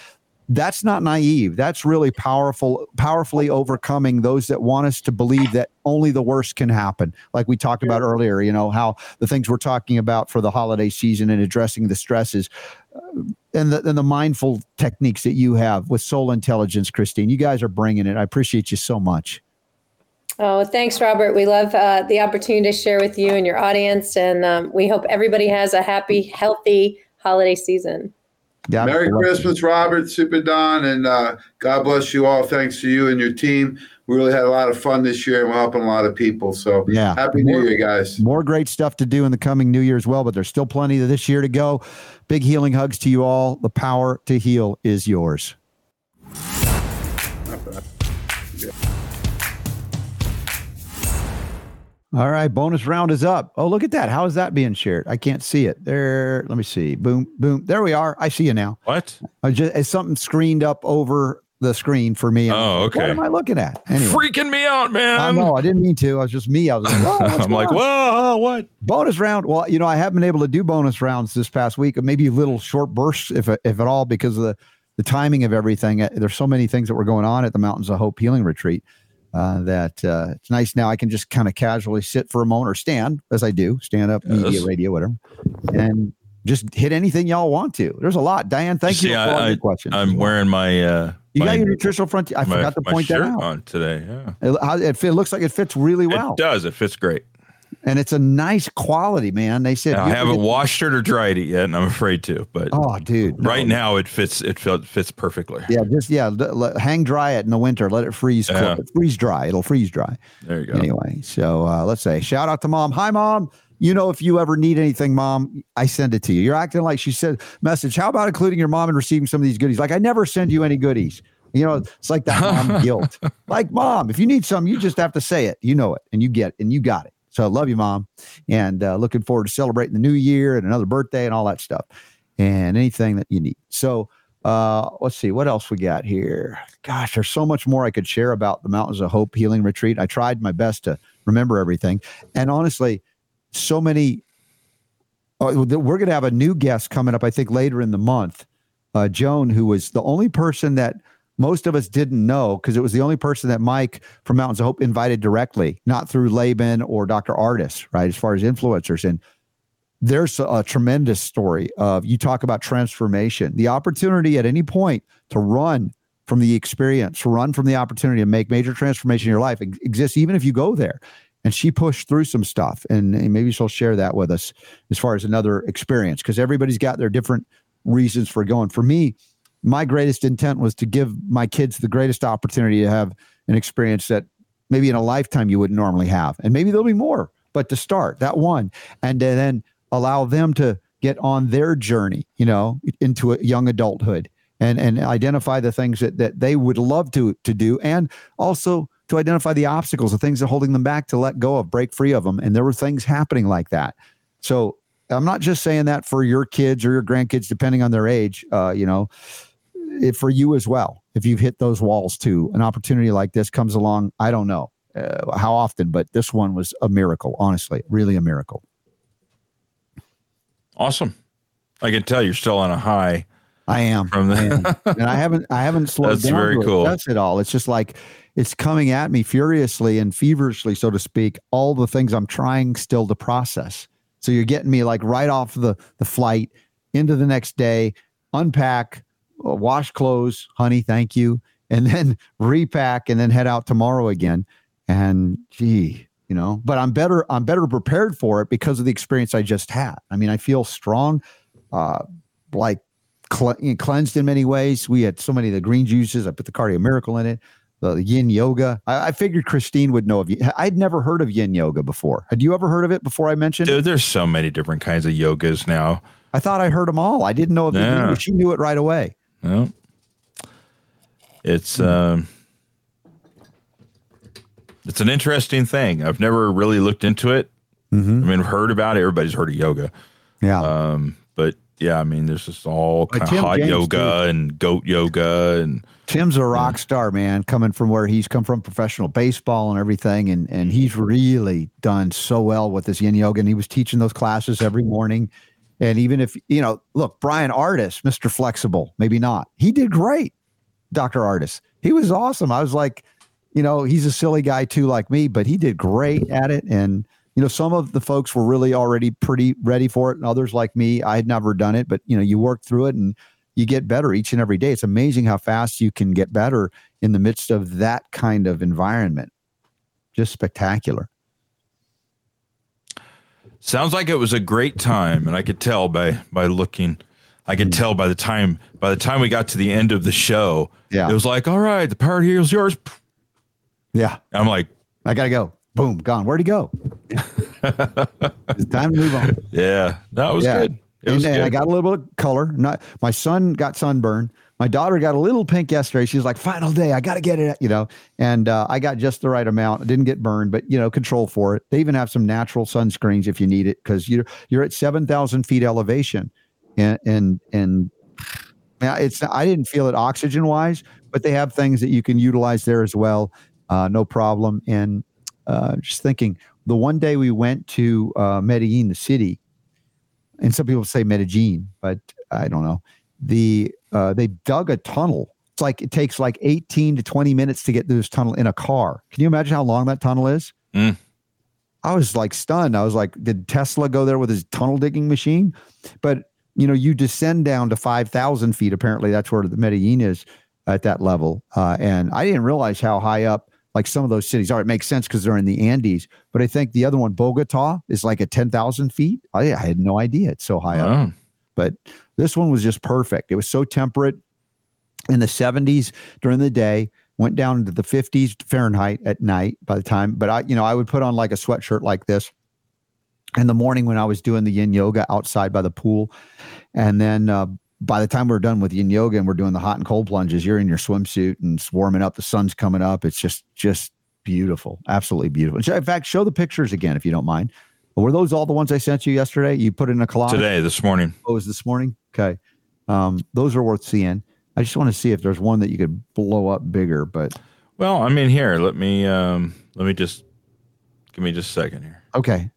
That's not naive. That's really powerful powerfully overcoming those that want us to believe that only the worst can happen. Like we talked about earlier you know how the things we're talking about for the holiday season and addressing the stresses uh, and the, and the mindful techniques that you have with soul intelligence Kristine. You guys are bringing it. I appreciate you so much Oh, thanks, Robert. We love uh, the opportunity to share with you and your audience, and um, we hope everybody has a happy, healthy holiday season. Yeah, Merry Christmas, Robert, Super Don, and uh, God bless you all. Thanks to you and your team. We really had a lot of fun this year, and we're helping a lot of people. So, yeah, happy more, New Year, guys. More great stuff to do in the coming New Year as well, but there's still plenty of this year to go. Big healing hugs to you all. The power to heal is yours. All right, bonus round is up. Oh, look at that. How is that being shared? I can't see it. There, let me see. Boom, boom. There we are. I see you now. What? I just it's something screened up over the screen for me. Oh, okay. What am I looking at? Anyway. Freaking me out, man. I know. I didn't mean to. I was just me. I was like, oh, Whoa, I'm like, whoa, what? Bonus round. Well, you know, I haven't been able to do bonus rounds this past week. Maybe little short bursts, if if at all, because of the the timing of everything. Uh, there's so many things that were going on at the Mountains of Hope Healing Retreat uh, that uh, it's nice now I can just kind of casually sit for a moment or stand as I do, stand up, yes. media, radio, whatever, and just hit anything y'all want to. There's a lot. Diane, thank See, you for I, all your questions. I'm wearing my. Uh, you my, got your nutritional front. I my, forgot to point that out on today. Yeah, it, it, it, looks like it fits really well. It does. It fits great and it's a nice quality, man. They said I haven't washed it or dried it yet, and I'm afraid to. But oh, dude, right no. now it fits. It fits perfectly. Yeah, just yeah, hang dry it in the winter. Let it freeze, freeze dry. It'll freeze dry. There you go. Anyway, so uh, let's say shout out to mom. Hi, mom. You know, if you ever need anything, mom, I send it to you. You're acting like she said, message. How about including your mom and receiving some of these goodies? Like I never send you any goodies. You know, it's like that mom guilt. Like mom, if you need some, you just have to say it. You know it, and you get, it, and you got it. So I love you, mom, and uh, looking forward to celebrating the new year and another birthday and all that stuff, and anything that you need. So uh, let's see what else we got here. Gosh, there's so much more I could share about the Mountains of Hope Healing Retreat. I tried my best to remember everything, and honestly, so many. Uh, we're going to have a new guest coming up, I think, later in the month. Uh, Joan, who was the only person that most of us didn't know because it was the only person that Mike from Mountains of Hope invited directly, not through Laban or Dr. Ardis, right? As far as influencers. And there's a, tremendous story of you talk about transformation, the opportunity at any point to run from the experience, run from the opportunity to make major transformation in your life exists, even if you go there. And she pushed through some stuff, and maybe she'll share that with us as far as another experience because everybody's got their different reasons for going. For me, my greatest intent was to give my kids the greatest opportunity to have an experience that maybe in a lifetime you wouldn't normally have. And maybe there'll be more, but to start that one and then allow them to get on their journey, you know, into a young adulthood and and identify the things that, that they would love to to do and also to identify the obstacles, the things that are holding them back to let go of, break free of them. And there were things happening like that. So I'm not just saying that for your kids or your grandkids, depending on their age, uh, you know, for you as well. If you've hit those walls too, an opportunity like this comes along. I don't know uh, how often, but this one was a miracle, honestly, really a miracle. Awesome. I can tell you're still on a high. I am. From the- I am. and I haven't I haven't slowed That's down. very to cool. That's it all. It's just like it's coming at me furiously and feverishly, so to speak, all the things I'm trying still to process. So you're getting me like right off the, the flight into the next day, unpack, wash clothes, honey, thank you, and then repack and then head out tomorrow again. And gee, you know, but I'm better, I'm better prepared for it because of the experience I just had. I mean, I feel strong, uh, like cle- cleansed in many ways. We had so many of the green juices. I put the cardio miracle in it, the yin yoga. I, I figured Kristine would know of you. I'd never heard of yin yoga before. Had you ever heard of it before I mentioned? Dude, there's so many different kinds of yogas now. I thought I heard them all. I didn't know if Yeah. she knew it right away. No. It's um it's an interesting thing. I've never really looked into it. Mm-hmm. I mean, I've heard about it. Everybody's heard of yoga. Yeah. Um, but yeah, I mean, there's just all kind of hot James, yoga and goat yoga and Tim's a rock star, man, coming from where he's come from, professional baseball and everything, and and he's really done so well with this yin yoga. And he was teaching those classes every morning. And even if you know, look, Bryan Ardis, Mister Flexible, maybe not, he did great. Doctor Ardis, he was awesome. I was like, you know, he's a silly guy too, like me, but he did great at it. And you know, some of the folks were really already pretty ready for it, and others like me, I had never done it, but you know, you work through it and you get better each and every day. It's amazing how fast you can get better in the midst of that kind of environment. Just spectacular. Sounds like it was a great time. And I could tell by by looking, I could tell by the time by the time we got to the end of the show, Yeah. it was like, all right, the power here is yours. Yeah. I'm like, I got to go. Boom, gone. Where'd he go? it's time to move on. yeah, that was Yeah. good. It was and, and I got a little bit of color. Not my son got sunburn. My daughter got a little pink yesterday. She's like, "Final day, I got to get it," you know. And uh, I got just the right amount. I didn't get burned, but you know, control for it. They even have some natural sunscreens if you need it because you're you're at seven thousand feet elevation, and and and yeah, it's I didn't feel it oxygen wise, but they have things that you can utilize there as well. Uh, no problem. And uh, just thinking, the one day we went to uh, Medellin, the city, and some people say Medellin, but I don't know. The uh, they dug a tunnel. It's like it takes like 18 to 20 minutes to get through this tunnel in a car. Can you imagine how long that tunnel is? Mm. I was like stunned. I was like, did Tesla go there with his tunnel digging machine? But you know, you descend down to 5,000 feet. Apparently, that's where the Medellin is at that level. Uh, and I didn't realize how high up, like some of those cities are. It makes sense because they're in the Andes. But I think the other one, Bogota, is like at 10,000 feet. I, I had no idea it's so high up Oh, but this one was just perfect. It was so temperate in the 70s during the day, went down into the 50s Fahrenheit at night by the time. But I, you know, I would put on like a sweatshirt like this in the morning when I was doing the yin yoga outside by the pool. And then uh, by the time we're done with yin yoga and we're doing the hot and cold plunges, you're in your swimsuit and it's warming up. The sun's coming up. It's just, just beautiful. Absolutely beautiful. In fact, show the pictures again if you don't mind. Were those all the ones I sent you yesterday? You put in a collage? today, this morning. Oh, it was this morning? Okay. Um, those are worth seeing. I just want to see if there's one that you could blow up bigger, but Well, I mean, here, let me um, let me just give me just a second here, okay.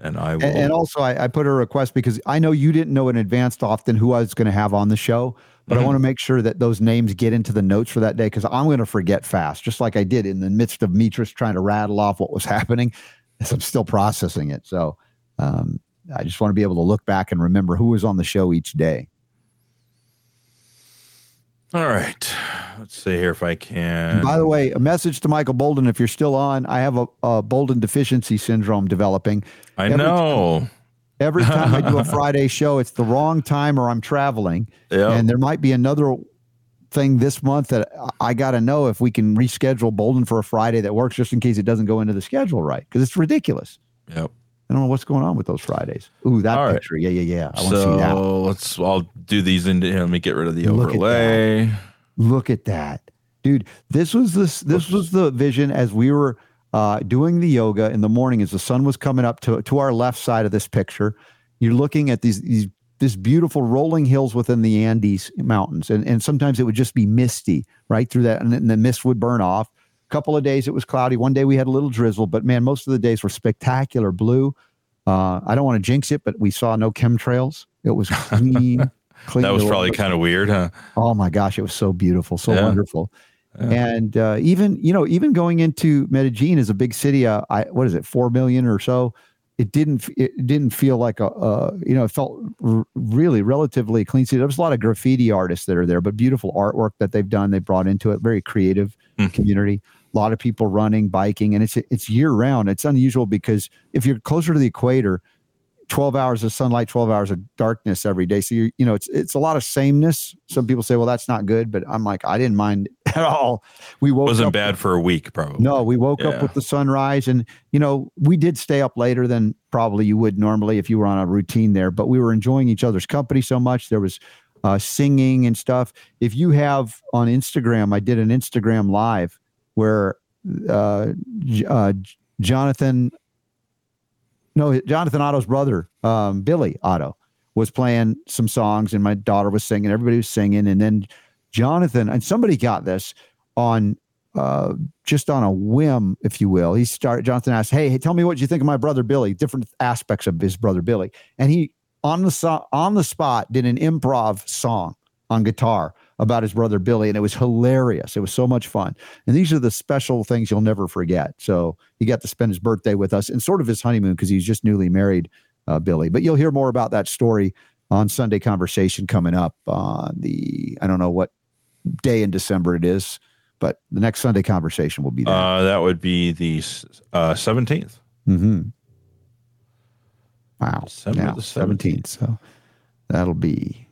and I will. And, also, I, I put a request because I know you didn't know in advance often who I was going to have on the show, but I Mhm. want to make sure that those names get into the notes for that day because I'm going to forget fast, just like I did in the midst of me just trying to rattle off what was happening as I'm still processing it. So um, I just want to be able to look back and remember who was on the show each day. All right, let's see here if I can. By the way, a message to Michael Bolden. If you're still on, I have a, a Bolden deficiency syndrome developing. I every know. Every time I do a Friday show, it's the wrong time or I'm traveling. Yeah. And there might be another thing this month that I got to know if we can reschedule Bolden for a Friday that works just in case it doesn't go into the schedule right because it's ridiculous. Yep. I don't know what's going on with those Fridays. Ooh, that All right. picture. Yeah, yeah, yeah. I want to so see that. Oh, let's. I'll do these into. Let me get rid of the Look at overlay. Look at that, dude. This was this. This was the vision as we were uh, doing the yoga in the morning as the sun was coming up to to our left side of this picture. You're looking at these these this beautiful rolling hills within the Andes mountains, and and sometimes it would just be misty right through that, and then the mist would burn off. A couple of days it was cloudy. One day we had a little drizzle, but man, most of the days were spectacular blue. Uh, I don't want to jinx it, but we saw no chemtrails. It was clean. clean That was probably kind of weird, huh? Oh my gosh, it was so beautiful, so Yeah. wonderful. Yeah. And uh, even you know, even going into Medellin is a big city. Uh, I what is it, four million or so? It didn't. It didn't feel like a. Uh, you know, it felt r- really relatively clean city. There was a lot of graffiti artists that are there, but beautiful artwork that they've done. They brought into it. Very creative Hmm. community. A lot of people running, biking, and it's it's year round. It's unusual because if you're closer to the equator, 12 hours of sunlight 12 hours of darkness every day. So you you know it's it's a lot of sameness. Some people say well that's not good but i'm like i didn't mind at all. We woke up Wasn't bad for a week, probably. no we woke Yeah. up with the sunrise and you know we did stay up later than probably you would normally if you were on a routine there but we were enjoying each other's company so much. There was uh, singing and stuff. If you have on instagram i did an instagram live where uh, uh, jonathan no, Jonathan Otto's brother, um, Billy Otto, was playing some songs, and my daughter was singing. Everybody was singing, and then Jonathan and somebody got this on uh, just on a whim, if you will. He started. Jonathan asked, "Hey, hey, tell me what you think of my brother Billy. Different aspects of his brother Billy." And he on the so- on the spot did an improv song on guitar about his brother Billy, and it was hilarious. It was so much fun. And these are the special things you'll never forget. So he got to spend his birthday with us and sort of his honeymoon because he's just newly married, uh, Billy. But you'll hear more about that story on Sunday Conversation coming up on the, I don't know what day in December it is, but the next Sunday Conversation will be there. Uh, that would be the uh, 17th. hmm Wow. December yeah, the 17th. So that'll be.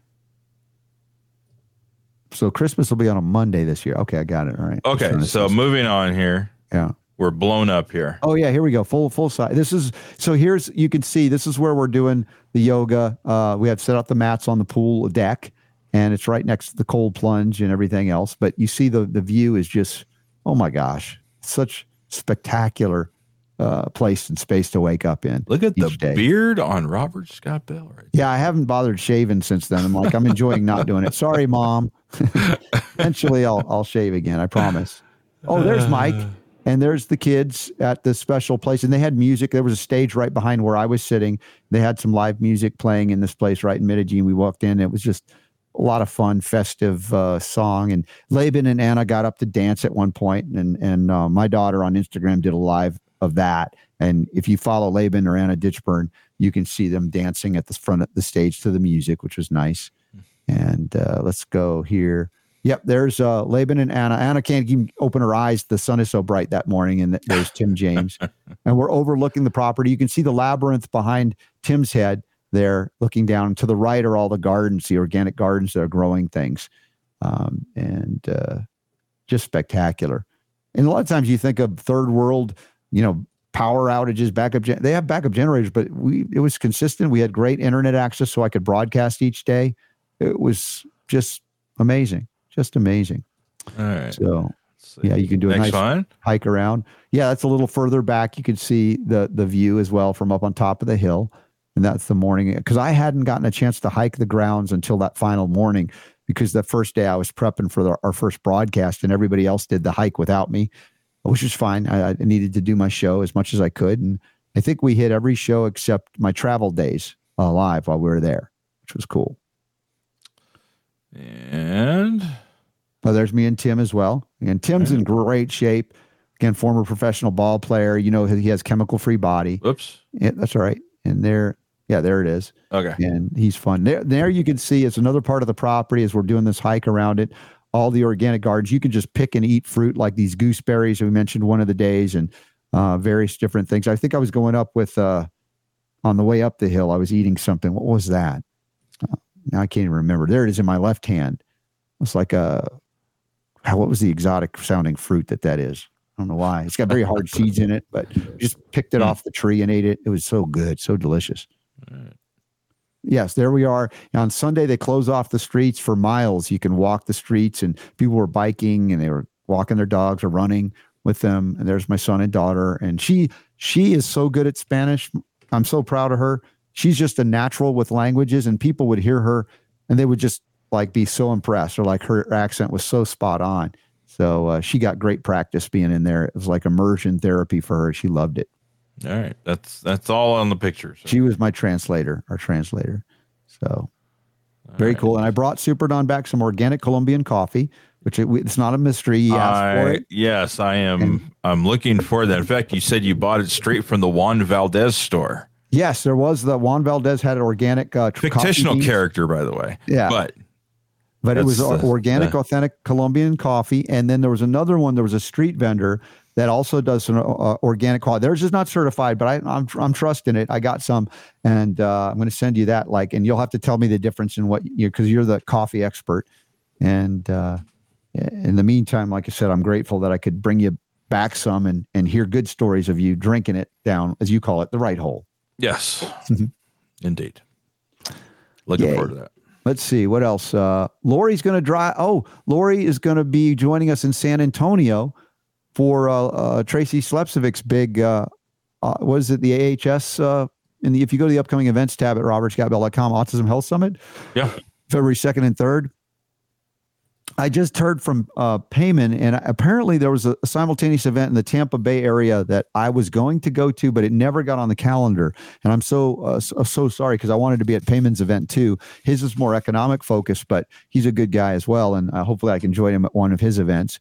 So Christmas will be on a Monday this year. Okay, I got it. All right. Okay, Just trying to so moving on here. Yeah. We're blown up here. Oh yeah, here we go. Full full size. This is so here's you can see this is where we're doing the yoga. Uh, we have set up the mats on the pool deck, and it's right next to the cold plunge and everything else. But you see the the view is just oh my gosh, such spectacular uh, place and space to wake up in. Look at the day. beard on Robert Scott Bell right Yeah, I haven't bothered shaving since then. I'm like I'm enjoying not doing it. Sorry, mom. Eventually, I'll I'll shave again. I promise. Oh, there's Mike. And there's the kids at this special place. And they had music. There was a stage right behind where I was sitting. They had some live music playing in this place right in Medellin. We walked in. It was just a lot of fun, festive uh, song. And Laban and Anna got up to dance at one point, And, and uh, my daughter on Instagram did a live of that. And if you follow Laban or Anna Ditchburn, you can see them dancing at the front of the stage to the music, which was nice. And uh, let's go here. Yep, there's uh, Laban and Anna. Anna can't even open her eyes. The sun is so bright that morning, and there's Tim James, and we're overlooking the property. You can see the labyrinth behind Tim's head there, looking down. To the right are all the gardens, the organic gardens that are growing things, um, and uh, just spectacular. And a lot of times you think of third world, you know, power outages, backup. Gen- they have backup generators, but we it was consistent. We had great internet access, so I could broadcast each day. It was just amazing, just amazing. All right. So yeah, you can do a Next nice one. hike around. Yeah, that's a little further back. You can see the the view as well from up on top of the hill, and that's the morning. Because I hadn't gotten a chance to hike the grounds until that final morning, because the first day I was prepping for the, our first broadcast, and everybody else did the hike without me, which was fine. I, I needed to do my show as much as I could, and I think we hit every show except my travel days uh, live while we were there, which was cool. And Well, there's me and Tim as well. And Tim's in great shape. Again, former professional ball player. You know, he has chemical free body. Oops. Yeah, that's all right. And there, yeah, there it is. Okay. And he's fun. There, there you can see it's another part of the property as we're doing this hike around it. All the organic gardens. You can just pick and eat fruit like these gooseberries we mentioned one of the days and uh, various different things. I think I was going up with uh, on the way up the hill. I was eating something. What was that? Uh, now I can't even remember. There it is in my left hand. It's like a what was the exotic sounding fruit that that is? I don't know why. It's got very hard seeds in it, but just picked it Hmm. off the tree and ate it. It was so good, so delicious. Yes, there we are. On Sunday, they close off the streets for miles. You can walk the streets, and people were biking and they were walking their dogs or running with them. And there's my son and daughter, and she she is so good at Spanish. I'm so proud of her. She's just a natural with languages, and people would hear her and they would just like be so impressed, or like her accent was so spot on. So uh, she got great practice being in there. It was like immersion therapy for her. She loved it. All right, that's that's all on the pictures. She was my translator, our translator. So very cool. And I brought Super Don back some organic Colombian coffee, which it, it's not a mystery. He asked for it. yes, I am. I'm looking for that. In fact, you said you bought it straight from the Juan Valdez store. Yes, there was the Juan Valdez had an organic uh, Fictional character, by the way. Yeah. but but it was uh, organic, authentic Colombian coffee. And then there was another one. There was a street vendor that also does some uh, organic quality. Theirs is not certified, but I, I'm I'm trusting it. I got some, and uh, I'm going to send you that. Like, and you'll have to tell me the difference in what you because you're the coffee expert. And uh, in the meantime, like I said, I'm grateful that I could bring you back some and and hear good stories of you drinking it down, as you call it, the right hole. yes, indeed. Looking Yay. forward to that. Let's see what else. Uh, Lori's going to drive. Oh, Lori is going to be joining us in San Antonio for uh, uh, Tracy Slepcevic's big. Uh, uh, what is it? The AHS. Uh, in the if you go to the upcoming events tab at robertscottbell.com, Autism Health Summit, Yeah. February second and third. I just heard from uh, Payman, and apparently there was a, a simultaneous event in the Tampa Bay area that I was going to go to, but it never got on the calendar. And I'm so uh, so, so sorry because I wanted to be at Payman's event too. His is more economic focused, but he's a good guy as well, and uh, hopefully I can join him at one of his events.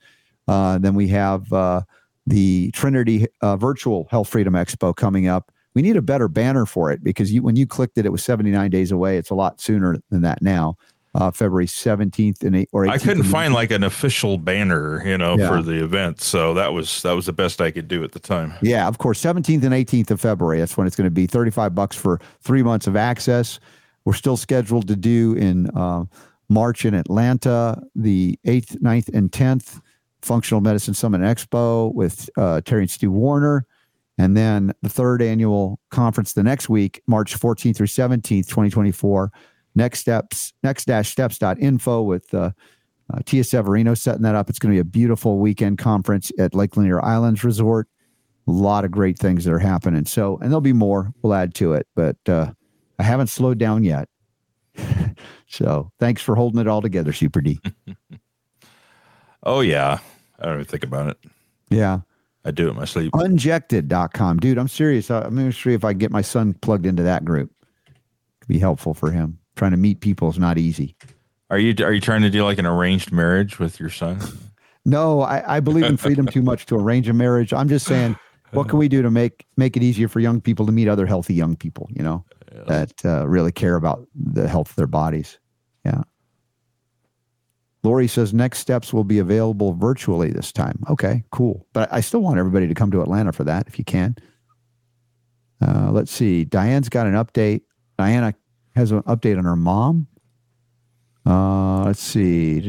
Uh, then we have uh, the Trinity uh, Virtual Health Freedom Expo coming up. We need a better banner for it because you, when you clicked it, it was 79 days away. It's a lot sooner than that now. Uh, February 17th and eight, or 18th I couldn't find like an official banner, you know, Yeah. for the event. So that was that was the best I could do at the time. Yeah, of course. 17th and 18th of February. That's when it's going to be 35 bucks for three months of access. We're still scheduled to do in uh, March in Atlanta, the 8th, 9th, and 10th Functional Medicine Summit Expo with uh, Terry and Stu Warner. And then the third annual conference the next week, March 14th through 17th, 2024. Next steps, next dash steps.info with uh, uh, Tia Severino setting that up. It's going to be a beautiful weekend conference at Lake Lanier Islands Resort. A lot of great things that are happening. So, and there'll be more. We'll add to it, but uh, I haven't slowed down yet. so, thanks for holding it all together, Super D. Oh yeah, I don't even think about it. Yeah. I do it in my sleep. Unjected.com. Dude, I'm serious. I'm going to see if I can get my son plugged into that group. Could be helpful for him. Trying to meet people is not easy. Are you are you trying to do like an arranged marriage with your son? No, I, I believe in freedom too much to arrange a marriage. I'm just saying, what can we do to make make it easier for young people to meet other healthy young people? You know, that uh, really care about the health of their bodies. Lori says next steps will be available virtually this time. Okay, cool. But I still want everybody to come to Atlanta for that if you can. Uh, let's see. Diane's got an update. Diana has an update on her mom. Uh, let's see.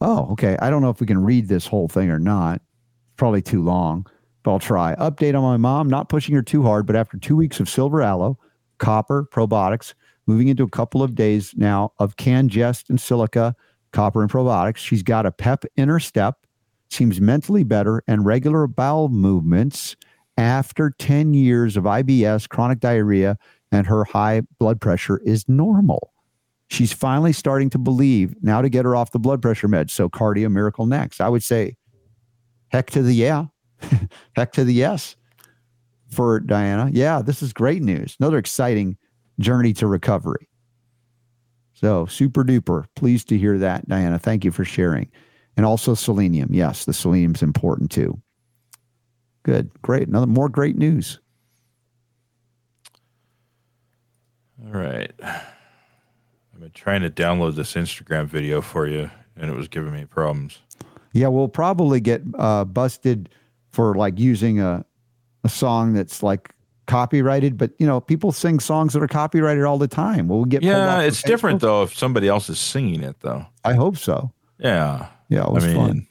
Oh, okay. I don't know if we can read this whole thing or not. Probably too long, but I'll try. Update on my mom, not pushing her too hard, but after two weeks of silver aloe, copper, probiotics, moving into a couple of days now of canned jest and silica, copper and probiotics, she's got a pep in her step, seems mentally better, and regular bowel movements after 10 years of IBS, chronic diarrhea, and her high blood pressure is normal. She's finally starting to believe now to get her off the blood pressure meds. So cardio miracle next. I would say heck to the yeah. heck to the yes for Diana. Yeah, this is great news. Another exciting journey to recovery. So super duper. Pleased to hear that, Diana. Thank you for sharing. And also selenium. Yes, the selenium's important too. Good. Great. Another more great news. All right. I've been trying to download this Instagram video for you, and it was giving me problems. Yeah, we'll probably get uh, busted for like using a a song that's like copyrighted, but you know, people sing songs that are copyrighted all the time. We'll get Yeah, it's different though if somebody else is singing it though. I hope so. Yeah. Yeah, it was I mean, fun.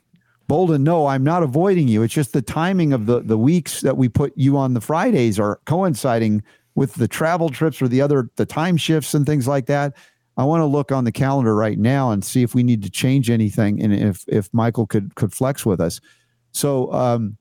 Bolden, no, I'm not avoiding you. It's just the timing of the the weeks that we put you on the Fridays are coinciding with the travel trips or the other the time shifts and things like that. I want to look on the calendar right now and see if we need to change anything and if if Michael could could flex with us. So um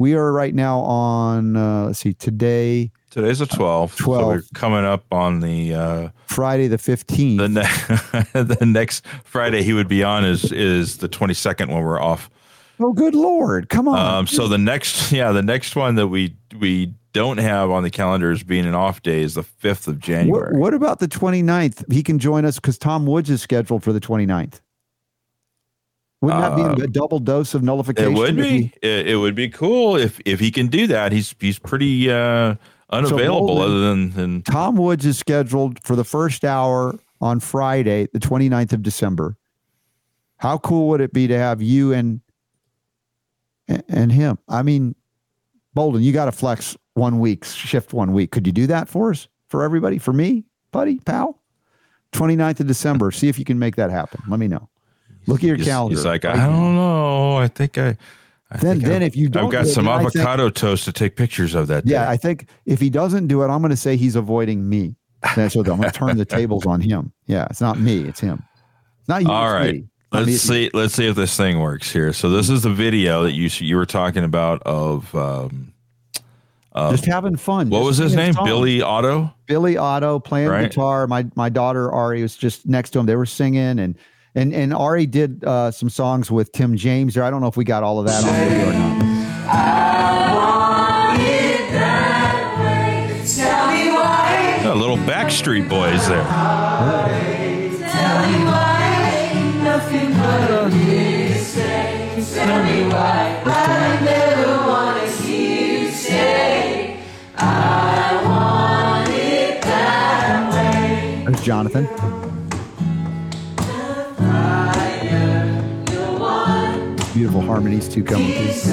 we are right now on uh let's see today Today's the 12th. So we're coming up on the uh Friday the 15th. the ne- the next Friday he would be on is is the 22nd when we're off. oh good lord. Come on. Um so the next yeah, the next one that we we don't have on the calendar as being an off day is the 5th of what, January. what about the 29th? He can join us because Tom Woods is scheduled for the 29th. Wouldn't that Uh, be a double dose of nullification? It would be. he- It, it would be cool if if he can do that. He's he's pretty uh, unavailable Bolden- other than than Tom Woods is scheduled for the first hour on Friday, the 29th of December. How cool would it be to have you and and him? I mean, Bolden, you got to flex one week, shift one week. Could you do that for us, for everybody, for me, buddy, pal? 29th of December. See if you can make that happen. Let me know. Look at your he's, calendar. he's like, I right don't know. I think I. I Then- think then I've- if you don't I've got do some I think- avocado toast to take pictures of that. Yeah. I think if he doesn't do it, I'm going to say he's avoiding me. That's what I'm going to turn the tables on him. Yeah, it's not me, it's him. It's not you. All right. Let's see. Let's see if this thing works here. So this is the video that you you were talking about of um, uh, Just having fun. what was his name? songs. Billy Otto. Billy Otto playing Right. guitar. My my daughter Ari was just next to him. They were singing and and and Ari did uh, some songs with Tim James there. I don't know if we got all of that on video or not. A little Backstreet Boys there. There's Jonathan. Beautiful harmonies too coming through.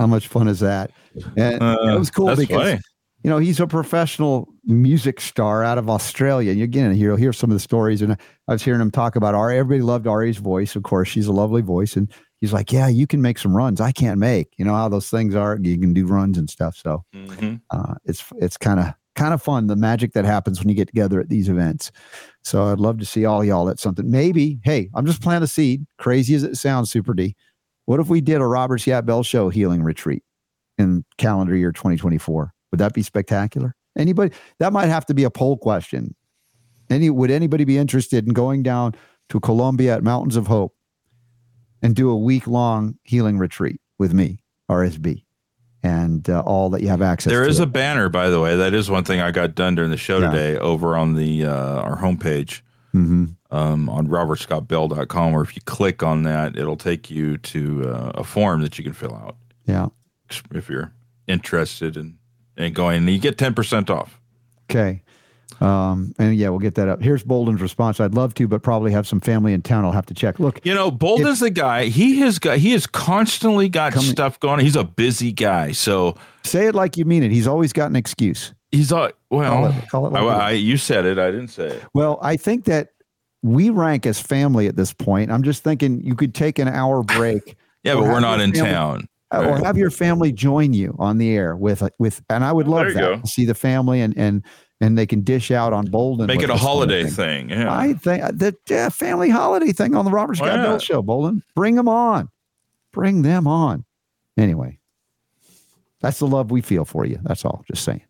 How much fun is that? And it was cool Uh, because funny. you know he's a professional music star out of Australia. And again, you'll hear some of the stories, and I was hearing him talk about Ari. Everybody loved Ari's voice, of course. She's a lovely voice, and he's like, "Yeah, you can make some runs. I can't make. You know how those things are. You can do runs and stuff. So Mhm. uh, it's it's kind of kind of fun the magic that happens when you get together at these events. So I'd love to see all y'all at something. Maybe, hey, I'm just planting a seed. Crazy as it sounds, Super D. What if we did a Robert Scott Bell Show healing retreat in calendar year 2024? Would that be spectacular? Anybody? That might have to be a poll question. Any? Would anybody be interested in going down to Colombia at Mountains of Hope and do a week long healing retreat with me, RSB, and uh, all that you have access? There is it? a banner, by the way. That is one thing I got done during the show Yeah. today over on the uh, our homepage Mhm. um, on robertscottbell.com, or if you click on that, it'll take you to uh, a form that you can fill out Yeah. if you're interested in, in going. And you get 10% off. Okay. Um, and yeah, we'll get that up. Here's Bolden's response. I'd love to, but probably have some family in town. I'll have to check. Look, You know, Bolden's the guy. He has got. He has constantly got Coming- stuff going. He's a busy guy. So say it like you mean it. He's always got an excuse. He's all well. Call it- call it like I. I- you said it. I didn't say it. Well, I think that we rank as family at this point. I'm just thinking you could take an hour break Yeah, but we're not in family- town. uh, or have your family join you on the air with with and I would love that go. to see the family and and and they can dish out on Bolden. Make it a this sort of holiday thing. thing. Yeah. I think uh, the yeah, family holiday thing on the Robert Scott Why Bell show, Bolden. Bring them on. Bring them on. Anyway, that's the love we feel for you. That's all. Just saying.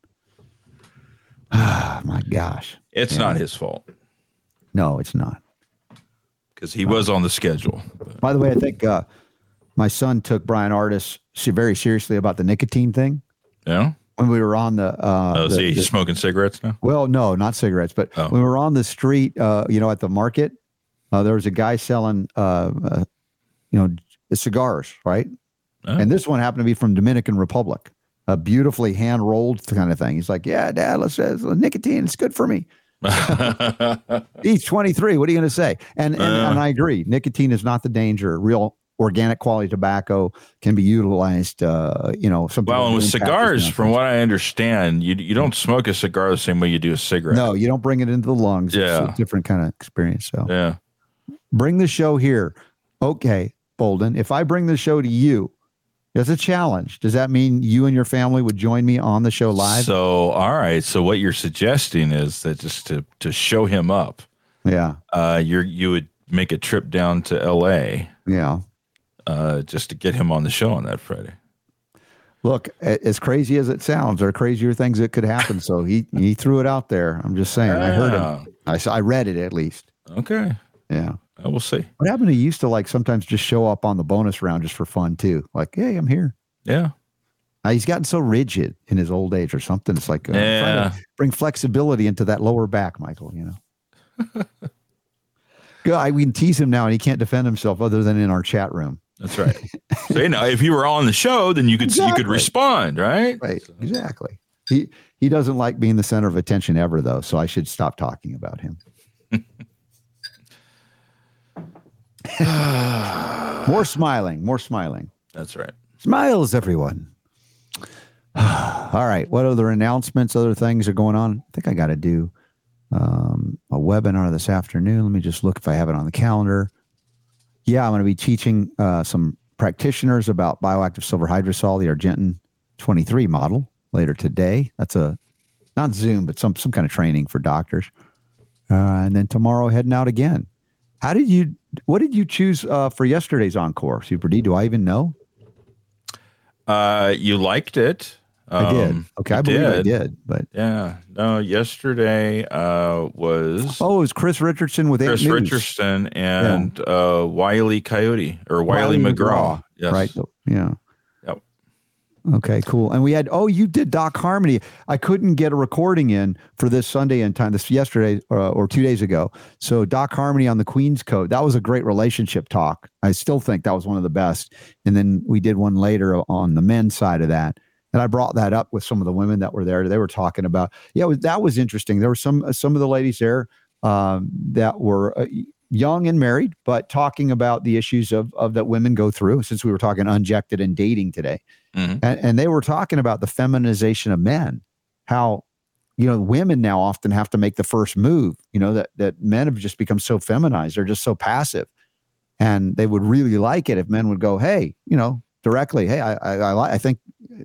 Ah, my gosh. it's Yeah. not his fault No, it's not. because he was on the schedule. By the way, I think uh, my son took Bryan Ardis very seriously about the nicotine thing Yeah. when we were on the. Uh, Oh, the- see, the- he's smoking cigarettes now. Well, no, not cigarettes, but Oh. when we were on the street, uh, you know, at the market, uh, there was a guy selling, uh, uh, you know, cigars, right? Oh. And this one happened to be from Dominican Republic, a beautifully hand rolled kind of thing. He's like, "Yeah, Dad, let's uh, nicotine. It's good for me." He's 23. What are you going to say? And and, Uh. and I agree. Nicotine is not the danger. Real organic quality tobacco can be utilized. Uh, you know, something. well, and with like green patches cigars, from what I understand, you you don't smoke a cigar the same way you do a cigarette. no, you don't bring it into the lungs. Yeah, It's a different kind of experience. So. Yeah. bring the show here. Okay, Bolden, if I bring the show to you, it's a challenge. Does that mean you and your family would join me on the show live? So, all right. So, what you're suggesting is that just to to show him up, yeah, uh, you're you would make a trip down to L.A. yeah. Uh, just to get him on the show on that Friday. Look, as crazy as it sounds, there are crazier things that could happen. So he he threw it out there. I'm just saying. I heard him. I saw. I read it at least. Okay, Yeah. I will see. What happened? He used to like sometimes just show up on the bonus round just for fun too. Like, hey, I'm here. Yeah, Uh, he's gotten so rigid in his old age or something. It's like uh, yeah. bring flexibility into that lower back, Michael. You know. Good. I, we can tease him now, and he can't defend himself other than in our chat room. That's right. so, you know, if you were on the show, then you could you could respond, right? Right. Exactly. He he doesn't like being the center of attention ever, though. So I should stop talking about him. more smiling. More smiling. That's right. Smiles, everyone. All right. What other announcements, other things are going on? I think I got to do um, a webinar this afternoon. Let me just look if I have it on the calendar. Yeah, I'm going to be teaching uh, some practitioners about bioactive silver hydrosol, the Argentyn 23 model later today. That's a not Zoom, but some some kind of training for doctors. Uh, and then tomorrow, heading out again. How did you? What did you choose uh, for yesterday's encore, Super D? Do I even know? Uh, you liked it. I did. Um, Okay, I believe I did. But Yeah. No, yesterday uh, was oh, it was Chris Richardson with Chris Richardson and uh, Wiley Coyote or Wiley, Wiley McGraw. Yes. right? Yeah. Okay, cool. And we had oh, you did Doc Harmony. I couldn't get a recording in for this Sunday in time. This yesterday uh, or two days ago. So Doc Harmony on the Queen's Code. That was a great relationship talk. I still think that was one of the best. And then we did one later on the men's side of that. And I brought that up with some of the women that were there. They were talking about yeah, was, that was interesting. There were some some of the ladies there um, that were uh, young and married, but talking about the issues of of that women go through. Since we were talking unjected and dating today, Mhm. and, and they were talking about the feminization of men, how you know women now often have to make the first move. You know that that men have just become so feminized; they're just so passive, and they would really like it if men would go, "Hey, you know, directly, hey, I I I, I think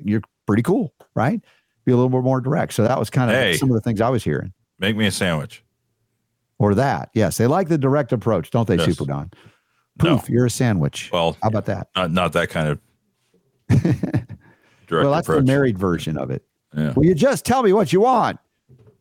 you're pretty cool, right?" Be a little bit more direct. So that was kind of Hey. some of the things I was hearing. Make me a sandwich. Or that, yes, they like the direct approach, don't they, Yes. Super Don? No. You're a sandwich. Well, How about that? not not that kind of well, that's approach. the married version of it. Yeah. Will you just tell me what you want?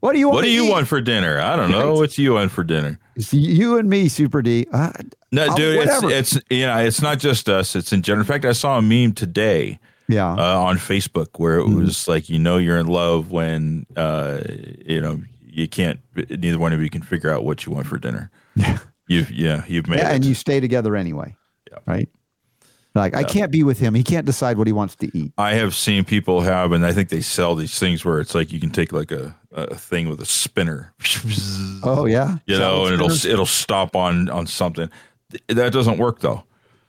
What do you want? What do you eat? want for dinner? I don't know. What do you want for dinner? It's you and me, Super D. Uh, No, Oh, dude, it's whatever. it's you know, it's not just us. It's in general. In fact, I saw a meme today yeah. uh, on Facebook where it Mhm. was like you know you're in love when uh, you know you can't. Neither one of you can figure out what you want for dinner. Yeah. You've yeah, you've made yeah, it. and you stay together anyway. Yeah. Right. Like, I can't be with him. He can't decide what he wants to eat. I have seen people have, and I think they sell these things where it's like you can take like a, a thing with a spinner, Oh yeah, you know, and it'll it'll stop on on something. That doesn't work though.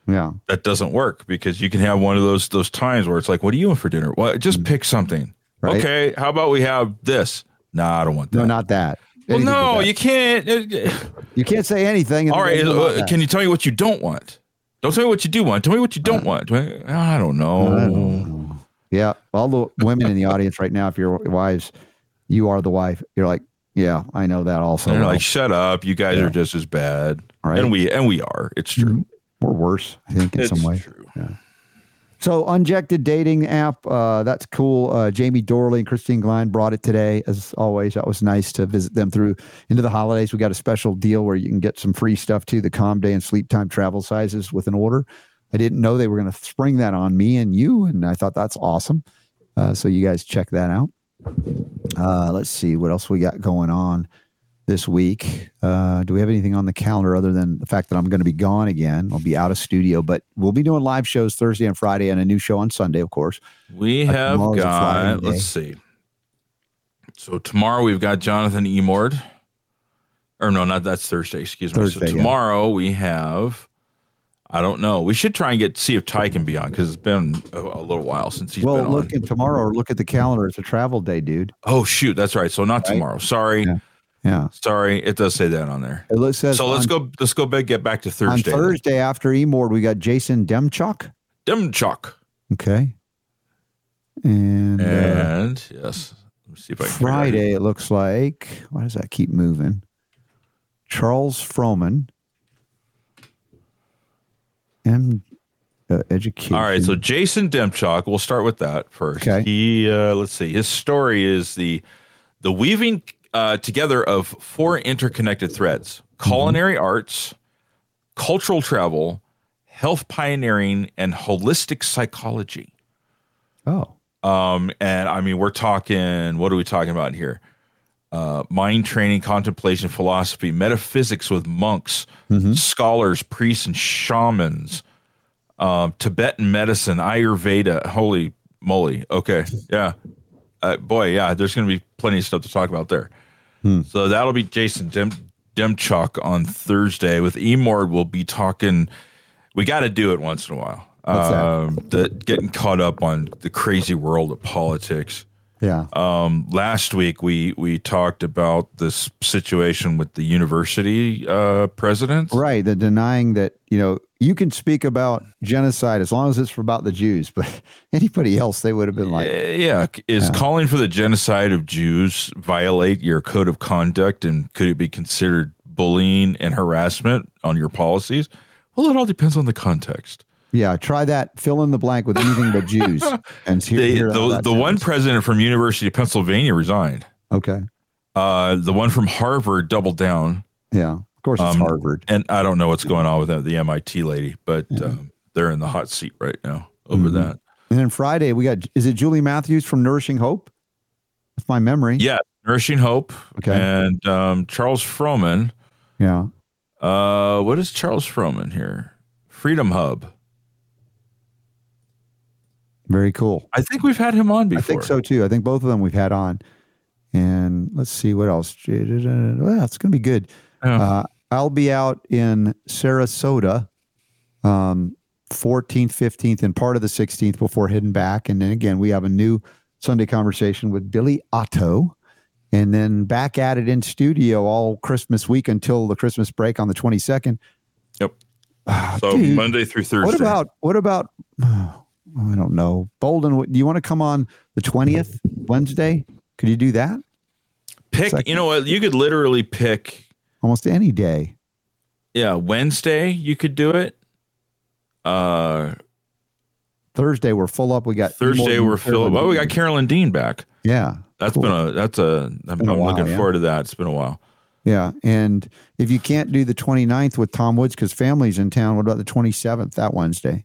Yeah, That doesn't work because you can have one of those those times where it's like, what do you want for dinner? Well, just pick something. Right. Okay, how about we have this? Nah, I don't want that. no, not that. well, Anything but no, that. you can't. you can't say anything. and All then right, you don't want uh, can you tell me what you don't want? Don't tell me what you do want. Tell me what you don't uh, want. I don't know. I don't know. Yeah, all the women in the audience right now, if you're wives, you are the wife. You're like, yeah, I know that also. They're well. like, shut up. You guys Yeah. are just as bad. Right. And we and we are. It's true. We're worse, I think, in It's some way. true. So, Unjected Dating app, uh, that's cool. Uh, Jamie Dorley and Kristine Glein brought it today, as always. That was nice to visit them through into the holidays. We got a special deal where you can get some free stuff too the calm day and sleep time travel sizes with an order. I didn't know they were going to spring that on me and you, and I thought that's awesome. Uh, so, you guys check that out. Uh, let's see what else we got going on this week. Uh, do we have anything on the calendar other than the fact that I'm going to be gone again? I'll be out of studio, but we'll be doing live shows Thursday and Friday and a new show on Sunday, of course. We Uh, have tomorrow's a Friday got let's see. So tomorrow we've got Jonathan Emord. Or no, not that's Thursday, excuse me. Thursday, so yeah. tomorrow we have I don't know. We should try and get see if Ty can be on because it's been a, a little while since he's well, been look on. at tomorrow or look at the calendar. It's a travel day, dude. Oh shoot, that's right. So not Right. tomorrow. Sorry, Yeah. Yeah. sorry. It does say that on there. It looks says So let's on, go. Let's go back. Get back to Thursday. then. Thursday after Emord, we got Jason Demchuk. Demchuk. Okay. And, uh, yes, let me see if I can figure out who- Friday, it looks like. Why does that keep moving? Charles Froman. M uh, education. All right, so Jason Demchuk, we'll start with that first. Okay. He uh, let's see. His story is the the weaving uh, together of four interconnected threads: Mm-hmm. culinary arts, cultural travel, health pioneering, and holistic psychology. oh, Um, and I mean, we're talking. What are we talking about here? Uh, mind training, contemplation, philosophy, metaphysics with monks, Mhm. scholars, priests, and shamans, um, Tibetan medicine, Ayurveda. Holy moly! Okay, yeah, uh, boy, yeah. There's going to be plenty of stuff to talk about there. Hmm. So that'll be Jason Dem- Demchuk on Thursday. With Emord, we'll be talking. We got to do it once in a while. Um, the getting caught up on the crazy world of politics. yeah. Um, last week we we talked about this situation with the university uh, president. Right. The denying that, you know, you can speak about genocide as long as it's about the Jews, but anybody else, they would have been like, yeah, is Yeah. calling for the genocide of Jews violate your code of conduct, and could it be considered bullying and harassment on your policies? Well, it all depends on the context. yeah, try that, fill in the blank with anything but Jews. And hear, They, hear the the one president from University of Pennsylvania resigned. Okay. Uh, the one from Harvard doubled down. Yeah. Of course, it's Um, Harvard. and I don't know what's going on with that, the MIT lady, but um, they're in the hot seat right now over Mhm. that. And then Friday, we got, is it Julie Matthews from Nourishing Hope? That's my memory. Yeah, Nourishing Hope Okay. and um, Charles Froman. Yeah. Uh, what is Charles Froman here? Freedom Hub. Very cool. I think we've had him on before. I think so too. I think both of them we've had on. And let's see what else. Well, it's going to be good. Yeah. Uh, I'll be out in Sarasota, um, 14th, 15th, and part of the 16th before heading back. And then again, we have a new Sunday conversation with Billy Otto. And then back at it in studio all Christmas week until the Christmas break on the 22nd. Yep. Ah, so dude, Monday through Thursday. what about, what about, I don't know. Bolden, do you want to come on the 20th, Wednesday? Could you do that? pick? second? You know what? You could literally pick. Almost any day. Yeah, Wednesday you could do it. Uh, Thursday, we're full up. We got Thursday we're filling. Well, we got Carolyn Dean back. Yeah. That's Cool. been a that's a I'm, a I'm while, looking yeah. forward to that. It's been a while. Yeah. And if you can't do the 29th with Tom Woods because family's in town, what about the 27th, that Wednesday?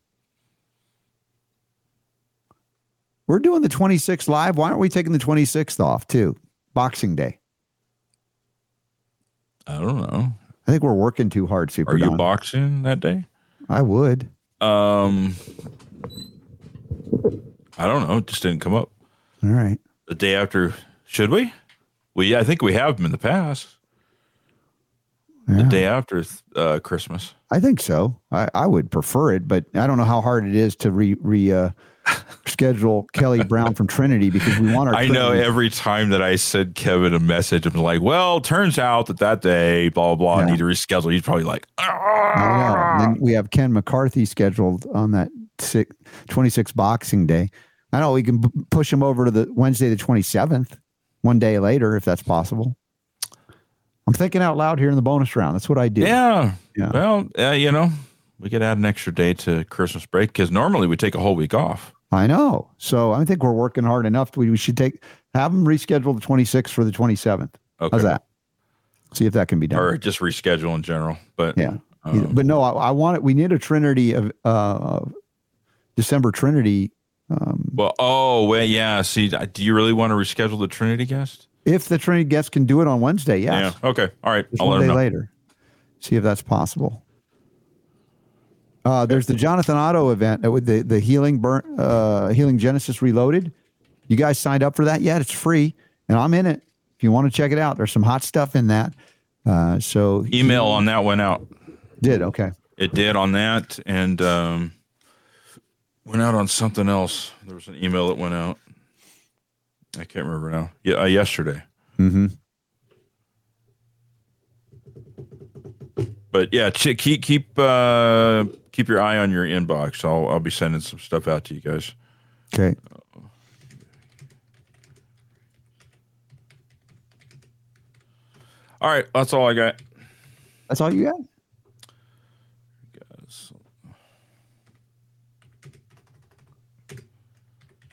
We're doing the 26th live. Why aren't we taking the 26th off too? Boxing Day. I don't know. I think we're working too hard, Super Are you Don. boxing that day? I would. Um, I don't know. It just didn't come up. All right. The day after, should we? We, I think we have them in the past. The day after uh, Christmas. I think so. I, I would prefer it, but I don't know how hard it is to re re uh, schedule Kelly Brown from Trinity because we want our. I know every time that I send Kevin a message, I'm like, well, turns out that that day, blah, blah, blah, I need to reschedule. He's probably like, "Ah." We have Ken McCarthy scheduled on that six, 26 Boxing Day. I know we can push him over to the Wednesday, the 27th, one day later, if that's possible. I'm thinking out loud here in the bonus round. That's what I do. yeah. Yeah. Well, uh, you know, we could add an extra day to Christmas break because normally we take a whole week off. I know. So I think we're working hard enough. We, we should take have them reschedule the 26th for the 27th. Okay. How's that? See if that can be done. Or just reschedule in general. But Yeah. um, but no, I, I want it. We need a Trinity of uh, December Trinity. Um, well, oh, well, yeah. See, do you really want to reschedule the Trinity guest? if the Trinity guest can do it on Wednesday, yes. Yeah. Okay. All right. I'll let one him day know. later. See if that's possible. Uh, there's the Jonathan Otto event uh, with the the healing burn uh, healing Genesis Reloaded. You guys signed up for that yet? It's free, and I'm in it. If you want to check it out, there's some hot stuff in that. Uh, so Email on that went out. did okay. It did on that, and um, went out on something else. There was an email that went out. I can't remember now. Yeah, uh, yesterday. Mm-hmm. But yeah, ch- keep keep uh, keep your eye on your inbox. I'll I'll be sending some stuff out to you guys. Okay. All right, that's all I got. That's all you got.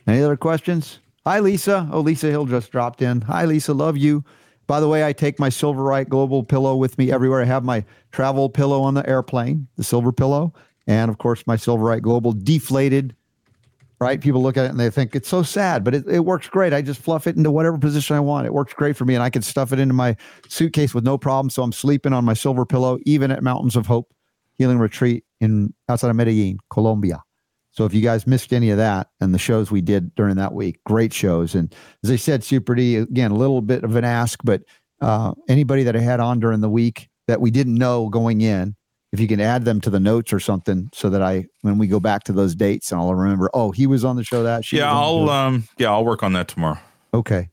Any other questions? Hi, Lisa. Oh, Lisa Hill just dropped in. Hi, Lisa. Love you. By the way, I take my Silverite Global pillow with me everywhere. I have my travel pillow on the airplane, the silver pillow, and of course, my Silverite Global deflated. Right? People look at it and they think it's so sad, but it, it works great. I just fluff it into whatever position I want. It works great for me, and I can stuff it into my suitcase with no problem. So I'm sleeping on my silver pillow, even at Mountains of Hope Healing Retreat in outside of Medellin, Colombia. So if you guys missed any of that and the shows we did during that week, great shows. And as I said, Super D, again, a little bit of an ask, but uh, anybody that I had on during the week that we didn't know going in, if you can add them to the notes or something so that I, when we go back to those dates, and I'll remember, oh, he was on the show that. she Yeah, was on the I'll um yeah I'll work on that tomorrow. Okay.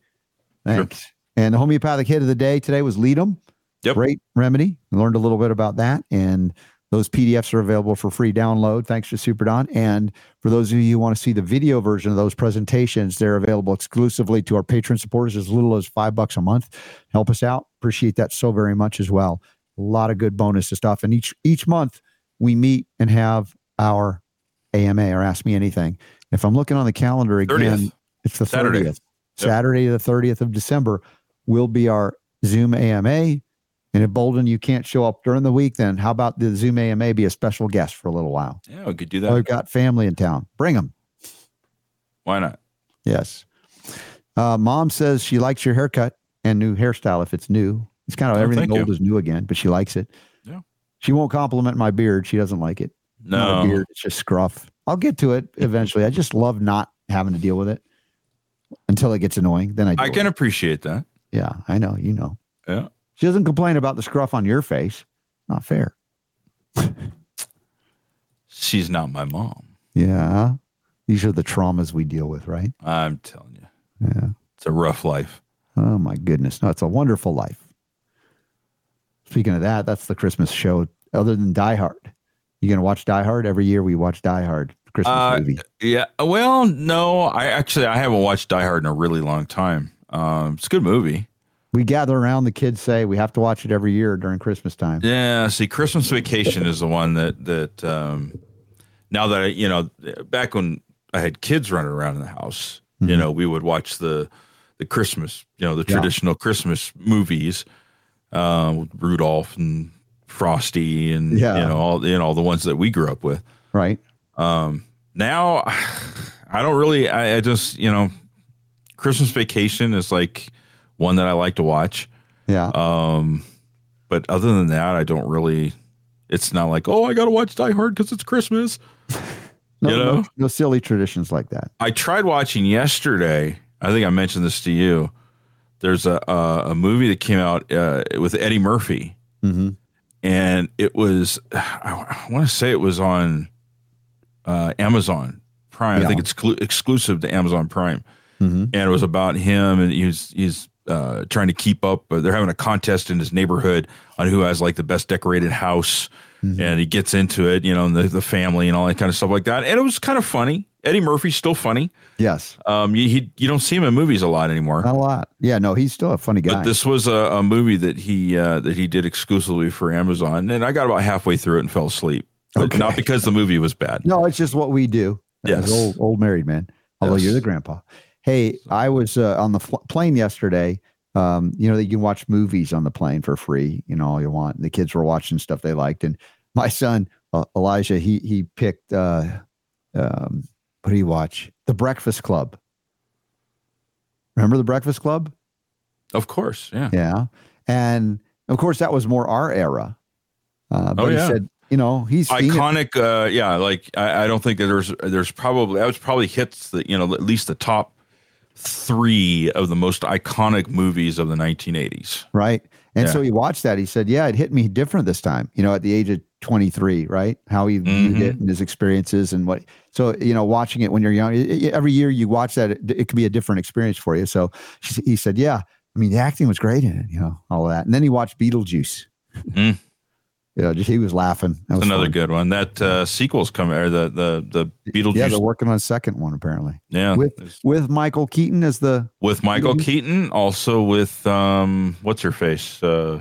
Thanks. And the homeopathic hit of the day today was Ledum. Yep. Great remedy. I learned a little bit about that. And those PDFs are available for free download. Thanks to Super Don. And for those of you who want to see the video version of those presentations, they're available exclusively to our patron supporters as little as five bucks a month. Help us out. Appreciate that so very much as well. A lot of good bonus stuff. And each each month we meet and have our AMA or Ask Me Anything. If I'm looking on the calendar again, 30th. it's the Saturday. 30th. Yep. Saturday, the 30th of December, will be our Zoom AMA. And if Bolden, you can't show up during the week, then how about the Zoom AMA be a special guest for a little while? Yeah, we could do that. we've got family in town. Bring them. Why not? Yes. Uh, Mom says she likes your haircut and new hairstyle if it's new. It's kind of Oh, everything old you. is new again, but she likes it. Yeah. She won't compliment my beard. She doesn't like it. Not a No. beard. It's just scruff. I'll get to it eventually. I just love not having to deal with it until it gets annoying. Then I, I with can it. appreciate that. Yeah, I know. You know. Yeah. She doesn't complain about the scruff on your face. Not fair. She's not my mom. Yeah. These are the traumas we deal with, right? I'm telling you. Yeah. It's a rough life. Oh my goodness. No, it's a wonderful life. Speaking of that, that's the Christmas show. Other than Die Hard. You gonna watch Die Hard? Every year we watch Die Hard. Christmas Uh, movie. Yeah. Well, no, I actually I haven't watched Die Hard in a really long time. Um, it's a good movie. We gather around, the kids say we have to watch it every year during Christmas time. Yeah. See, Christmas Vacation is the one that that um, now that I, you know, back when I had kids running around in the house, you Mhm. know, we would watch the the Christmas, you know, the Yeah. traditional Christmas movies, uh, Rudolph and Frosty and Yeah. you know all you know all the ones that we grew up with. Right? Um, now I don't really, I, I just, you know, Christmas Vacation is like one that I like to watch. Yeah. Um, but other than that, I don't really, It's not like, oh, I got to watch Die Hard because it's Christmas. No, You no, no silly traditions like that. I tried watching yesterday. I think I mentioned this to you. There's a a, a movie that came out uh, with Eddie Murphy, hmm and it was I, want to say it was on uh, Amazon Prime. I think it's exclu- exclusive to Amazon Prime, hmm and it was about him, and he's he's uh, trying to keep up. But they're having a contest in his neighborhood on who has like the best decorated house, Mhm. and he gets into it, you know, and the, the family and all that kind of stuff like that. And it was kind of funny. Eddie Murphy's still funny. Yes, Um, you, he, you don't see him in movies a lot anymore. not a lot. Yeah, no, he's still a funny guy. But this was a, a movie that he uh, that he did exclusively for Amazon, and I got about halfway through it and fell asleep. Okay. not because the movie was bad. no, it's just what we do. Yes. old old married man. Although Yes. you're the grandpa. Hey, I was uh, on the fl- plane yesterday. Um, you know, you can watch movies on the plane for free. You know, all you want. The kids were watching stuff they liked, and my son uh, Elijah, he he picked. Uh, um, what do you watch? The Breakfast Club. Remember the Breakfast Club? Of course, yeah. Yeah, and of course that was more our era. Uh, but Oh, he yeah. said, you know, he's. Iconic, uh, yeah. Like I, I don't think that there's there's probably I was probably hits the you know at least the top three of the most iconic movies of the 1980s. right? And Yeah. so he watched that. He said, "Yeah, it hit me different this time." You know, at the age of 23, right? How he viewed Mm-hmm. it and his experiences and what. So you know, watching it when you're young, it- it- every year you watch that, it, it could be a different experience for you. So she- he said, "Yeah, I mean, the acting was great in it. You know, all of that." And then he watched Beetlejuice. Mm. you know, just he was laughing. That That's was another fun. good one. That uh, sequel's coming, or the the the Beetlejuice. Yeah, Yeah, they're working on a second one apparently Yeah. with with Michael Keaton as the with Michael Beetlejuice. Keaton, also with um, what's her face, uh,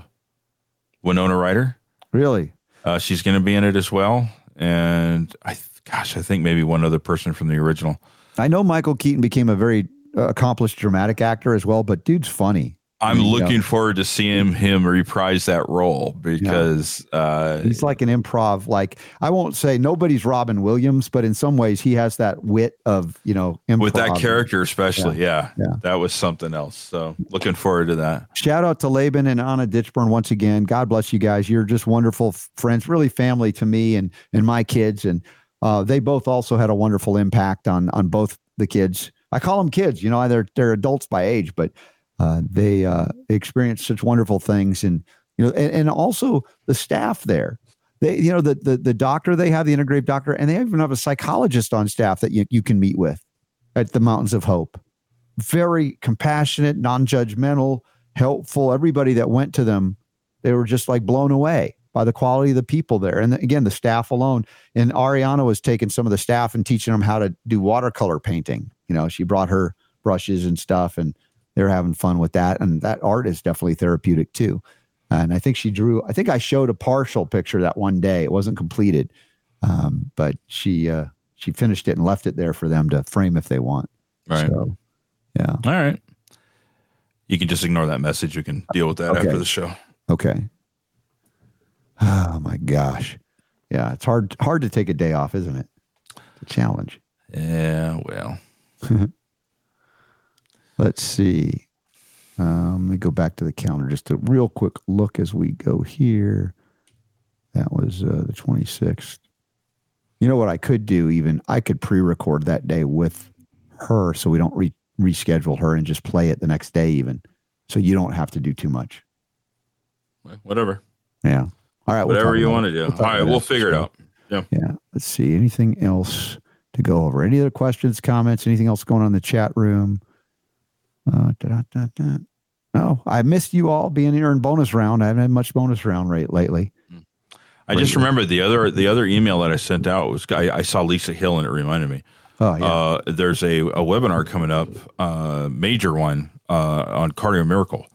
Winona Ryder. really. Uh, she's going to be in it as well, and I, gosh, I think maybe one other person from the original. I know Michael Keaton became a very uh, accomplished dramatic actor as well, but dude's funny. I'm Yeah. looking forward to seeing him reprise that role because uh, He's like an improv, like I won't say nobody's Robin Williams, but in some ways he has that wit of you know improv. with that character, especially, yeah, Yeah. that was something else. So looking forward to that. Shout out to Laban and Anna Ditchburn once again. God bless you guys. You're just wonderful friends, really family to me and and my kids. And uh, they both also had a wonderful impact on on both the kids. I call them kids. You know, they're they're adults by age, but uh, they uh, experienced such wonderful things. And you know, and, and also the staff there. They, you know, the, the the doctor they have, the integrative doctor, and they even have a psychologist on staff that you, you can meet with at the Mountains of Hope. Very compassionate, non-judgmental, helpful. Everybody that went to them, they were just like blown away by the quality of the people there. And again, the staff alone. And Ariana was taking some of the staff and teaching them how to do watercolor painting. You know, she brought her brushes and stuff, and they're having fun with that. And that art is definitely therapeutic too. And I think she drew. I think I showed a partial picture that one day. It wasn't completed, um, but she uh, she finished it and left it there for them to frame if they want. Right. So, yeah. All right. You can just ignore that message. You can deal with that Okay. after the show. Okay. Oh my gosh. Yeah, it's hard hard to take a day off, isn't it? It's a challenge. Yeah, well, Let's see. Um, let me go back to the calendar. Just a real quick look as we go here. That was uh, the 26th. You know what I could do? Even I could pre-record that day with her, so we don't re- reschedule her and just play it the next day, even. So you don't have to do too much. whatever. Yeah. All right. we'll Whatever you want to do. We'll All right, we'll figure it out. Yeah. Yeah. Let's see. Anything else to go over? Any other questions, comments? Anything else going on in the chat room? Uh, da, da, da. No, I missed you all being here in bonus round. I haven't had much bonus round rate lately. I just remembered the other the other email that I sent out was I, I saw Lisa Hill and it reminded me. Oh yeah. Uh, there's a, a webinar coming up, uh, major one uh, on Cardio Miracle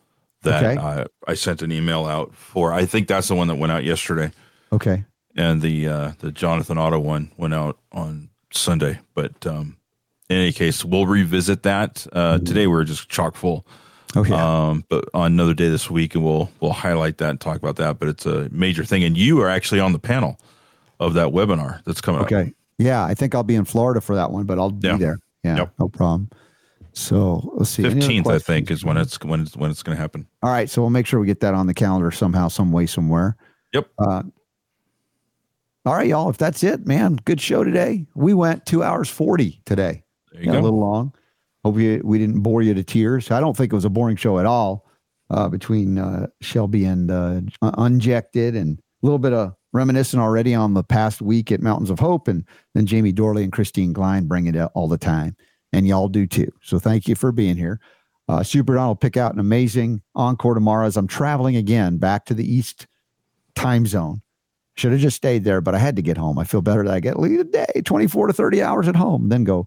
that Okay. uh, I sent an email out for. I think that's the one that went out yesterday, okay. and the uh, the Jonathan Otto one went out on Sunday. But um, in any case, we'll revisit that. Uh, Today we're just chock full. Oh yeah. Um, but on another day this week, and we'll we'll highlight that and talk about that. But it's a major thing, and you are actually on the panel of that webinar that's coming up. okay. Yeah, I think I'll be in Florida for that one, but I'll Yeah. be there. Yeah. Yep. No problem. So let's see. Fifteenth, I think, is when it's when it's when it's going to happen. All right. So we'll make sure we get that on the calendar somehow, some way, somewhere. Yep. Uh, All right, y'all. If that's it, man, good show today. We went two hours 40 today. There you go. A little long. Hope we, we didn't bore you to tears. I don't think it was a boring show at all uh, between uh, Shelby and uh, Unjected and a little bit of reminiscing already on the past week at Mountains of Hope. And then Jamie Dorley and Kristine Glein bring it out all the time. And y'all do too. So thank you for being here. Uh, Super Don will pick out an amazing encore tomorrow as I'm traveling again back to the East time zone. Should have just stayed there, but I had to get home. I feel better that I get lead a day, 24 to 30 hours at home, then go.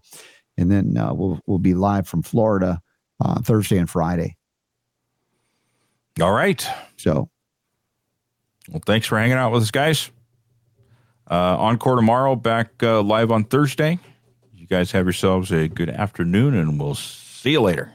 And then uh, we'll we'll be live from Florida uh, Thursday and Friday. All right. So Well, thanks for hanging out with us, guys. Uh, encore tomorrow, back uh, live on Thursday. You guys have yourselves a good afternoon, and we'll see you later.